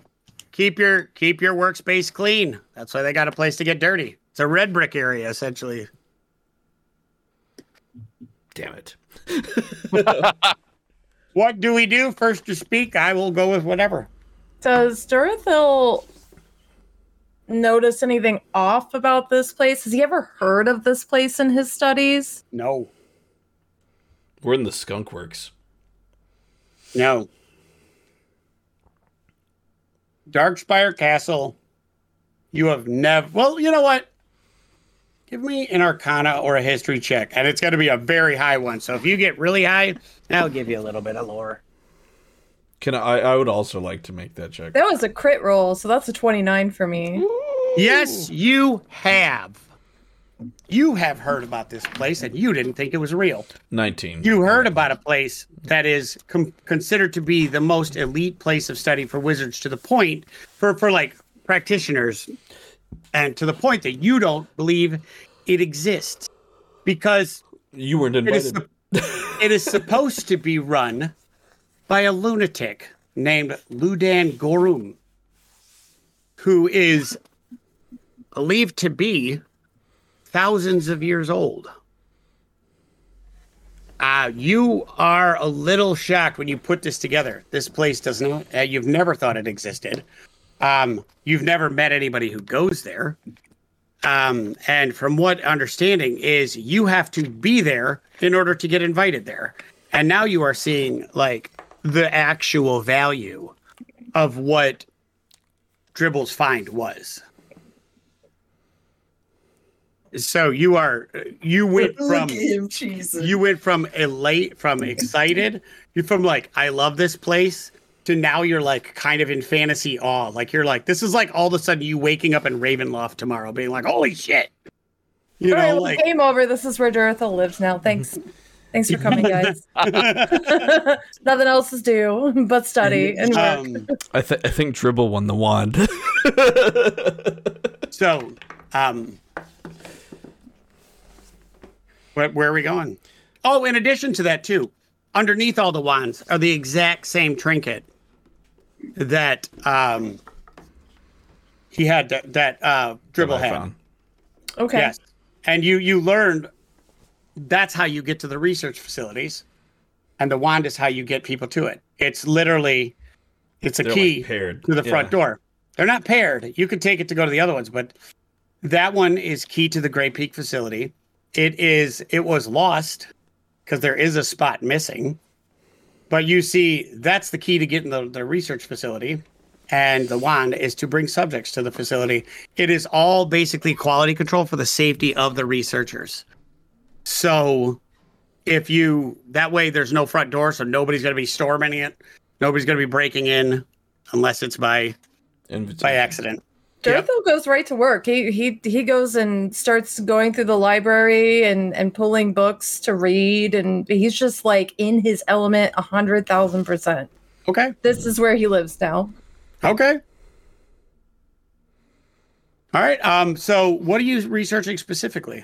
keep your keep your workspace clean. That's why they got a place to get dirty. It's a red brick area essentially. Damn it. What do we do first to speak? I will go with whatever. Does Durathil notice anything off about this place? Has he ever heard of this place in his studies? No, We're in the skunk works. no. Darkspire Castle. You have never. Well, you know what? Give me an Arcana or a History check, and it's going to be a very high one. So if you get really high, I'll give you a little bit of lore. Can I? I would also like to make that check. That was a crit roll, so that's a 29 for me. Yes, you have. You have heard about this place, and you didn't think it was real. Nineteen. You heard about a place that is com- considered to be the most elite place of study for wizards, to the point for for like practitioners, and to the point that you don't believe it exists because You weren't it is invited. it is supposed to be run by a lunatic named Ludan Gorum, who is believed to be thousands of years old. Uh, you are a little shocked when you put this together. This place does not, uh, you've never thought it existed. Um, you've never met anybody who goes there. Um, and from what understanding is you have to be there in order to get invited there. And now you are seeing like the actual value of what Dribble's find was. So you are you went from him, you went from elate from excited you from like i love this place to now you're like kind of in fantasy awe like you're like this is like all of a sudden you waking up in ravenloft tomorrow being like holy shit you All right, know well, like game over. This is where Durathil lives now. Thanks. Thanks for coming, guys. Nothing else is due but study and work. um, I, th- I think Dribble won the wand. so, um, where, where are we going? Oh, in addition to that, too, underneath all the wands are the exact same trinket that um, he had that, that uh, dribble That I had. found. okay. Yes. And you you learned that's how you get to the research facilities. And the wand is how you get people to it. It's literally it's a They're, key like, paired. to the front Yeah. door. They're not paired. You can take it to go to the other ones, but that one is key to the Gray Peak facility. It is it was lost because there is a spot missing. But you see, that's the key to getting the, the research facility. And the wand is to bring subjects to the facility. It is all basically quality control for the safety of the researchers. So if you that way there's no front door, so nobody's gonna be storming it. Nobody's gonna be breaking in unless it's by Invitation. by accident. Durthil goes right to work. He he he goes and starts going through the library and and pulling books to read, and he's just like in his element, a hundred thousand percent. Okay. This is where he lives now. Okay. All right. Um, so what are you researching specifically?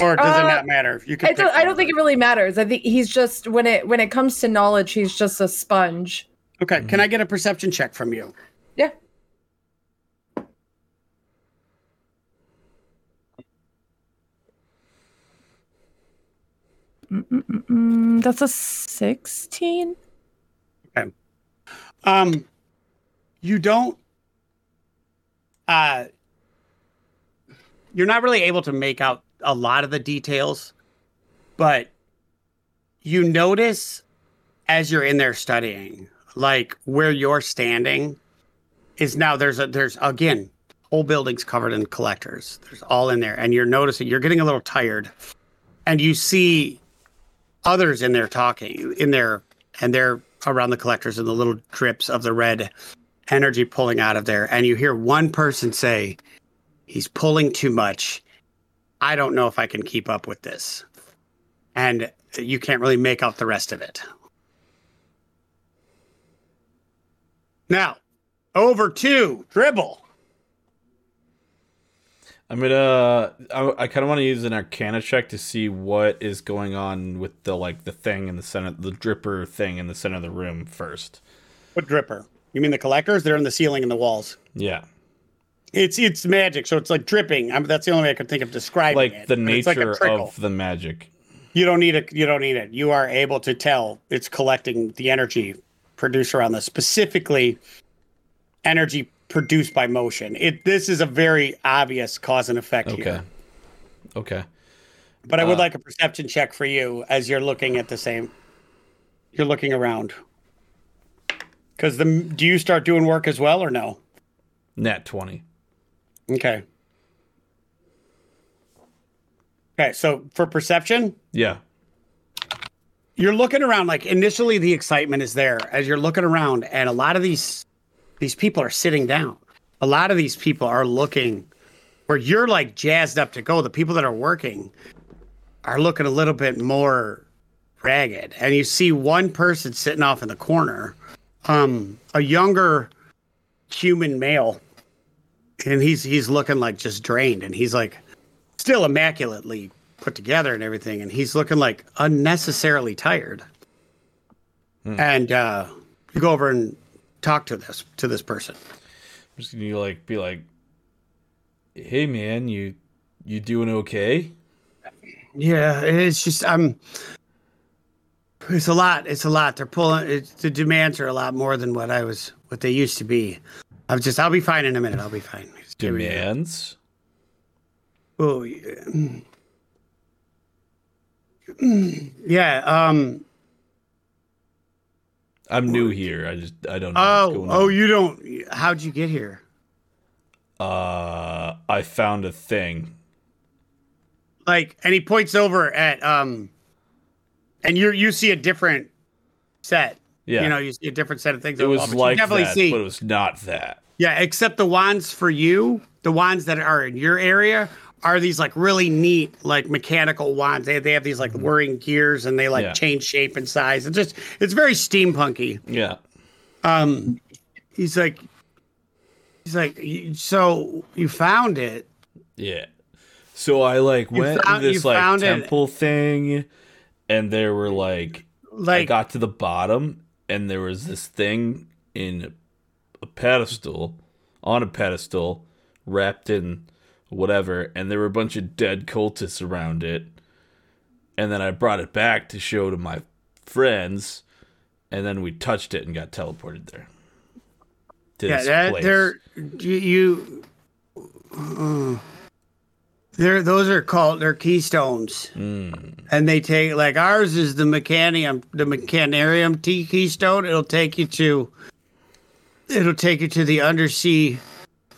Or does it Uh, not matter? You can I don't, I don't think it really matters. I think he's just when it when it comes to knowledge, he's just a sponge. Okay. Can I get a perception check from you? Yeah. Mm, that's a sixteen. Okay. Um, you don't. Uh, you're not really able to make out a lot of the details, but you notice as you're in there studying, like where you're standing, is now there's a there's again whole buildings covered in collectors. There's all in there, and you're noticing you're getting a little tired, and you see others in there talking in there, and they're around the collectors and the little drips of the red energy pulling out of there. And you hear one person say, He's pulling too much. I don't know if I can keep up with this. And you can't really make out the rest of it. Now, over to Dribble. I'm gonna. I, I kind of want to use an Arcana check to see what is going on with the like the thing in the center, the dripper thing in the center of the room first. What dripper? You mean the collectors? They're in the ceiling and the walls. Yeah, It's it's magic, so it's like dripping. I mean, that's the only way I could think of describing like it. the it's like nature of the magic. You don't need it. You don't need it. You are able to tell it's collecting the energy produced around this, specifically energy produced by motion. It. This is a very obvious cause and effect Okay. here. Okay. But I would Uh, like a perception check for you as you're looking at the same. You're looking around. Because the do you start doing work as well or no? Nat twenty. Okay. Okay, so for perception, Yeah. You're looking around like initially the excitement is there as you're looking around and a lot of these these people are sitting down. A lot of these people are looking where you're like jazzed up to go. The people that are working are looking a little bit more ragged. And you see one person sitting off in the corner um a younger human male and he's he's looking like just drained. And he's like still immaculately put together and everything and he's looking like unnecessarily tired and uh you go over and talk to this to this person I'm just gonna like be like, "Hey man, you you doing okay?" yeah it's just i'm it's a lot it's a lot they're pulling it's, the demands are a lot more than what i was what they used to be i'm just i'll be fine in a minute i'll be fine Just give me a- Demands. Oh, yeah. yeah. Um. I'm new here. I just I don't know. Oh. Oh, you don't. How'd you get here? Uh, I found a thing. Like, and he points over at um, and you you see a different set. Yeah. You know, you see a different set of things. it was wall, like definitely that, see. but it was not that. Yeah, except the wands for you, the wands that are in your area are these like really neat like mechanical wands. They they have these like whirring gears and they like Yeah. change shape and size. It's just it's very steampunky. Yeah. Um, he's like, he's like, so you found it? Yeah. So I like You went found- to this like found it. temple thing, and there were like I got to the bottom, and there was this thing in a pedestal, on a pedestal, wrapped in whatever, and there were a bunch of dead cultists around it. And then I brought it back to show to my friends, and then we touched it and got teleported there. To yeah, this that place. they're you. uh, they're those are called they're keystones, Mm. and they take like ours is the mechanium, the mechanarium T keystone. It'll take you to, it'll take you to the undersea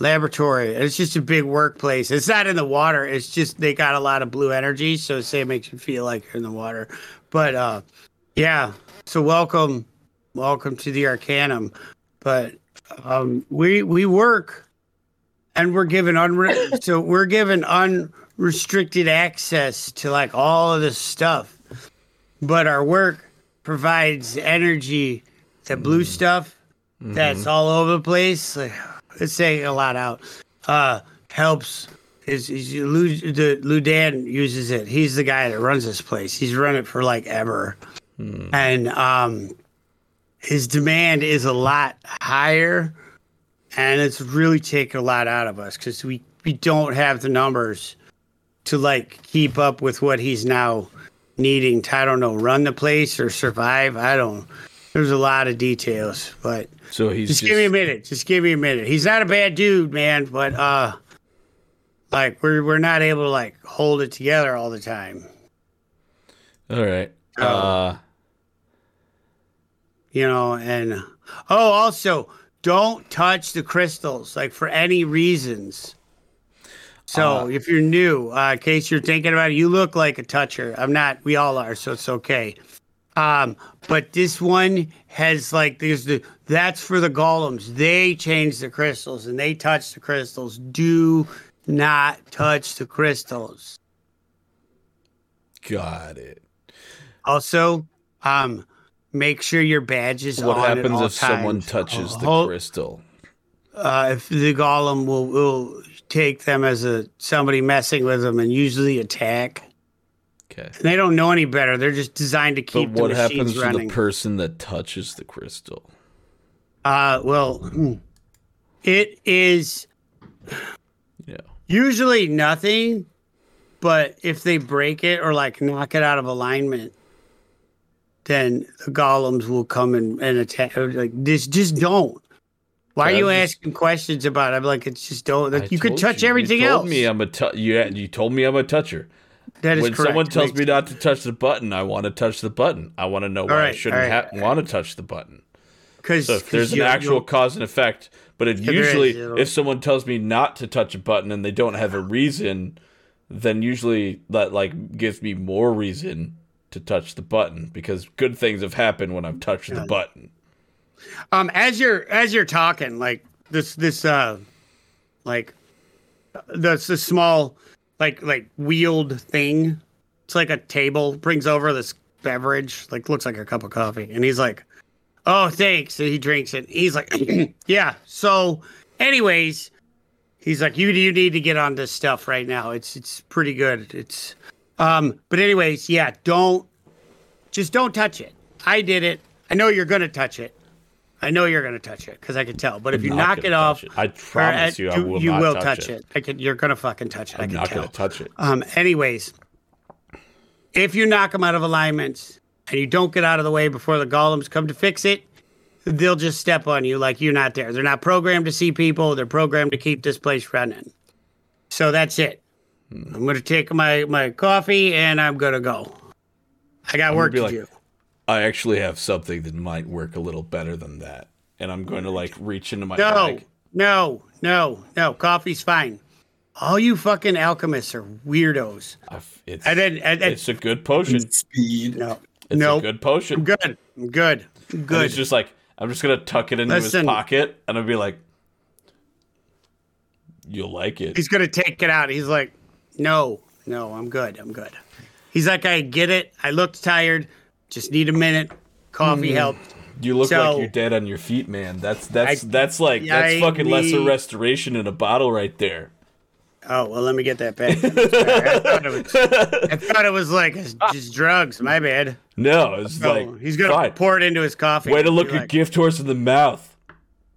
laboratory. It's just a big workplace. It's not in the water. It's just they got a lot of blue energy, so say it makes you feel like you're in the water. But uh, yeah. So welcome, welcome to the Arcanum. But um, we we work, and we're given unre- so we're given unrestricted access to like all of this stuff. But our work provides energy. The blue stuff that's all over the place. Like, it's saying a lot out. Uh, helps. Is, is Lu, the Ludan uses it. He's the guy that runs this place. He's run it for like ever, and um, his demand is a lot higher, and it's really taken a lot out of us because we we don't have the numbers to like keep up with what he's now needing to I don't know run the place or survive. I don't. There's a lot of details, but So he's just, just, give me a minute. Just give me a minute. He's not a bad dude, man, but uh like we're we're not able to like hold it together all the time. all right. Uh, You know, and oh also don't touch the crystals, like for any reasons. So Uh, if you're new, uh, in case you're thinking about it, you look like a toucher. I'm not. We all are, so it's okay. Um, but this one has like there's the that's for the golems. They change the crystals and they touch the crystals. Do not touch the crystals. got it. Also, um, make sure your badge is What on at happens if someone touches the Hold- crystal? uh, if the golem will will take them as a somebody messing with them and usually attack. Okay. And they don't know any better. They're just designed to But keep what the machines happens to the person that touches the crystal? uh, well, hmm. it is Yeah. usually nothing, but if they break it or like knock it out of alignment, then the golems will come and, and attack. Like this, just don't. Why are you just- asking questions about? it? I'm like, it's just don't. I you could touch you. everything you told else. Me, I'm a tu- you. You told me I'm a toucher. That is when correct. someone tells me not to touch the button, I want to touch the button. I want to know why I shouldn't right. ha- want to touch the button. Because So if there's an actual cause and effect, but it usually, is, if someone tells me not to touch a button and they don't have a reason, then usually that like gives me more reason to touch the button because good things have happened when I've touched the button. um, as you're as you're talking, like this this uh, like that's a small like like wheeled thing. It's like a table brings over this beverage, like looks like a cup of coffee, and he's like, "Oh, thanks," and he drinks it. He's like, "Yeah." So, anyways, he's like, "You you need to get on this stuff right now. It's it's pretty good. It's um, but anyways, yeah, don't just don't touch it. I did it. I know you're gonna touch it. I know you're gonna touch it because I can tell. But if I'm you knock it off, it. I or, promise uh, you, I will you not will touch touch it. it. I can, you're gonna fucking touch it. I I'm can not going to touch it. Um, anyways, if you knock them out of alignment and you don't get out of the way before the golems come to fix it, they'll just step on you like you're not there. They're not programmed to see people. They're programmed to keep this place running. So that's it. Hmm. I'm gonna take my my coffee and I'm gonna go. I got I'm work to be do. Like, I actually have something that might work a little better than that, and I'm going to like reach into my No, bag. no, no, no. Coffee's fine. All you fucking alchemists are weirdos. I've- It's, And then, and, and it's a good potion. Speed. no, It's no. a good potion. I'm good. I'm good. I'm And good. it's just like I'm just gonna tuck it into Listen. his pocket, and I'll be like, "You'll like it." He's gonna take it out. He's like, no, no, I'm good. I'm good. He's like, I get it. I looked tired. Just need a minute. Coffee Hmm. helped. You look So- like you're dead on your feet, man. That's that's I- that's like that's I fucking lesser restoration in a bottle right there. Oh well, let me get that back. I, thought it was, I thought it was like just drugs. My bad. No, it's So like he's gonna fine. pour it into his coffee. Way to look be your like, gift horse in the mouth.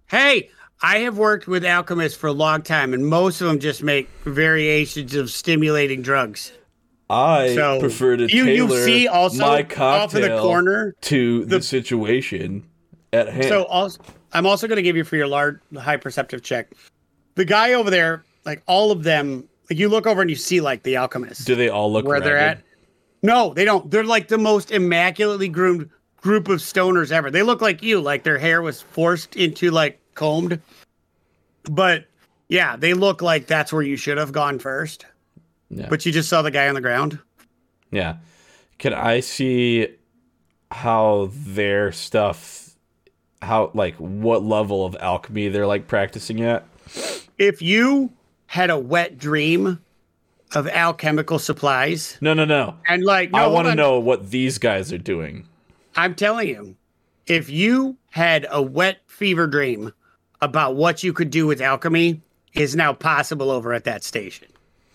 Hey, I have worked with alchemists for a long time, and most of them just make variations of stimulating drugs. I So prefer to you, you tailor see also my off cocktail in the corner. to the, the- situation at hand. So also, I'm also going to give you for your large high perceptive check. The guy over there, like all of them, like you look over and you see like the alchemists. Do they all look where they're at. No, they don't. They're like the most immaculately groomed group of stoners ever. They look like you, like their hair was forced into like combed. But yeah, they look like that's where you should have gone first. Yeah. But you just saw the guy on the ground. Yeah. Can I see how their stuff how like what level of alchemy they're like practicing at? If you had a wet dream of alchemical supplies No, no, no. and like no, I want to know what these guys are doing. I'm telling you, if you had a wet fever dream about what you could do with alchemy, is now possible over at that station.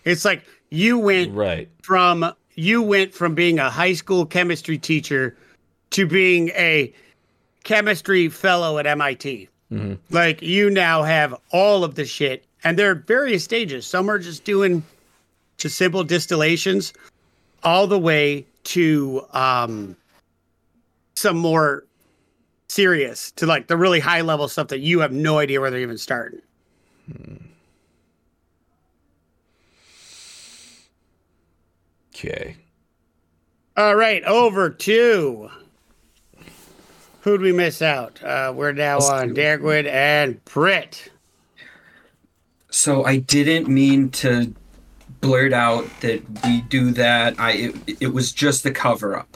It's like you went Right. from you went from being a high school chemistry teacher to being a chemistry fellow at MIT. Like you now have all of the shit, and there are various stages. Some are just doing just simple distillations, all the way to um, some more serious, to like the really high level stuff that you have no idea where they're even starting. Okay. All right, over to who'd we miss out? Uh, we're now Let's on do- Dagwood and Britt. So I didn't mean to blurt out that we do that. I it, it was just the cover up.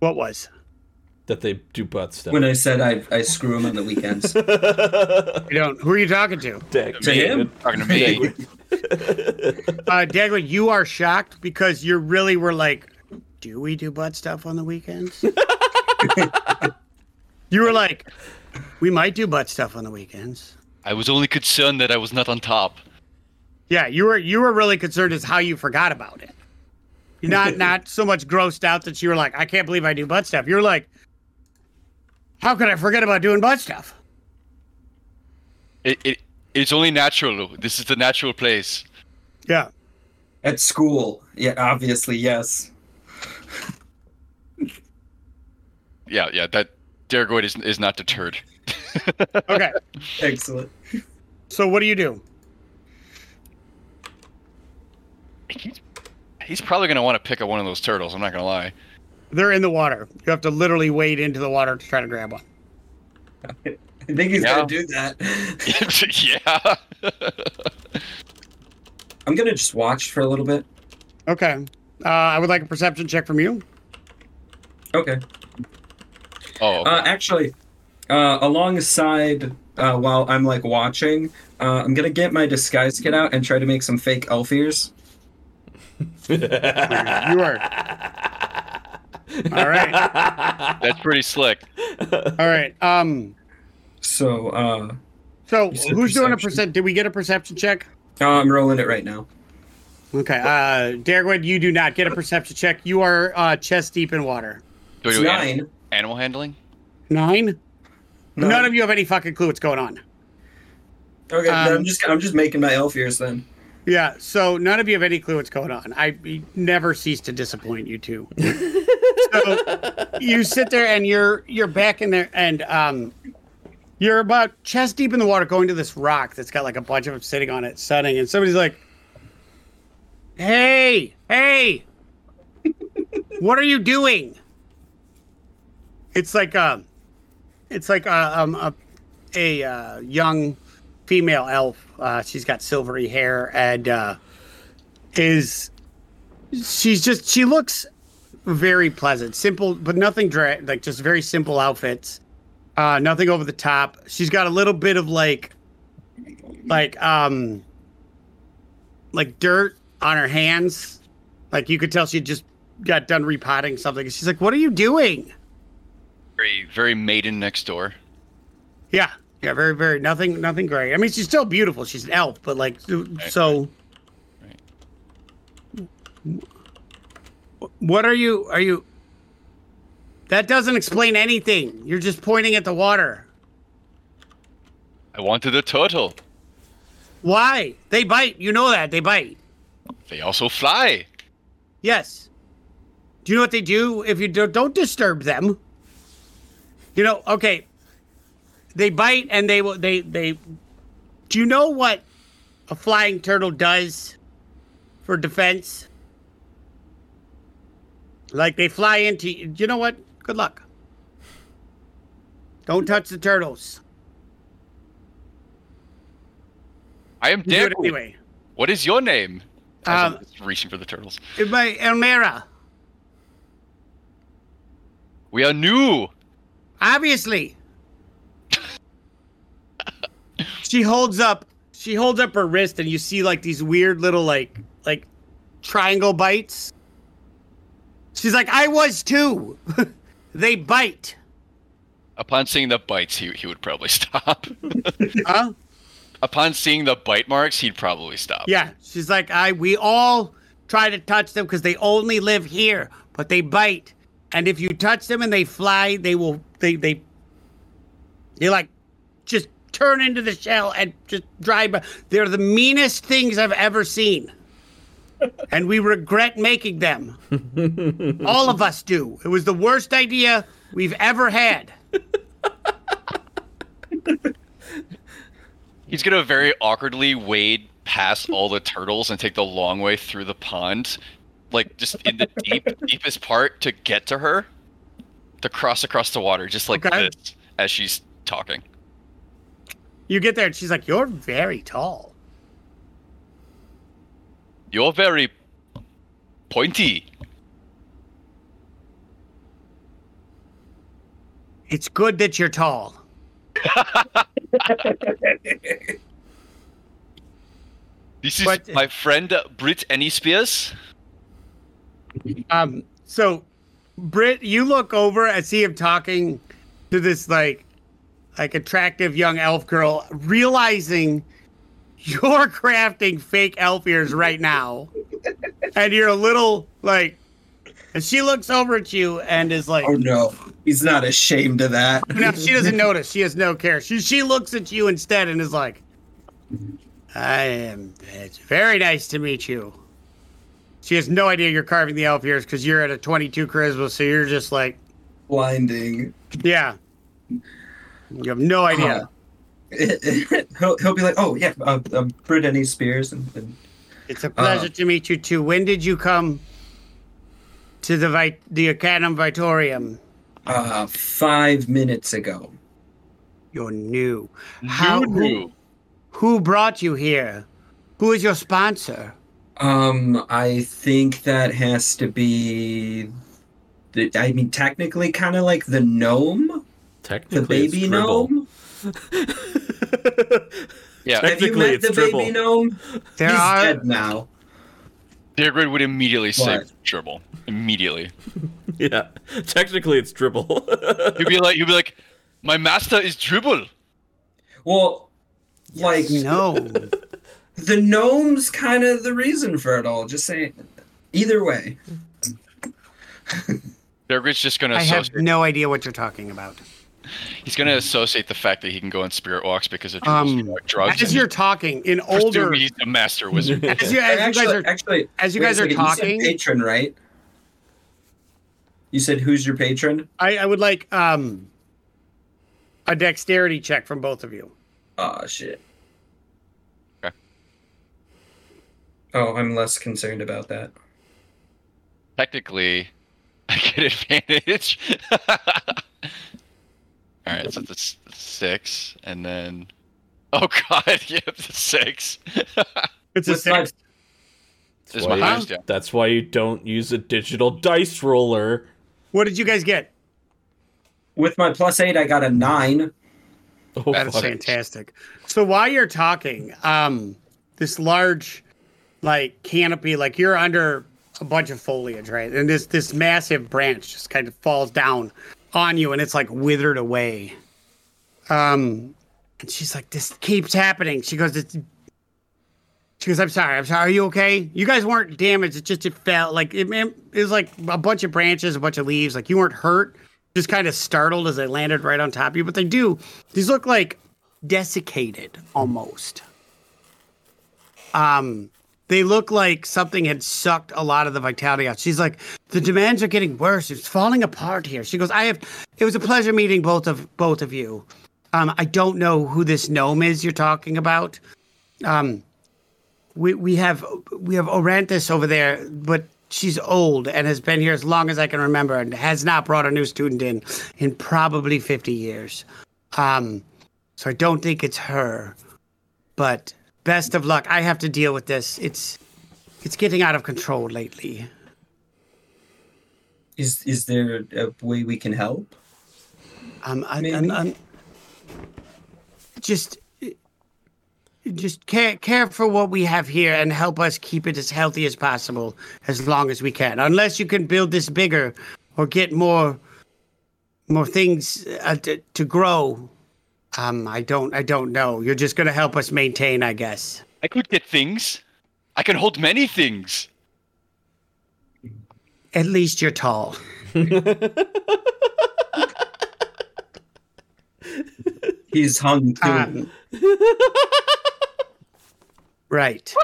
What was? That they do butt stuff. When I said I I screw him on the weekends. You don't. Who are you talking to? Dag- To him? Talking to me. Uh, Dagwood, you are shocked because you really were like, "Do we do butt stuff on the weekends?" you were like, "We might do butt stuff on the weekends." I was only concerned that I was not on top. Yeah, you were you were really concerned as how you forgot about it. You're not not so much grossed out that you were like, I can't believe I do butt stuff. You're like, how could I forget about doing butt stuff? It, it it's only natural. This is the natural place. Yeah. At school. Yeah, obviously, yes. Yeah, yeah. That Daragoid is is not deterred. Okay. Excellent. So what do you do? He's, he's probably gonna want to pick up one of those turtles. I'm not gonna lie. They're in the water. You have to literally wade into the water to try to grab one. I think he's Yeah. gonna do that. yeah. I'm gonna just watch for a little bit. Okay. Uh, I would like a perception check from you. Okay. oh. okay. Uh, actually, uh, alongside uh, while I'm like watching, uh, I'm gonna get my disguise kit out and try to make some fake elf ears. You are. All right. That's pretty slick. All right. Um. So uh, So You said who's doing a percent? Did we get a perception check? uh, I'm rolling it right now. Okay. Uh, Darwood, you do not get a perception check. You are uh, chest deep in water. Do we It's do an- nine. animal handling? Nine. Nine. None of you have any fucking clue what's going on. Okay, um, I'm just I'm just making my elf ears then. Yeah. So none of you have any clue what's going on. I never cease to disappoint you two. so you sit there and you're you're back in there and um you're about chest deep in the water going to this rock that's got like a bunch of them sitting on it sunning and somebody's like hey hey what are you doing? It's like um it's like a, um, a, a uh, young female elf uh, she's got silvery hair and uh, is she's just she looks very pleasant simple but nothing dra- like just very simple outfits uh nothing over the top she's got a little bit of like like um like dirt on her hands. Like you could tell she just got done repotting something. She's like, "What are you doing?" Very, very maiden next door. Yeah, yeah, very, very nothing, nothing great. I mean, she's still beautiful. She's an elf, but like, so. What are you? Are you? That doesn't explain anything. You're just pointing at the water. I wanted a turtle. Why? They bite. You know that they bite. They also fly. Yes. Do you know what they do if you do, don't disturb them? You know, okay. They bite and they will they they Do you know what a flying turtle does for defense? Like they fly into you know what? Good luck. Don't touch the turtles. I am You do Deku. it anyway. What is your name? Um, reaching for the turtles. My Elmira. We are new. Obviously. she holds up she holds up her wrist and you see like these weird little like like triangle bites. She's like, I was too. they bite. Upon seeing the bites, he, he would probably stop. Huh? Upon seeing the bite marks, he'd probably stop. Yeah. She's like, I we all try to touch them because they only live here, but they bite. And if you touch them and they fly, they will they they they like just turn into the shell and just dry by. They're the meanest things I've ever seen. And we regret making them. All of us do. It was the worst idea we've ever had. He's gonna very awkwardly wade past all the turtles and take the long way through the pond, like just in the deep, deepest part to get to her, to cross across the water, just like Okay. this, as she's talking. You get there and she's like, You're very tall. You're very pointy. It's good that you're tall. This is But- my friend uh, Britt Any Spears. Um, so Britt, you look over and see him talking to this like like attractive young elf girl, realizing you're crafting fake elf ears right now. and you're a little like and she looks over at you and is like Oh no, he's not ashamed of that. no, she doesn't notice. She has no care. She she looks at you instead and is like, I am it's very nice to meet you. She has no idea you're carving the elf ears because you're at a 22 charisma, so you're just like, Blinding. yeah. You have no idea. he'll, he'll be like, oh yeah, uh, uh, Brittany Spears, and, and It's a pleasure to meet you too. When did you come to the Vit- the Arcanum Vitorium? uh, five minutes ago. You're new. How New, who, who brought you here? Who is your sponsor? Um, I think that has to be. The, I mean, technically, kind of like the gnome, the baby it's gnome. Yeah, Have you Technically, met it's the Dribble. baby gnome? There He's are dead now. Deergrid would immediately say dribble. Immediately. Yeah, technically it's dribble. He'd be like, he'd be like, my master is dribble. Well, like no. the gnome's kind of the reason for it all. Just saying. Either way, Deergrid's just gonna I have no idea what you're talking about. He's gonna associate the fact that he can go on spirit walks because of Um, drugs. as you're talking in older, he's a master wizard. as you, as you guys are actually, as you guys are second, you said talking, patron, right? You said who's your patron? I, I would like um a dexterity check from both of you. Oh shit. Okay. Oh, I'm less concerned about that. Technically, I get advantage. All right, so that's six, and then oh god, yep, that's six. It's a With my- six. Is why my you- That's why you don't use a digital dice roller. What did you guys get? With my plus eight, I got a nine. Oh, That's fantastic. So while you're talking, um, this large, like canopy, like you're under a bunch of foliage, right? And this this massive branch just kind of falls down on you, and it's like withered away. Um, and she's like, "This keeps happening." She goes, "It's." She goes, "I'm sorry. I'm sorry. Are you okay? You guys weren't damaged. It just it fell like it, it was like a bunch of branches, a bunch of leaves. Like you weren't hurt. Just kind of startled as they landed right on top of you. But they do. These look like desiccated almost. Um, they look like something had sucked a lot of the vitality out. She's like, the demands are getting worse. It's falling apart here. She goes, I have. It was a pleasure meeting both of both of you. Um, I don't know who this gnome is you're talking about. Um, we we have we have Orantis over there, but she's old and has been here as long as I can remember, and has not brought a new student in in probably fifty years. Um, so I don't think it's her. But best of luck. I have to deal with this. It's it's getting out of control lately. Is is there a way we can help? Um, I, Maybe. I'm, I'm just just care care for what we have here and help us keep it as healthy as possible as long as we can. Unless you can build this bigger or get more more things uh, to, to grow. Um, I don't I don't know. You're just gonna help us maintain, I guess. I could get things. I can hold many things. At least you're tall. He's hung too. Um, right.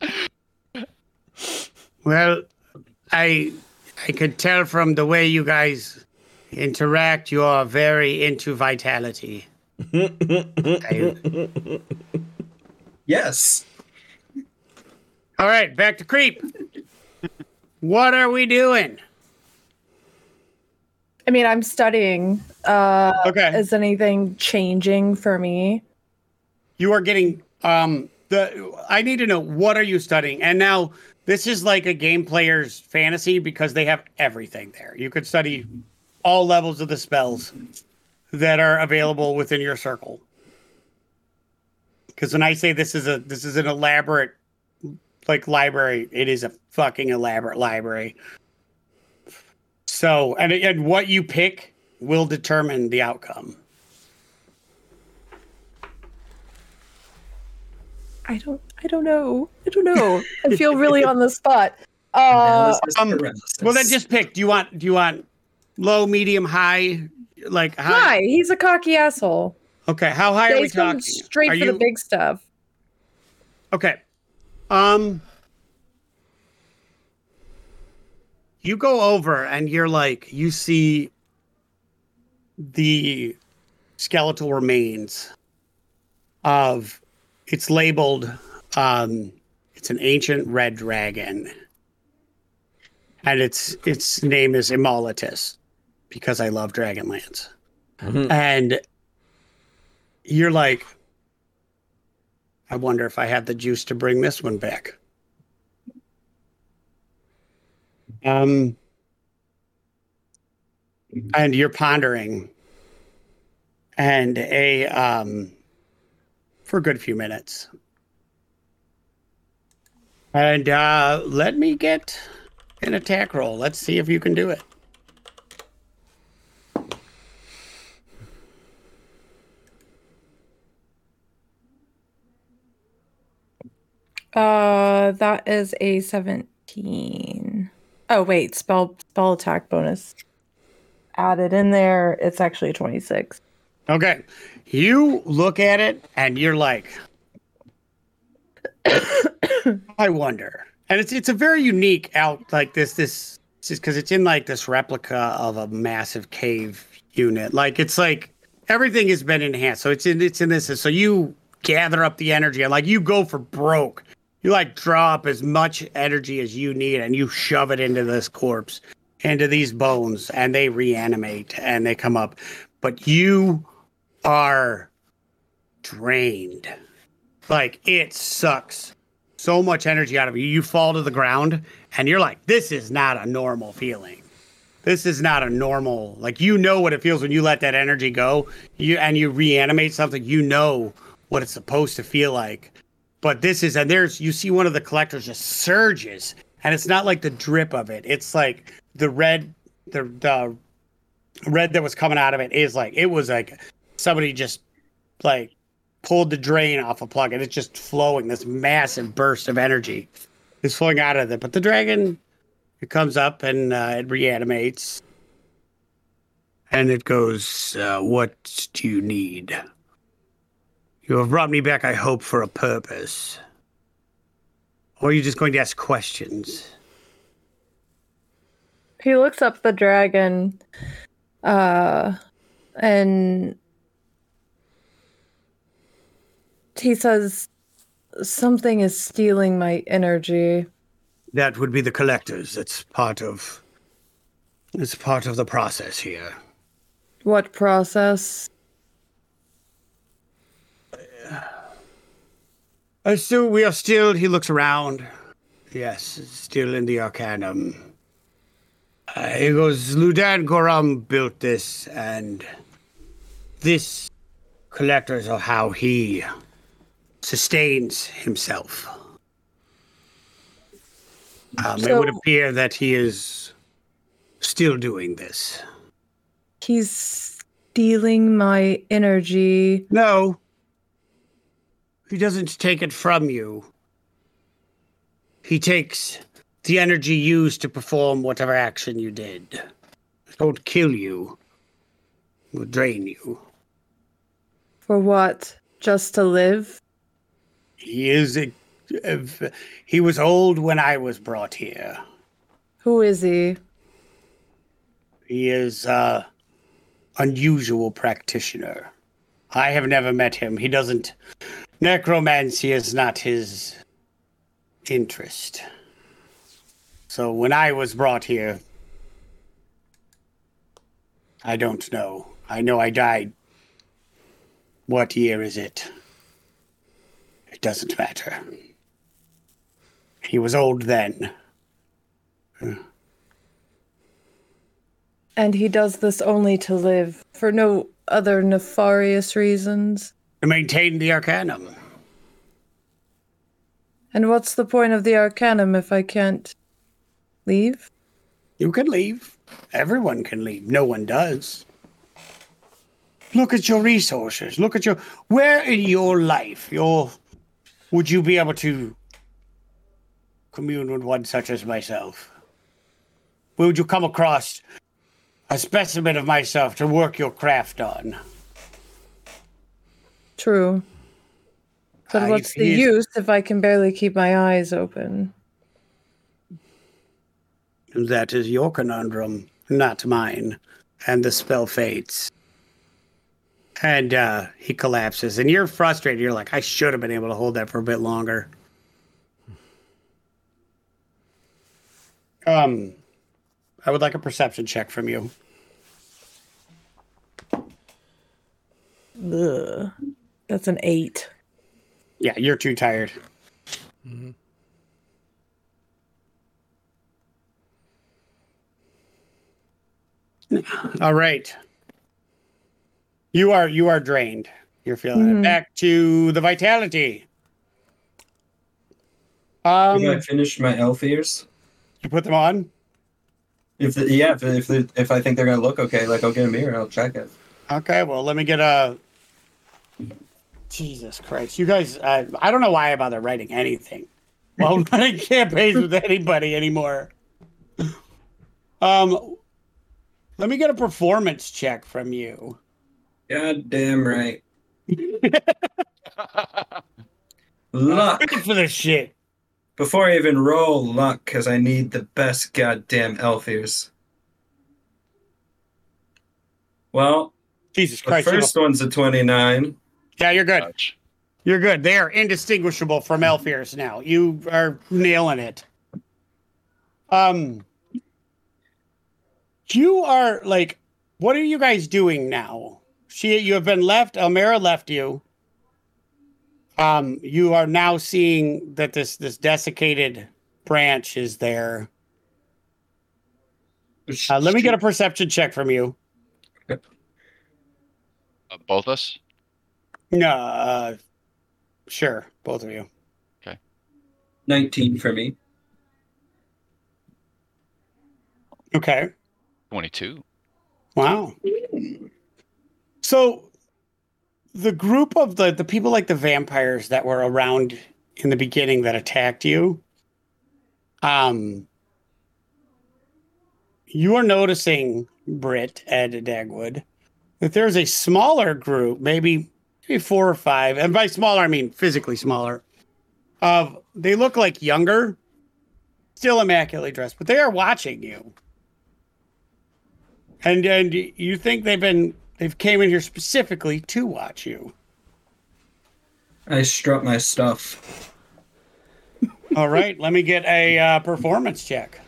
well, I I could tell from the way you guys interact, you are very into vitality. I- Yes. all right, back to creep. What are we doing? I mean, I'm studying. Uh, Okay. Is anything changing for me? You are getting um the I need to know what are you studying? And now this is like a game player's fantasy because they have everything there. You could study all levels of the spells that are available within your circle. Because when I say this is a this is an elaborate like library, it is a fucking elaborate library. So and and what you pick will determine the outcome. I don't. I don't know. I don't know. I feel really on the spot. Uh, um. Well, then just pick. Do you want do you want low, medium, high? Like high? hi. He's a cocky asshole. Okay, how high are we He's going talking? straight Are for you the big stuff. okay? Um, you go over and you're like, you see the skeletal remains of. It's labeled. Um, it's an ancient red dragon, and its its name is Immolatus, because I love Dragonlance. and you're like, I wonder if I have the juice to bring this one back. Um, and you're pondering, and a um, for a good few minutes. And uh, let me get an attack roll. Let's see if you can do it. Uh, that is a 17. Oh, wait. Spell spell attack bonus added in there. It's actually a 26. Okay. You look at it and you're like, I wonder. And it's it's a very unique out like this this because it's in like this replica of a massive cave unit. Like it's like everything has been enhanced. So it's in it's in this. So you gather up the energy and like you go for broke. You like draw up as much energy as you need and you shove it into this corpse, into these bones, and they reanimate and they come up. But you are drained. Like it sucks so much energy out of you. You fall to the ground and you're like, this is not a normal feeling. This is not a normal like you know what it feels when you let that energy go. You and you reanimate something, you know what it's supposed to feel like. But this is and there's you see one of the collectors just surges, and it's not like the drip of it. It's like the red, the the red that was coming out of it is like it was like somebody just like pulled the drain off a plug, and it's just flowing. This massive burst of energy is flowing out of it. But the dragon, it comes up and uh, it reanimates, and it goes, uh, "What do you need?" You have brought me back, I hope, for a purpose. Or are you just going to ask questions? He looks up the dragon, uh, and he says, "Something is stealing my energy." That would be the collectors. That's part of. It's part of the process here. What process? Uh, so we are still. He looks around. Yes, still in the Arcanum. Uh, he goes. Ludan Goram built this, and this collectors are how he sustains himself. Um, it would appear that he is still doing this. He's stealing my energy. No. He doesn't take it from you. He takes the energy used to perform whatever action you did. It won't kill you. It will drain you. For what? Just to live? He is a, if- he was old when I was brought here. Who is he? He is a unusual practitioner. I have never met him. He doesn't necromancy is not his interest. So when I was brought here, I don't know. I know I died. What year is it? It doesn't matter. He was old then. And he does this only to live, for no other nefarious reasons. To maintain the Arcanum. And what's the point of the Arcanum if I can't leave? You can leave. Everyone can leave. No one does. Look at your resources. Look at your where in your life your would you be able to commune with one such as myself? Where would you come across a specimen of myself to work your craft on? True. But Uh, what's the use if I can barely keep my eyes open? That is your conundrum, not mine. And the spell fades. And uh, he collapses. And you're frustrated. You're like, I should have been able to hold that for a bit longer. Um, I would like a perception check from you. Ugh. That's an eight. Yeah, you're too tired. All right. You are you are drained. You're feeling it. Mhm. Back to the vitality. Um, Did I finish my elf ears? you put them on. If the, yeah, if if, the, if I think they're gonna look okay, like I'll get a mirror, I'll check it. Okay, well, let me get a. Jesus Christ, you guys! I I don't know why I bother writing anything. Well, I'm running campaigns with anybody anymore. Um, let me get a performance check from you. God damn right. Luck. For this shit. Before I even roll luck, because I need the best goddamn elf ears. Well, Jesus Christ! you first one's a 29. Know- yeah, you're good. Ouch. You're good. They are indistinguishable from elf ears now. You are nailing it. Um, you are like, what are you guys doing now? She, you have been left. Almera left you. Um, you are now seeing that this this desiccated branch is there. Uh, let me get a perception check from you. Uh, both us? No, uh, sure, both of you. Okay. 19 for me. Okay. 22. Wow. So the group of the the people like the vampires that were around in the beginning that attacked you um you are noticing Britt and Dagwood that there's a smaller group, maybe maybe four or five, and by smaller I mean physically smaller. Of they look like younger, still immaculately dressed, but they are watching you. And and you think they've been they've came in here specifically to watch you. I strut my stuff. All right, let me get a uh, performance check.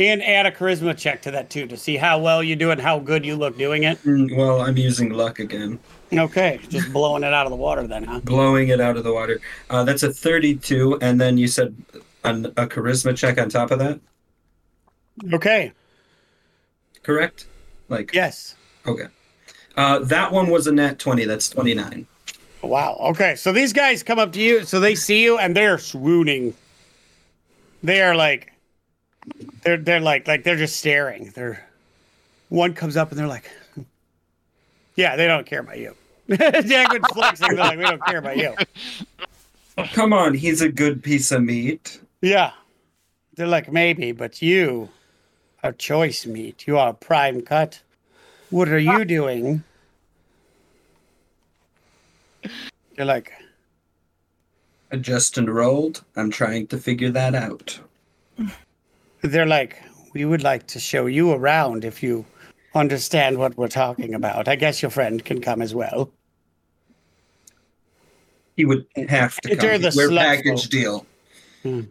And add a charisma check to that too to see how well you do and how good you look doing it. Mm, Well, I'm using luck again. Okay, just blowing it out of the water then, huh? Blowing it out of the water. Uh, that's a 32, and then you said an, a charisma check on top of that, Okay, correct? Like, yes. okay. Uh, that one was a net 20. That's 29. Wow. Okay. So these guys come up to you, so they see you and they're swooning. They are like they're they're like like they're just staring. They're one comes up and they're like Yeah, they don't care about you. Dagwood's flexing, they're like, we don't care about you. Oh, come on, he's a good piece of meat. Yeah. They're like, maybe, but you are choice meat. You are prime cut. What are you doing? They're like, I just enrolled. I'm trying to figure that out. They're like, we would like to show you around if you understand what we're talking about. I guess your friend can come as well. He would have to Enter come. the We're slut package folk. deal.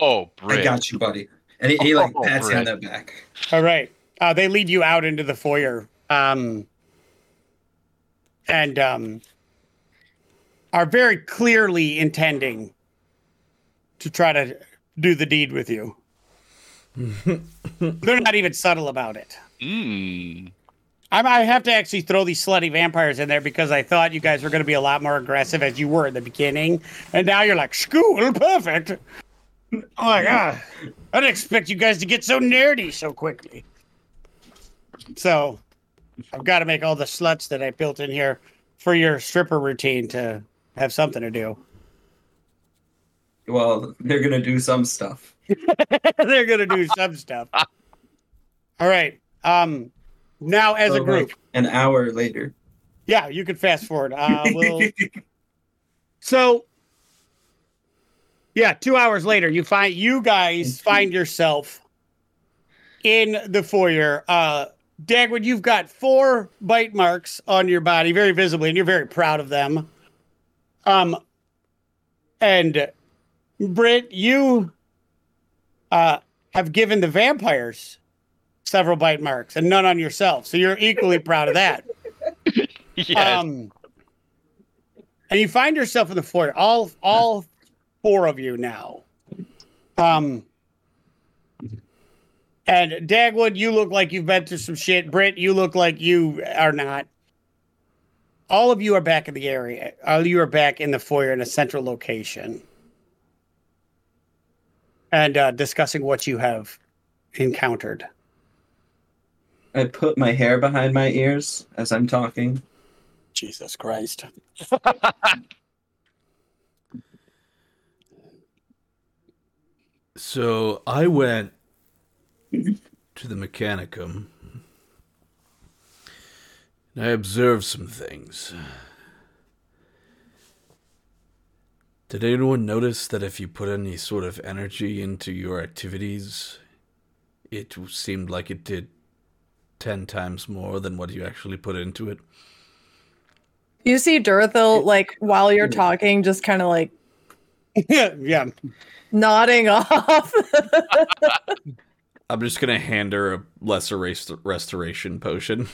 Oh, I got you, buddy. And he, he like Oh, pats you on the back. All right. Uh, they lead you out into the foyer. Um, and um, are very clearly intending to try to do the deed with you. They're not even subtle about it. Mm. I I have to actually throw these slutty vampires in there because I thought you guys were going to be a lot more aggressive as you were in the beginning, and now you're like school perfect. Oh my god! I didn't expect you guys to get so nerdy so quickly. So, I've got to make all the sluts that I built in here for your stripper routine to have something to do. Well, they're gonna do some stuff. They're gonna do some stuff. All right. Um, now as So, a group, like, an hour later. yeah, you can fast forward. Uh, we'll So, yeah, two hours later, you find you guys find yourself in the foyer. Uh, Dagwood, you've got four bite marks on your body, very visibly, and you're very proud of them. Um, and Britt, you uh, have given the vampires several bite marks, and none on yourself, so you're equally proud of that. Yes. Um, and you find yourself in the foyer, all all four of you now. Um, and Dagwood, you look like you've been through some shit. Britt, you look like you are not. All of you are back in the area. All of you are back in the foyer in a central location, and uh, discussing what you have encountered. I put my hair behind my ears as I'm talking. Jesus Christ! So I went to the Mechanicum. And I observed some things. Did anyone notice that if you put any sort of energy into your activities, it seemed like it did 10 times more than what you actually put into it? You see Durthil, like, while you're talking, just kind of like yeah, yeah. nodding off. I'm just gonna hand her a lesser rest- restoration potion.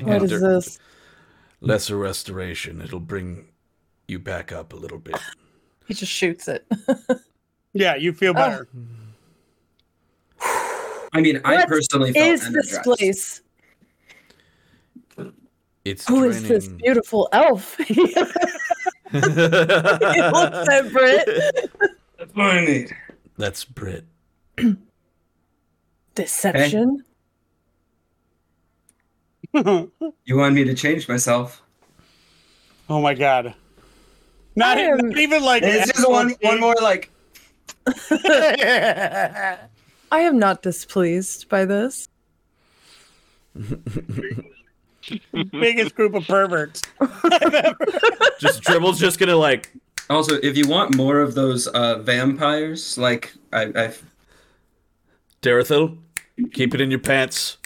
what is her- this? Lesser restoration. It'll bring you back up a little bit. He just shoots it. Yeah, you feel oh. better. I mean, I What personally felt Is this place? It's Who is this beautiful elf? he looks at Britt. That's what I need. That's Britt. Deception. You want me to change myself? Oh my god. Not, am- not even like It's just one one more like I am not displeased by this. biggest group of perverts. Just Dribble's just gonna like also if you want more of those uh vampires, like I I've Durthil, keep it in your pants.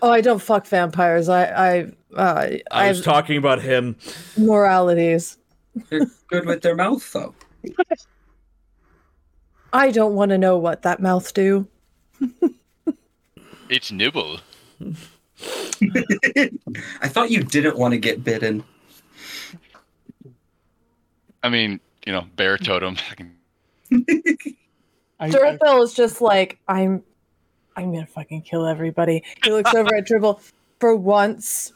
Oh, I don't fuck vampires. I I uh, I I was have talking about him. moralities. they're good with their mouth though. I don't want to know what that mouth do. It's nibble. I thought you didn't want to get bitten. I mean, you know, bear totem. I can- I- Durafel is just like I'm. I'm gonna fucking kill everybody. He looks over at Dribble. For once,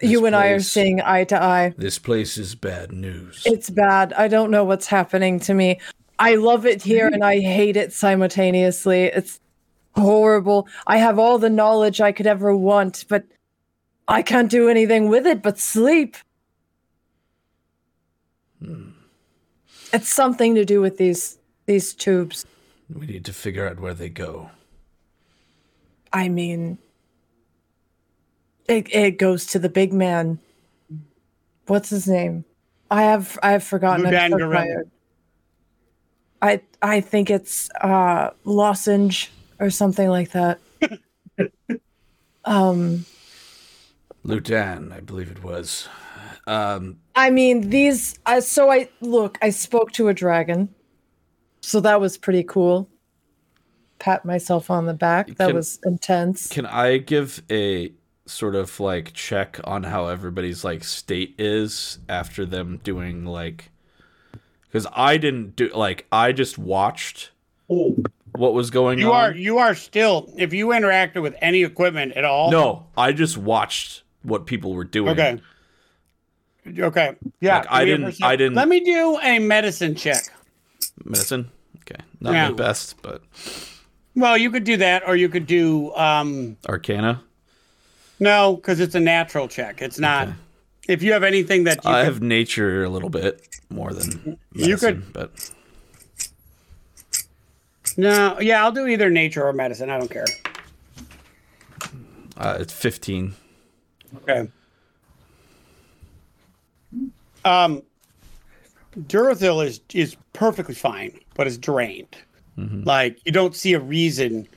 This you and I are seeing eye to eye. This place is bad news. It's bad. I don't know what's happening to me. I love it here and I hate it simultaneously. It's horrible. I have all the knowledge I could ever want, but I can't do anything with it but sleep. Hmm. It's something to do with these these tubes. We need to figure out where they go. I mean, it it goes to the big man. What's his name? I have I have forgotten. I'm Ludan so I I think it's uh lozenge or something like that. um, Ludan, I believe it was. Um, I mean these. I so I look. I spoke to a dragon, so that was pretty cool. Pat myself on the back. That Can- was intense. can I give a sort of like check on how everybody's like state is after them doing like because I didn't do like I just watched oh. what was going You on. You are you are still if you interacted with any equipment at all. no, I just watched what people were doing. Okay. Okay. Yeah. Like, I give me a didn't- I didn't- Let me do a medicine check. Medicine. Okay, not Yeah. my best, but Well, you could do that, or you could do um Arcana. no, because it's a natural check. It's not. Okay. If you have anything that you I could- have nature a little bit more than You could- but no, yeah, I'll do either nature or medicine. I don't care. uh, it's fifteen. Okay. Um, Duracell is is perfectly fine, but it's drained. Mm-hmm. Like you don't see a reason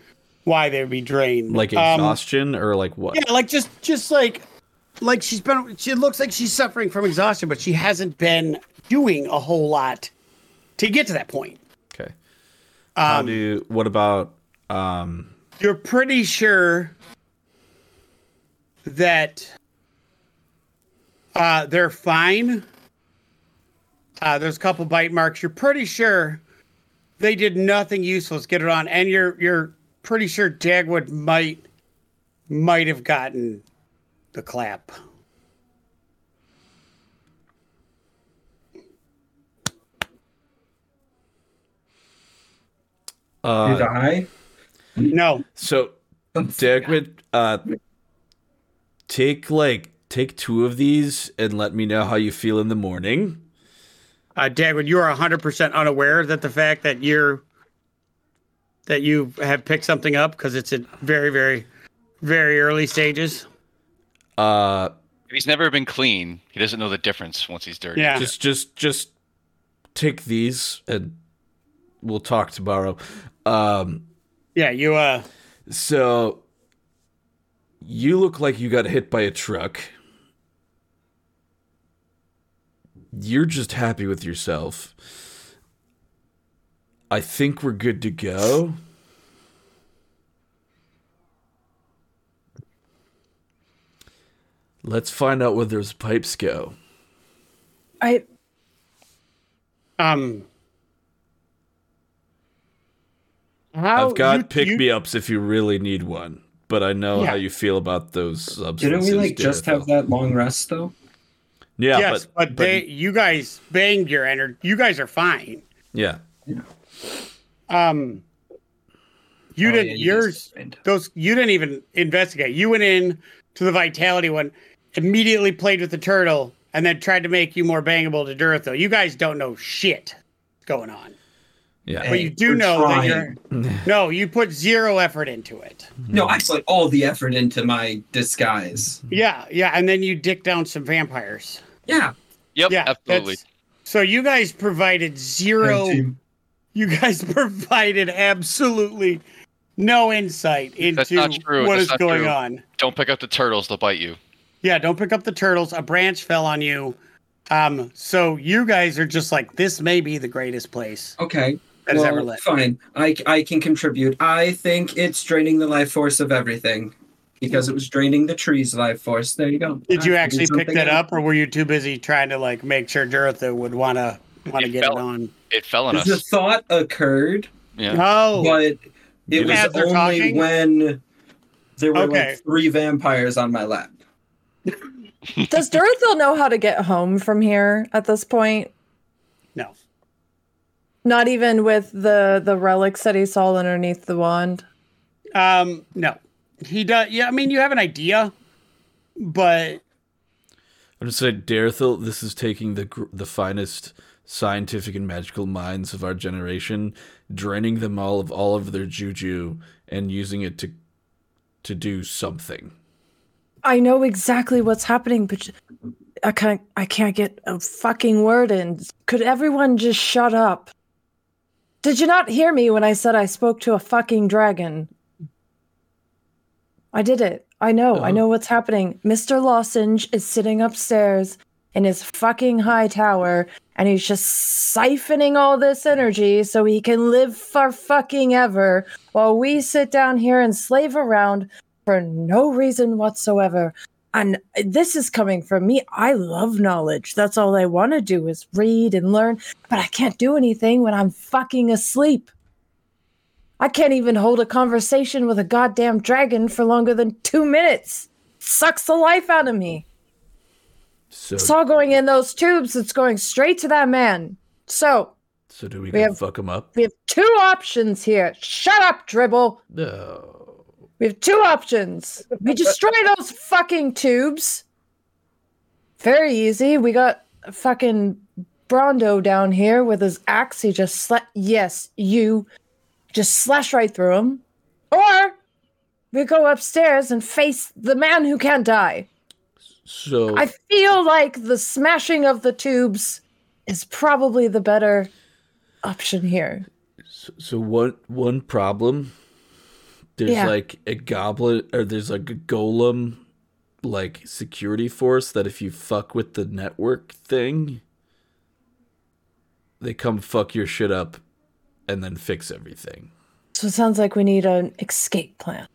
why they would be drained. Like Um, exhaustion or like what? yeah, like just just like like she's been. She looks like she's suffering from exhaustion, but she hasn't been doing a whole lot to get to that point. Okay. How Um, do what about um you're pretty sure that uh, they're fine. Uh, there's a couple bite marks. You're pretty sure they did nothing useful to get it on, and you're you're pretty sure Dagwood might might have gotten the clap. You uh die? No, so Dagwood uh take like take two of these and let me know how you feel in the morning. Uh, Dagwood, you are 100% unaware that the fact that you're that you have picked something up because it's at very, very, very early stages. Uh If he's never been clean, he doesn't know the difference once he's dirty. Yeah. just just just take these and we'll talk tomorrow. Um Yeah, you uh so you look like you got hit by a truck. You're just happy with yourself. I think we're good to go. Let's find out where those pipes go. I um how I've got you- pick you- me ups if you really need one, but I know Yeah. how you feel about those substances. Didn't we like just have that long rest though? Yeah, yes, but, but, they, you guys banged your energy. You guys are fine. yeah, Um, you Oh, didn't. yeah, you yours. those you didn't even investigate. You went in to the vitality one, immediately played with the turtle, and then tried to make you more bangable to Durthil. You guys don't know shit going on, yeah. but Hey, you do we're know that you're. no, you put zero effort into it. No, I put all the effort into my disguise. Yeah, yeah, and then you dick down some vampires. Yeah. Yep, yeah, absolutely. So you guys provided zero. You guys provided absolutely no insight into not true. what That's is going true. on. Don't pick up the turtles; they'll bite you. Yeah, don't pick up the turtles. A branch fell on you. Um, so you guys are just like, this may be the greatest place Okay. that has ever lived. Fine. I, I can contribute. I think it's draining the life force of everything because it was draining the tree's life force. There you go. Did you actually figured pick that up, or were you too busy trying to like make sure Durtha would want to want to get fell. it on? It fell on us. The thought occurred, Yeah. Oh, but it was only talking? when there were Okay. like three vampires on my lap. Does Durthil know how to get home from here at this point? no. Not even with the the relics that he saw underneath the wand. Um, no. He does. Yeah, I mean, you have an idea, but I'm just saying, Durthil, this is taking the the finest scientific and magical minds of our generation, draining them all of all of their juju and using it to to do something. I know exactly what's happening, but I can't I can't get a fucking word in. Could everyone just shut up? Did you not hear me when I said I spoke to a fucking dragon? I did it. I know. I Oh. know what's happening. Mr. Lozenge is sitting upstairs in his fucking high tower and he's just siphoning all this energy so he can live for fucking ever while we sit down here and slave around for no reason whatsoever. And this is coming from me. I love knowledge. That's all I want to do is read and learn, but I can't do anything when I'm fucking asleep. I can't even hold a conversation with a goddamn dragon for longer than two minutes. Sucks the life out of me. So It's all going in those tubes. It's going straight to that man. So so do we, we go have- fuck him up? we have two options here. Shut up, Dribble. No. We have two options. We destroy those fucking tubes. Very easy. We got fucking Brondo down here with his axe. He just sla- yes, you just slash right through him. Or we go upstairs and face the man who can't die. So I feel like the smashing of the tubes is probably the better option here. So one one problem. There's Yeah. like a goblin or there's like a golem like security force that if you fuck with the network thing, they come fuck your shit up and then fix everything. So it sounds like we need an escape plan.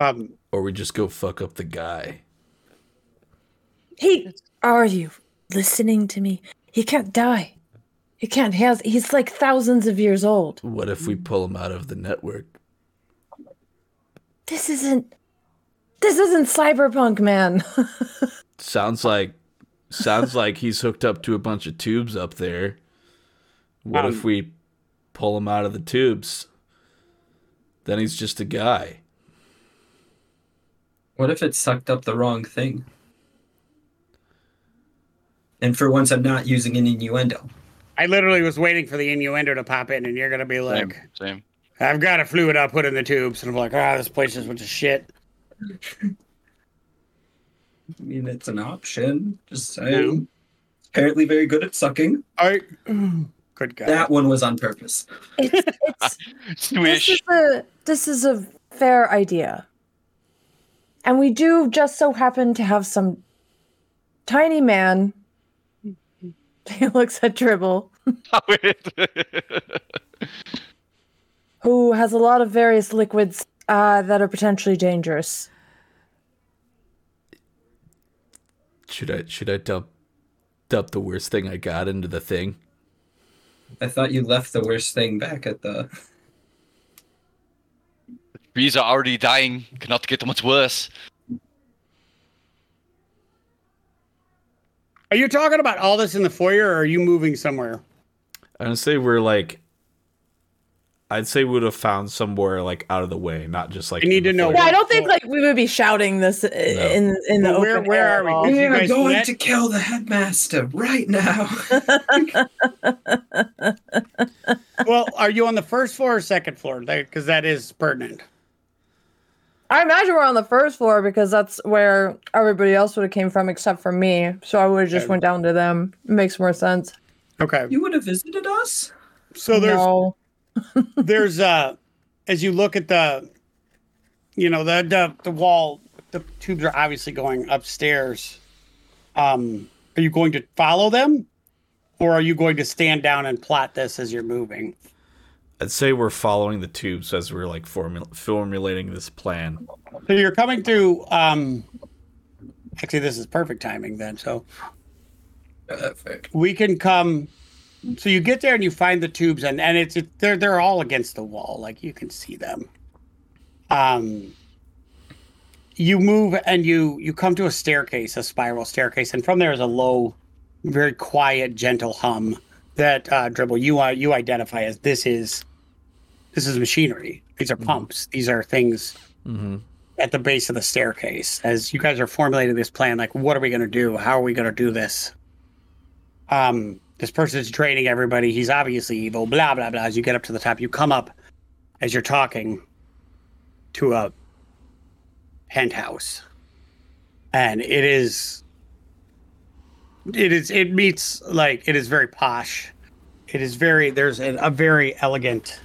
um, Or we just go fuck up the guy. He are you listening to me? He can't die. He can't has he's like thousands of years old. What if we pull him out of the network? This isn't this isn't cyberpunk, man. Sounds like sounds like he's hooked up to a bunch of tubes up there. What Um, if we pull him out of the tubes? Then he's just a guy. What if it sucked up the wrong thing? And for once, I'm not using an innuendo. I literally was waiting for the innuendo to pop in, and you're gonna be like, Same. "I've got a fluid I'll put in the tubes," and I'm like, "Ah, this place is a bunch of shit." I mean, it's an option. Just saying. Apparently, very good at sucking. I, good God. That one was on purpose. it's it's this is a this is a fair idea. And we do just so happen to have some tiny man. He looks at Dribble, who has a lot of various liquids uh, that are potentially dangerous. Should I should I dump dump the worst thing I got into the thing? I thought you left the worst thing back at the. Trees are already dying. Cannot get much worse. Are you talking about all this in the foyer, or are you moving somewhere? I'm gonna say we're like. I'd say we would have found somewhere like out of the way, not just like. I need to know. Yeah, I don't think like we would be shouting this uh, i- in in the Well, where- open where are we? at all. Did We you are going met? to kill the headmaster right now. well, are you on the first floor or second floor? Because that is pertinent. I imagine we're on the first floor because that's where everybody else would have came from except for me. So I would have just Okay. went down to them. It makes more sense. Okay. you would have visited us? So there's no. There's uh as you look at the you know the the, the wall the tubes are obviously going upstairs um are you going to follow them or are you going to stand down and plot this as you're moving I'd say we're following the tubes as we're like formul- formulating this plan. so you're coming through um actually this is perfect timing then so Perfect. we can come so you get there and you find the tubes and and it's it, they're they're all against the wall like you can see them. Um you move and you you come to a staircase a spiral staircase and from there is a low very quiet gentle hum that uh dribble you uh, you identify as this is this is machinery. These are pumps. These are things Mm-hmm. at the base of the staircase. As you guys are formulating this plan like what are we going to do? How are we going to do this? Um this person's training everybody he's obviously evil blah blah blah as you get up to the top you come up as you're talking to a penthouse and it is it is it meets like it is very posh it is very there's a, a very elegant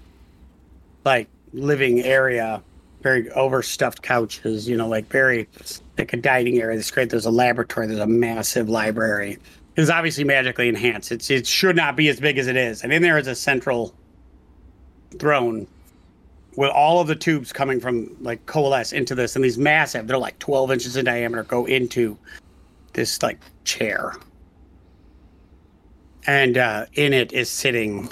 like living area very overstuffed couches, you know, like very like a dining area. That's great. There's a laboratory. There's a massive library. It's obviously magically enhanced. It's it should not be as big as it is. And in there is a central throne with all of the tubes coming from like coalesce into this, and these massive. They're like 12 inches in diameter. Go into this like chair, and uh, in it is sitting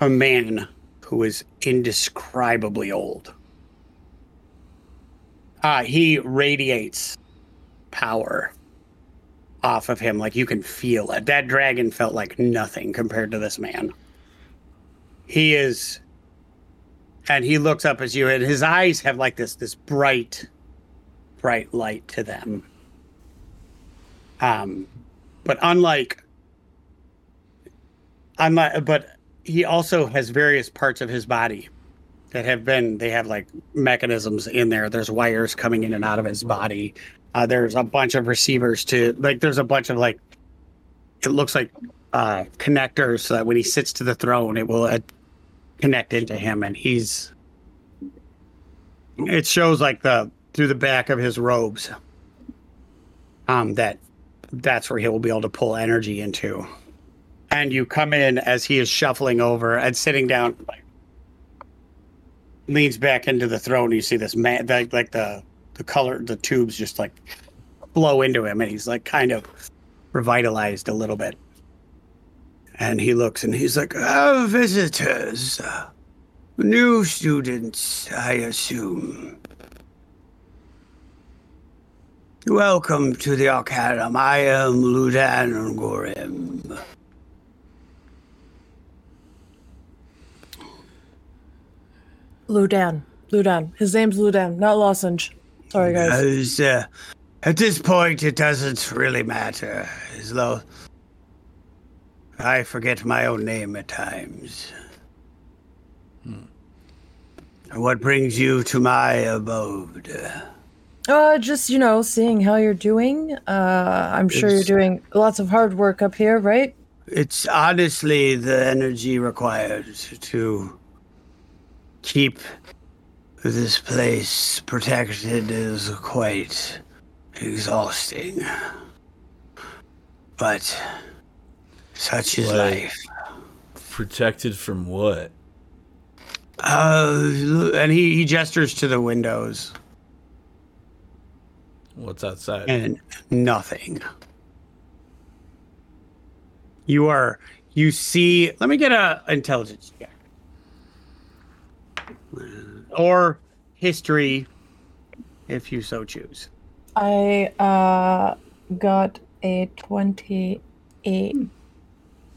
a man who is indescribably old. Uh, he radiates power off of him. Like you can feel it. That dragon felt like nothing compared to this man. He is, and he looks up at you, and his eyes have like this this bright, bright light to them. Um, but unlike, unlike, but he also has various parts of his body that have been they have like mechanisms in there there's wires coming in and out of his body uh, there's a bunch of receivers to like there's a bunch of like it looks like uh connectors so that when he sits to the throne it will uh, connect into him and he's it shows like the through the back of his robes um that that's where he will be able to pull energy into. And you come in as he is shuffling over and sitting down like leans back into the throne you see this man like, like the the color the tubes just like flow into him and he's like kind of revitalized a little bit and he looks and he's like oh visitors uh, new students i assume welcome to the arcanum i am ludan gorim Ludan. Ludan. His name's Ludan, not Lozenge. Sorry, guys. Uh, at this point, it doesn't really matter. As though I forget my own name at times. What brings you to my abode? Uh, just you know, seeing how you're doing. Uh, I'm sure you're doing lots of hard work up here, right? It's honestly the energy required to keep this place protected is quite exhausting. But such is Like- life. Protected from what? Uh, and he, he gestures to the windows What's outside? and nothing. You are you see let me get a intelligence check. Or history, if you so choose. I uh got a twenty-eight.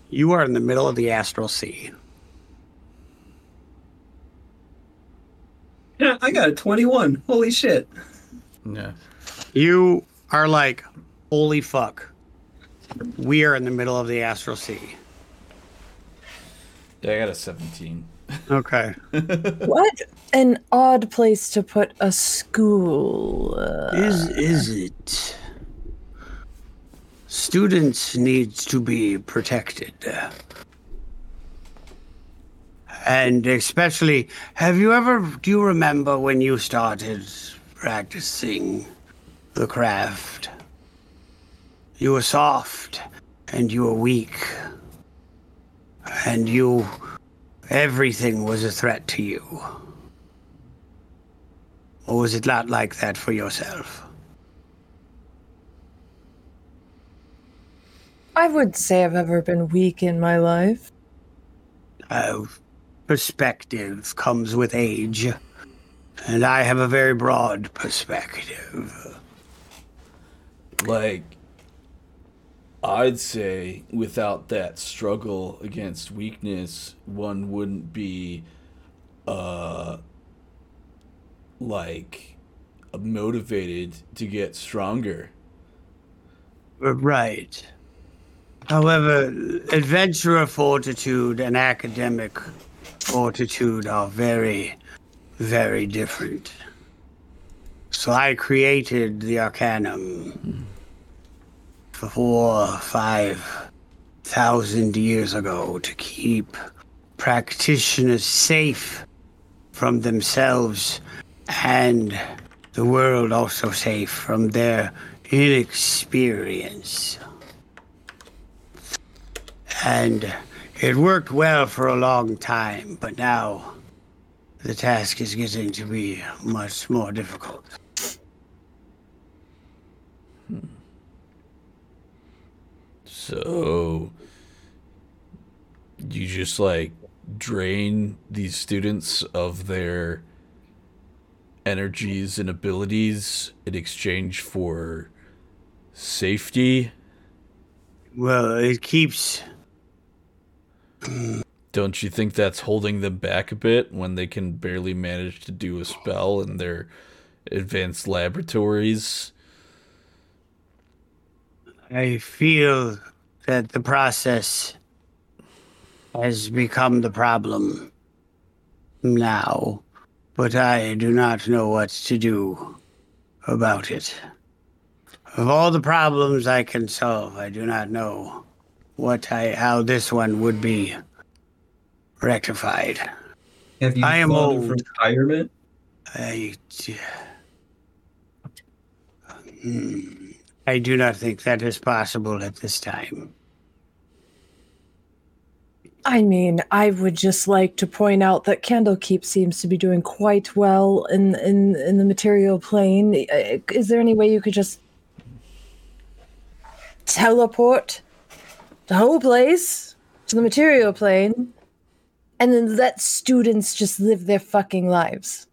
You are in the middle of the astral sea. Yeah, I got a 21. Holy shit. Yeah. You are like, holy fuck. We are in the middle of the astral sea. Yeah, I got a 17. Okay. What an odd place to put a school. Is is it? Students need to be protected. And especially, have you ever do you remember when you started practicing the craft? You were soft and you were weak. And you everything was a threat to you. Or was it not like that for yourself? I wouldn't say I've ever been weak in my life. Uh, perspective comes with age, and I have a very broad perspective. Like, I'd say without that struggle against weakness, one wouldn't be, uh, like, motivated to get stronger. Uh, Right. However, adventurer fortitude and academic fortitude are very, very different. So I created the Arcanum four, five thousand years ago to keep practitioners safe from themselves and the world also safe from their inexperience. And it worked well for a long time, but now the task is getting to be much more difficult. Hmm. So, you just like drain these students of their energies and abilities in exchange for safety. Well, it keeps. Don't you think that's holding them back a bit when they can barely manage to do a spell in their advanced laboratories? I feel that the process has become the problem now, but I do not know what to do about it. Of all the problems I can solve, I do not know what I how this one would be rectified. Have you I am old. retirement? I, Hmm. I do not think that is possible at this time. I mean, I would just like to point out that Candlekeep seems to be doing quite well in in in the material plane. Is there any way you could just teleport the whole place to the material plane and then let students just live their fucking lives?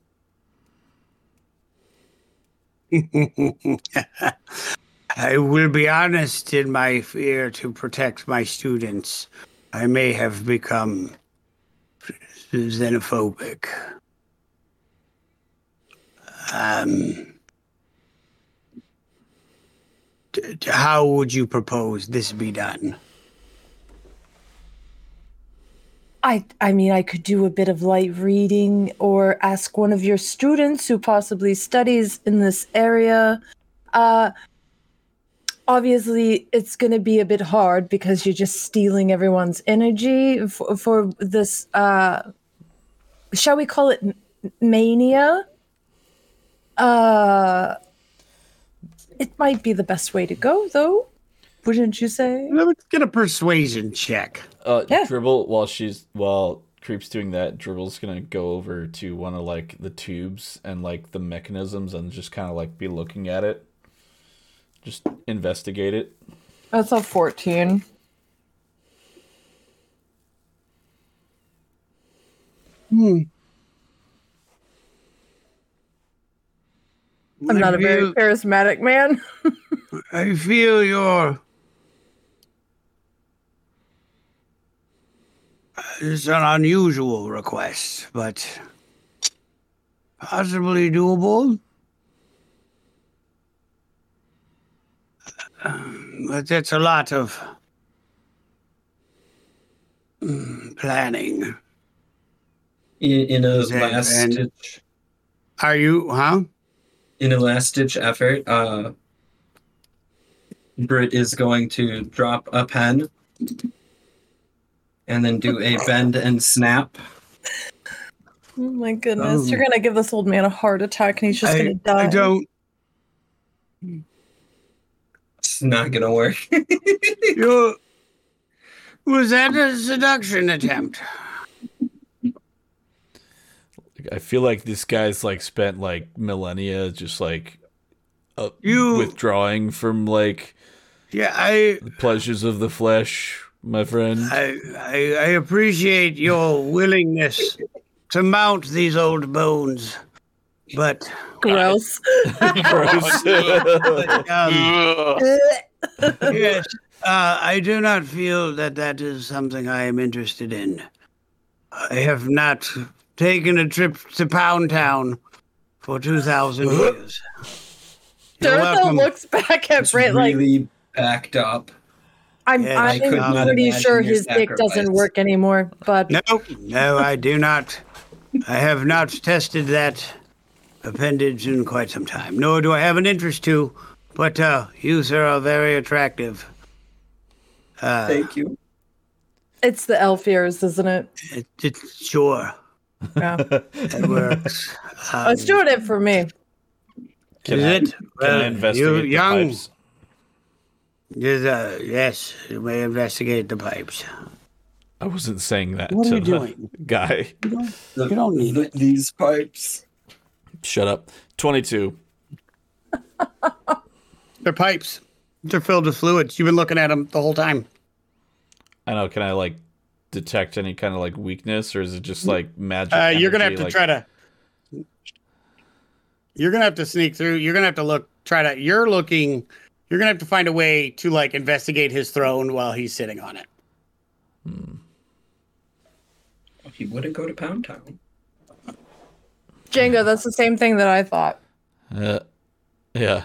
I will be honest in my fear to protect my students. I may have become xenophobic. Um, how would you propose this be done? I I mean, I could do a bit of light reading or ask one of your students who possibly studies in this area. Uh obviously it's going to be a bit hard because you're just stealing everyone's energy for, for this uh shall we call it mania? Uh it might be the best way to go though. Wouldn't you say? Let's get a persuasion check. Uh, Yeah. Dribble, while she's while Creep's doing that, Dribble's gonna go over to one of like the tubes and like the mechanisms and just kind of like be looking at it, just investigate it. That's a 14. Hmm. I'm I not a very charismatic man. I feel your. It's an unusual request, but possibly doable. Um, But that's a lot of mm, planning. In, in a And- last and- ditch, Are you, huh? in a last ditch effort, uh, Britt is going to drop a pen and then do a bend and snap. Oh my goodness. Oh. You're going to give this old man a heart attack and he's just I, going to die. I don't. It's not gonna work. You, was that a seduction attempt? I feel like this guy's like spent like millennia just like uh, You- withdrawing from like Yeah, I. the pleasures of the flesh, my friend. I, I, I appreciate your willingness to mount these old bones, but Gross. Gross. um, yes, uh, I do not feel that that is something I am interested in. I have not taken a trip to Pound Town for two thousand years. You're Durthil welcome. looks back at It's Britt like, really backed up. I'm, Yeah, I I'm could not pretty sure your his dick doesn't work anymore. But No, no, I do not. I have not tested that appendage in quite some time, nor do I have an interest to. But uh, you, sir, are very attractive. Uh, Thank you. it's the elf ears, isn't it? it, it's sure Yeah. it works. Oh, it's Um, doing it for me. Can is I- it? Can I Well, investigate you the young? pipes? Yes, uh, yes, you may investigate the pipes. I wasn't saying that What to are you the doing? guy. You The- don't need the- these pipes. Shut up. 22. They're pipes. They're filled with fluids. You've been looking at them the whole time. I know. Can I like detect any kind of like weakness, or is it just like magic? Uh, you're gonna have to like- try to. You're gonna have to sneak through. You're gonna have to look. Try to. You're looking. You're gonna have to find a way to like investigate his throne while he's sitting on it. Hmm. He wouldn't go to Pound Town. Django, that's the same thing that I thought. Uh, yeah.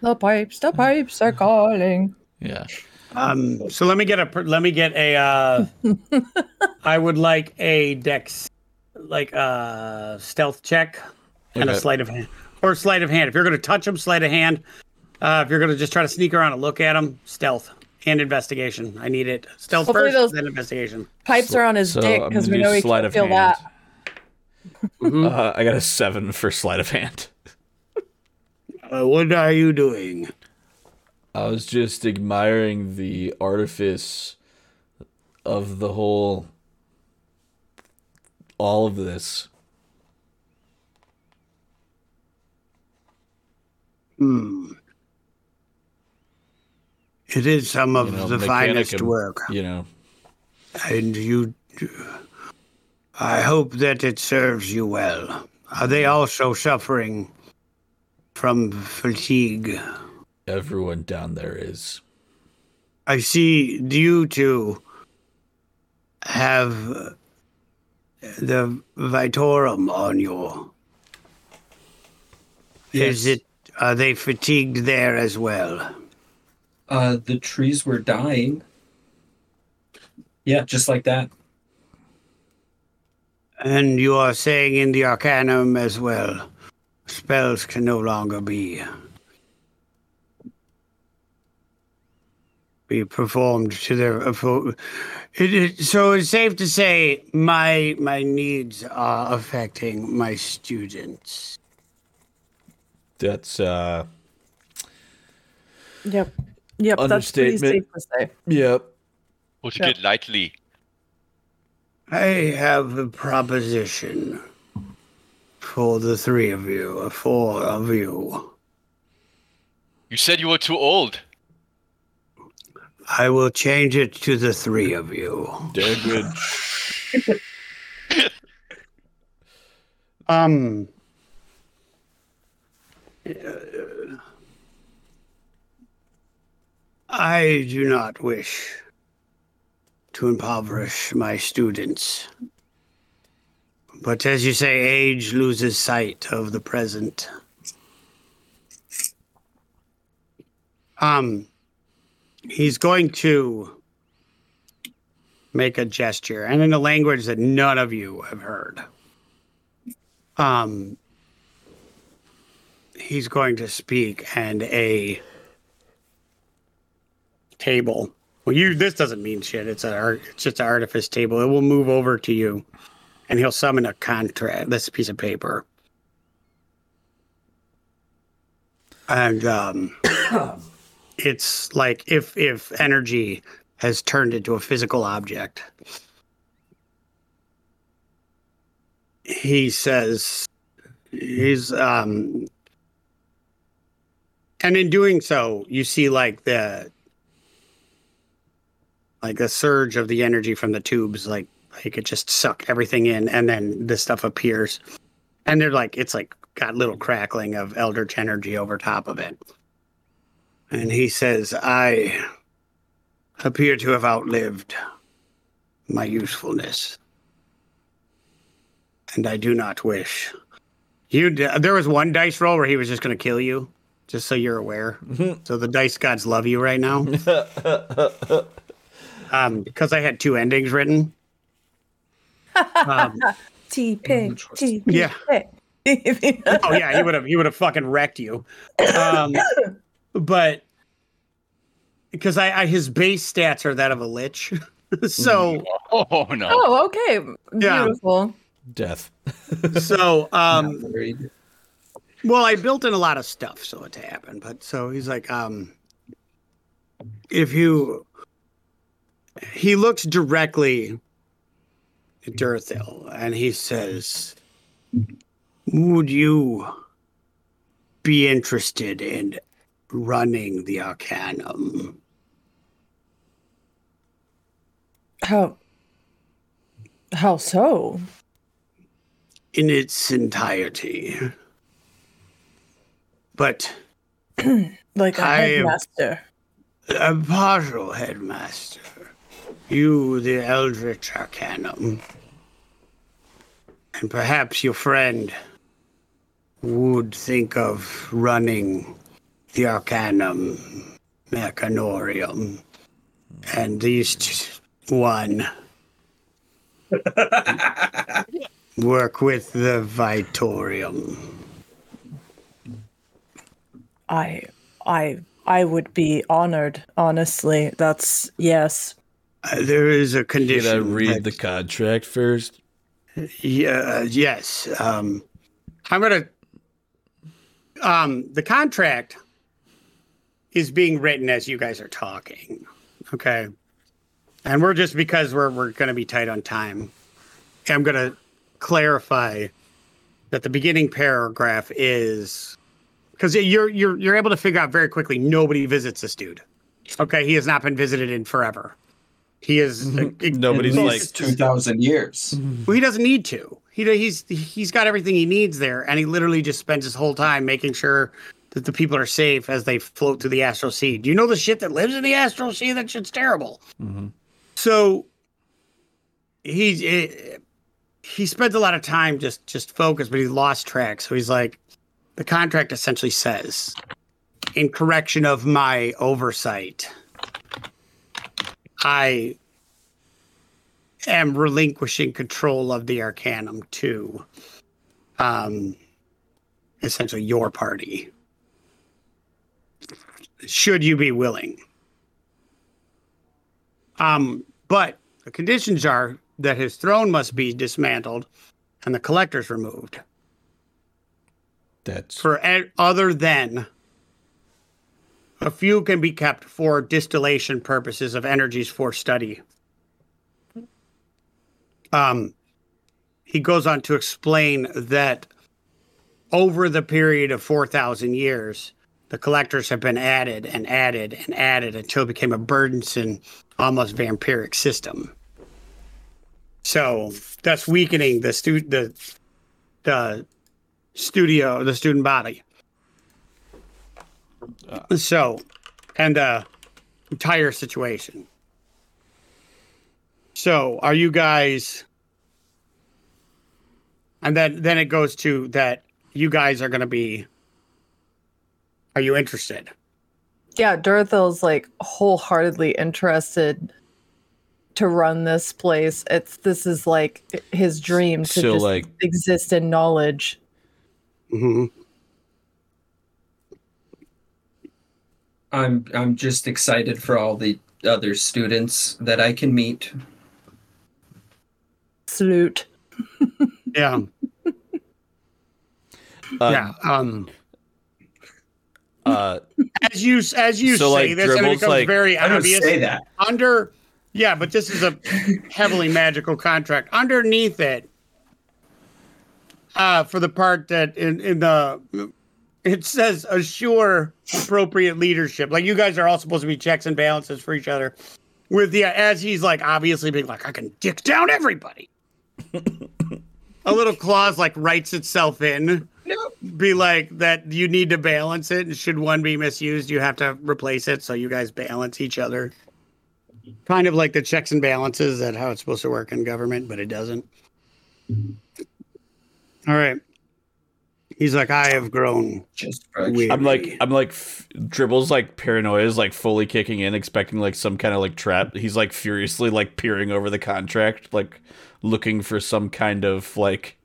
The pipes, the pipes are calling. Yeah. Um, So let me get a. Let me get a. uh I would like a dex, like a stealth check and a sleight of hand, or sleight of hand. If you're gonna touch him, sleight of hand. Uh, if you're gonna just try to sneak around and look at him, stealth and investigation. I need it. Stealth Hopefully first, then investigation. Pipes are on his So dick because we know he can of feel hand. that. Uh, I got a seven for sleight of hand. uh, what are you doing? I was just admiring the artifice of the whole, all of this. Hmm. It is some of You know, the finest mechanicum, work. You know, And you. I hope that it serves you well. Are they also suffering from fatigue? everyone down there is. I see you two have the Vitorum on you. Is it. Are they fatigued there as well? Uh, the trees were dying. Yeah, just like that. And you are saying in the Arcanum as well, spells can no longer be be performed to their. uh, It, it, so it's safe to say my my needs are affecting my students. That's uh, Yep. Yep. That's pretty safe Understatement. to say. yep. Put Yeah. it lightly. I have a proposition for the three of you, or four of you. You said you were too old. I will change it to the three of you. Dead good. Um. I do not wish to impoverish my students. But as you say, age loses sight of the present. Um, he's going to make a gesture, and in a language that none of you have heard. Um, he's going to speak, and a table. Well, you this doesn't mean shit. It's an art. It's just an artifice table. It will move over to you, and he'll summon a contract. This piece of paper, and um, it's like if if energy has turned into a physical object. He says he's um and in doing so you see like the like a surge of the energy from the tubes like he could just suck everything in and then this stuff appears. And they're like it's like got little crackling of eldritch energy over top of it. And he says i appear to have outlived my usefulness. And i do not wish. You there was one dice roll where he was just going to kill you just so you're aware. Mm-hmm. So the dice gods love you right now um, because I had two endings written. Um, T pig. T Yeah. oh yeah, he would have he would have fucking wrecked you. Um, but because I, I his base stats are that of a lich, so Oh no. Oh, okay. Yeah. Beautiful. Death. so um, Well, I built in a lot of stuff so it to happen. But so he's like, um, if you, he looks directly at Durthil and he says, Would you be interested in running the Arcanum? How? How so? in its entirety. But Like a I headmaster. a partial headmaster, you, the Eldritch Arcanum, and perhaps your friend would think of running the Arcanum Mechanorium, and these t- one work with the Vitorium. I, I, I would be honored. Honestly, that's yes. Uh, there is a Can condition. I read the contract first? Yeah, yes. Um, I'm gonna. Um, the contract is being written as you guys are talking. Okay, and we're just because we're we're gonna be tight on time. I'm gonna clarify that the beginning paragraph is because you're you're you're able to figure out very quickly. Nobody visits this dude. Okay, he has not been visited in forever. He is Nobody's At like, two thousand years. well, he doesn't need to. He he's he's got everything he needs there, and he literally just spends his whole time making sure that the people are safe as they float through the astral sea. Do you know the shit that lives in the astral sea? That shit's terrible. So he eh, he spends a lot of time just just focused, but he lost track. So he's like, the contract essentially says, in correction of my oversight, I am relinquishing control of the Arcanum to um essentially your party. Should you be willing. Um, but the conditions are that his throne must be dismantled and the collectors removed that's for other than a few can be kept for distillation purposes of energies for study. Um, he goes on to explain that over the period of 4,000 years, the collectors have been added and added and added until it became a burdensome, almost vampiric system. So that's weakening the stu- the the studio, the student body. So, and the entire situation. So, are you guys? And then, then it goes to that you guys are going to be. Are you interested? Yeah, Durthil's like wholeheartedly interested to run this place. It's this is like his dream to So, just like- exist in knowledge. Mm-hmm. I'm I'm just excited for all the other students that I can meet. Salute. Yeah, Uh, yeah. Um, Uh, as you as you So, say like, this, and it becomes like- very I don't obvious. say that. under yeah but this is a heavily magical contract underneath it uh for the part that in in the it says assure appropriate leadership. Like you guys are all supposed to be checks and balances for each other. With the as he's like obviously being like i can dick down everybody. A little clause like writes itself in. Be like that you need to balance it and should one be misused you have to replace it so you guys balance each other. Kind of like the checks and balances that how it's supposed to work in government but it doesn't. All right he's like i have grown Just for Weird. I'm like, I'm like, f- dribbles like paranoia is like fully kicking in, expecting like some kind of like trap. He's like furiously like peering over the contract, like looking for some kind of like,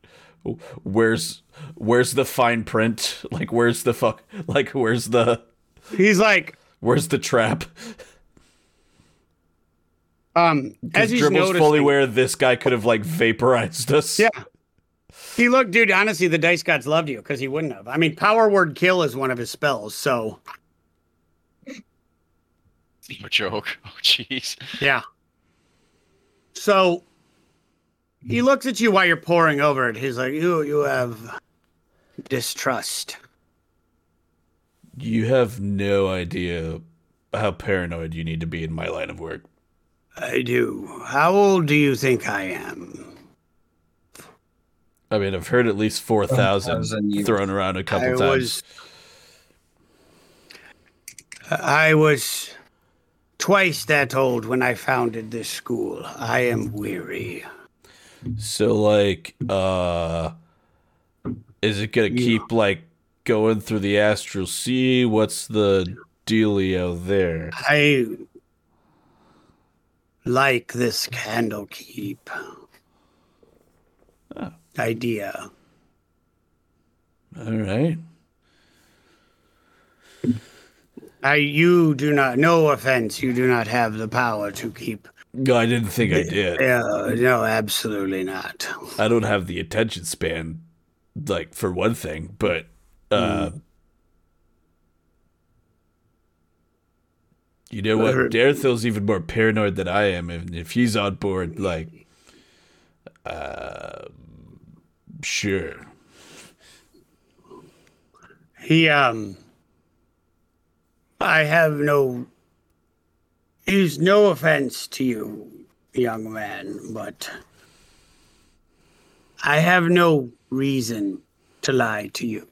where's where's the fine print? Like where's the fuck? Like where's the he's like where's the trap? um as As he's dribbles noticing, fully aware this guy could have like vaporized us. yeah he looked dude honestly the dice gods loved you because he wouldn't have i mean power word kill is one of his spells so No joke. Oh, jeez. Yeah. So he looks at you while you're pouring over it. He's like, "You, you have distrust." You have no idea how paranoid you need to be in my line of work. I do. How old do you think I am? I mean, I've heard at least four thousand thrown around a couple I times. was. I was twice that old when I founded this school. I am weary. So like uh is it gonna keep like going through the astral sea? What's the dealio there? I like this Candlekeep Idea. Alright. I, you do not. No offense, you do not have the power to keep. No, I didn't think I did. Uh, no, absolutely not. I don't have the attention span, like for one thing, but uh You know what? Durthil's even more paranoid than I am, and if he's on board, like, uh, sure. He um. I have no. Is no offense to you, young man, but I have no reason to lie to you.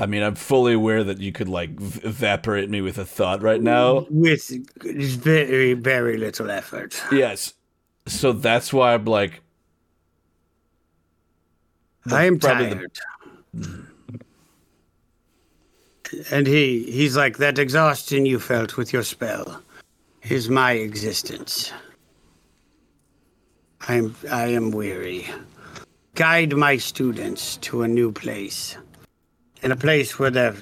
I mean, I'm fully aware that you could like v- evaporate me with a thought right now. With very, very little effort. Yes. So that's why I'm like, I am probably the- tired. And he he's like that exhaustion you felt with your spell is my existence. I am I am weary. Guide my students to a new place. In a place where the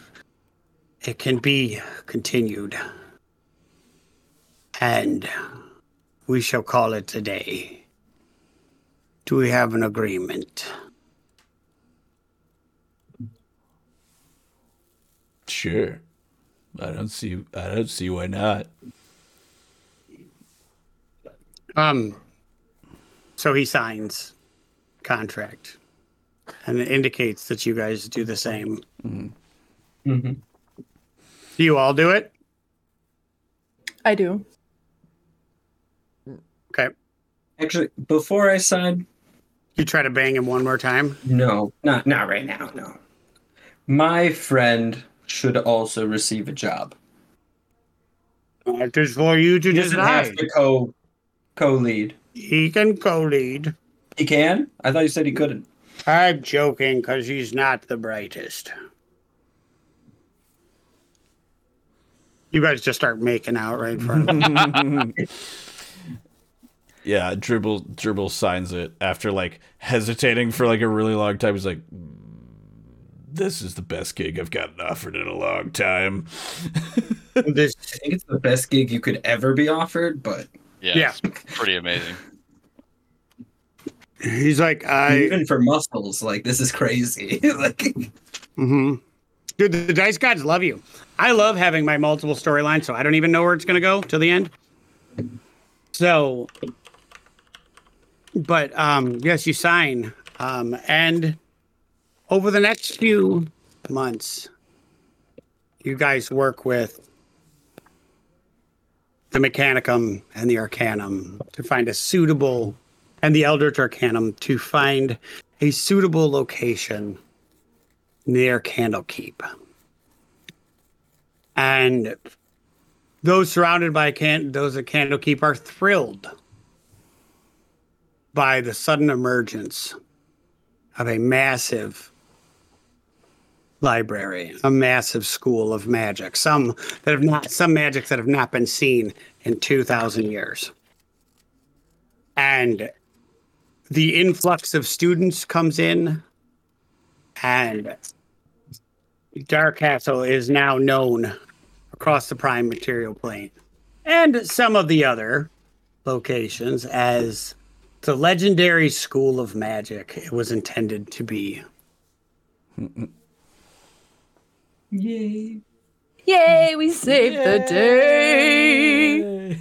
it can be continued. And we shall call it a day. Do we have an agreement? Sure. I don't see. I don't see why not. Um, so he signs contract, and it indicates that you guys do the same. Mhm. Do you all do it? I do. Okay. Actually, before I sign, You try to bang him one more time. no, not not right now. No. My friend should also receive a job. It is for you to He doesn't have decide. to co co lead. He can co-lead. He can? I thought you said he couldn't. I'm joking because he's not the brightest. You guys just start making out right in front of me. Yeah, dribble dribble signs it after like hesitating for like a really long time. He's like, "Mm, "This is the best gig I've gotten offered in a long time." this, I think it's the best gig you could ever be offered, but Yeah, Yeah. it's pretty amazing. he's like, I. even for muscles, like this is crazy. like mm-hmm. Dude, the dice gods love you. I love having my multiple storylines, so I don't even know where it's going to go to the end. So, but um, yes, you sign, um, and over the next few months, you guys work with the Mechanicum and the Arcanum to find a suitable, and the Eldritch Arcanum to find a suitable location near Candlekeep. And those surrounded by can those at Candlekeep are thrilled by the sudden emergence of a massive library, a massive school of magic, some that have not some magics that have not been seen in 2000 years. And the influx of students comes in and Dark Castle is now known across the prime material plane and some of the other locations as the legendary school of magic it was intended to be. Hmm, hmm. Yay. Yay, we saved the day.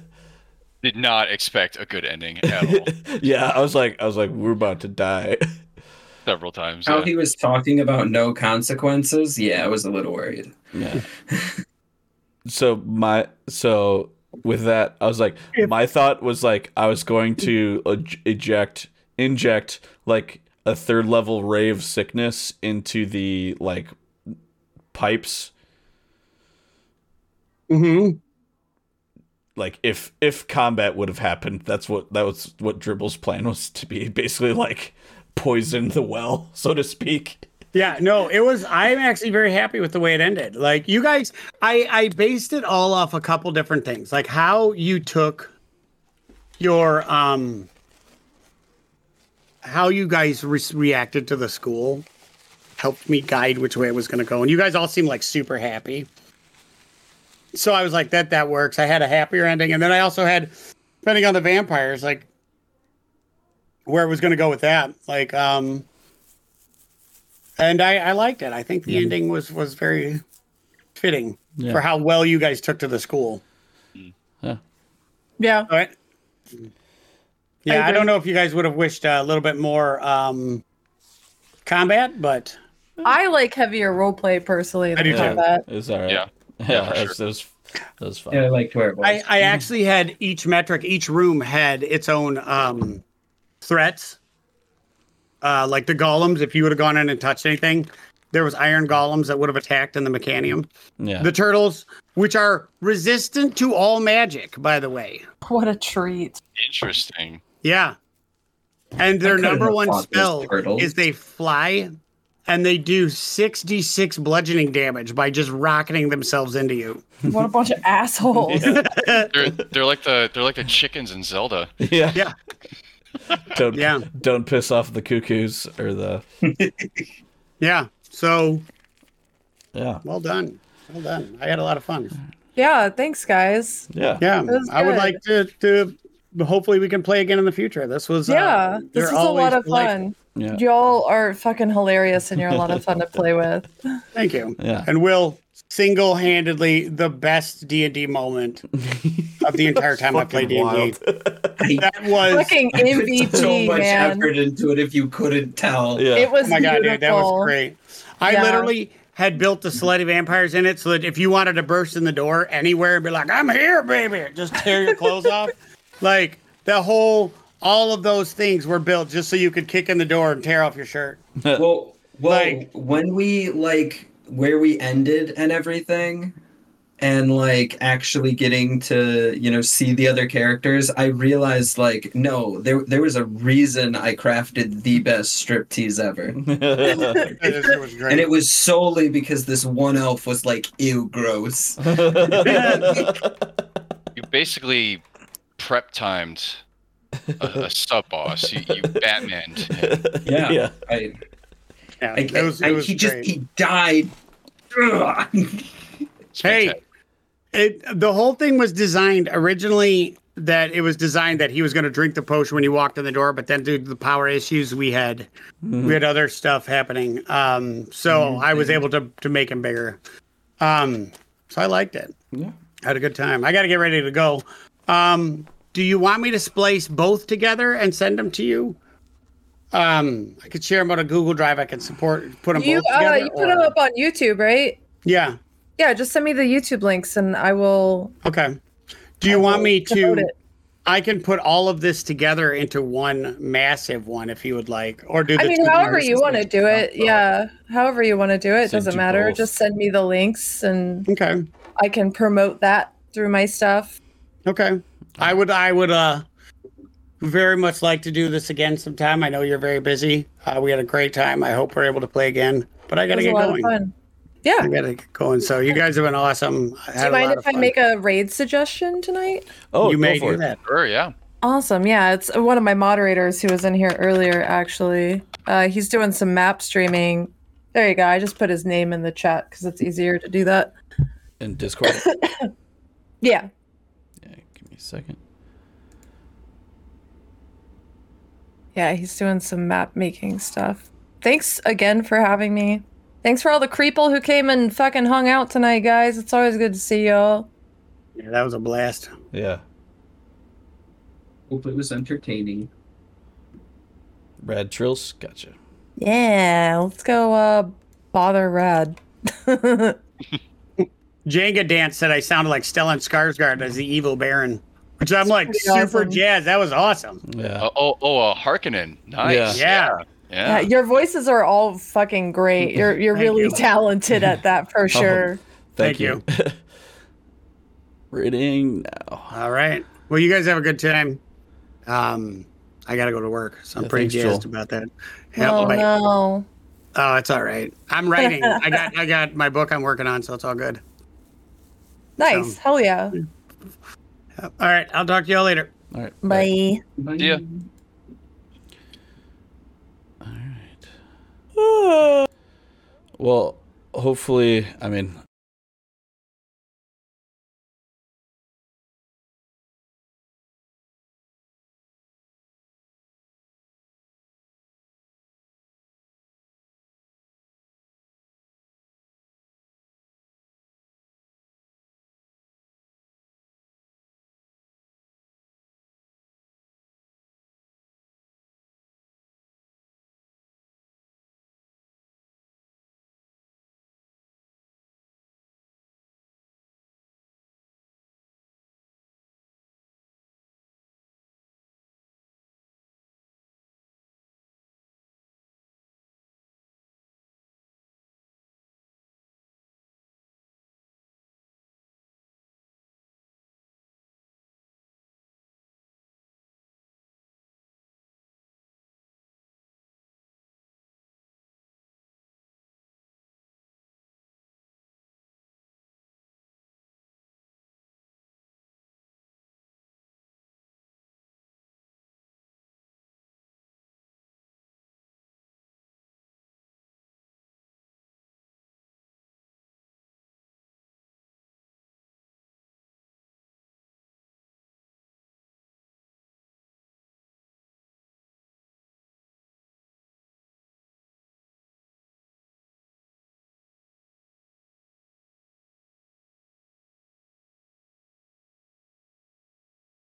Did not expect a good ending at all. yeah, I was like, I was like, we're about to die. Several times. How yeah. he was talking about no consequences, yeah, I was a little worried. Yeah. so my so with that, I was like, my thought was like I was going to ej- eject, inject like a third level ray of sickness into the like pipes. Mm-hmm. Like if if combat would have happened, that's what that was what Dribble's plan was to be basically like poison the well, so to speak. Yeah, no, it was. I'm actually very happy with the way it ended. Like you guys, I I based it all off a couple different things, like how you took your um, how you guys re- reacted to the school, helped me guide which way it was going to go, and you guys all seemed like super happy. So I was like, that that works. I had a happier ending, and then I also had, depending on the vampires, like where it was going to go with that, like um and I, I liked it. I think the ending was was very fitting Yeah. for how well you guys took to the school. Yeah. Yeah. All right. Yeah, I, agree. don't know if you guys would have wished a little bit more um, combat, but I like heavier roleplay personally than do too. combat. It was all right. Yeah. Yeah, Yeah, for it, sure. it was it was fun. Yeah, I liked where it was. I, I actually had each metric, each room had its own um, threats. Uh, like the golems, if you would have gone in and touched anything, there was iron golems that would have attacked in the mechanium. Yeah. The turtles, which are resistant to all magic, by the way. What a treat. Interesting. Yeah. And their number one fought spell is they fly and they do 6d6 bludgeoning damage by just rocketing themselves into you. What a bunch of assholes. They're they're like the they're like the chickens in Zelda. yeah. Yeah. Don't Yeah. don't piss off the cuckoos or the Yeah. So yeah well done. Well done. I had a lot of fun. yeah, thanks guys. yeah Yeah. I would like to, to hopefully we can play again in the future. This was uh, Yeah, this is a lot of delightful. fun. yeah Y'all are fucking hilarious and you're a lot of fun to play with. Thank you. Yeah. And Will single-handedly the best D&D moment of the entire time I played D&D. That was Fucking put MVP, so much man. effort into it if you couldn't tell. yeah It was Oh my god, dude, that was great. I Yeah. literally had built the slutty vampires in it so that if you wanted to burst in the door anywhere and be like, I'm here, baby, just tear your clothes off. Like the whole all of those things were built just so you could kick in the door and tear off your shirt. Well, Well, Like- when we like where we ended and everything, and like actually getting to you know see the other characters, I realized like no, there there was a reason I crafted the best striptease ever, it was great. and it was solely because this one elf was like ew gross. You basically prep timed a, a sub boss. You, you Batman. Yeah, yeah. I, yeah, I, it was, I- it was he just he died. Hey, it the whole thing was designed originally that it was designed that he was going to drink the potion when he walked in the door, but then due to the power issues we had, we had other stuff happening. Um, so I was able to to make him bigger. Um, so I liked it. Yeah. I had a good time. I got to get ready to go. Um, do you want me to splice both together and send them to you? Um, I could share them on a Google Drive. I can support put them You both uh, you put or- them up on YouTube, right? Yeah. Yeah, just send me the YouTube links and I will. Okay. Do you I want me to? it. I can put all of this together into one massive one if you would like, or do. The I mean, however you want to do it. Yeah, however you want to do it doesn't matter. both. Just send me the links and Okay. I can promote that through my stuff. Okay. I would. I would. Uh, very much like to do this again sometime. I know you're very busy. Uh, we had a great time. I hope we're able to play again. But I got to get going. Yeah. I got to get going. So you guys have been awesome. I Do you mind if I make a raid suggestion tonight? Oh, you may do it. that. Sure, yeah. Awesome. Yeah, it's one of my moderators who was in here earlier, actually. Uh, he's doing some map streaming. There you go. I just put his name in the chat because it's easier to do that. In Discord. Yeah. yeah, give me a second. Yeah, he's doing some map making stuff. Thanks again for having me. Thanks for all the creeple who came and fucking hung out tonight, guys. It's always good to see y'all. Yeah, that was a blast. Yeah. Hope it was entertaining. Rad Trills, gotcha. Yeah, let's go uh bother Rad. Jenga Dance said I sounded like Stellan Skarsgård as the evil Baron, which I'm like super awesome. jazzed. That was awesome. Yeah. Oh, oh, oh uh, Harkonnen. Nice. Yeah. yeah, Yeah. your voices are all fucking great. You're you're really you. talented at that for sure. Thank, Thank you. Reading now. All right. Well, you guys have a good time. Um, I got to go to work, so I'm Yeah, pretty thanks, jazzed Joel. about that. Yep, oh bye. no. Oh, it's all right. I'm writing. I got I got my book I'm working on, so it's all good. Nice. So- Hell yeah. Yep. All right. I'll talk to y'all later. All right. Bye. Bye. Yeah. All right. Well, hopefully, I mean,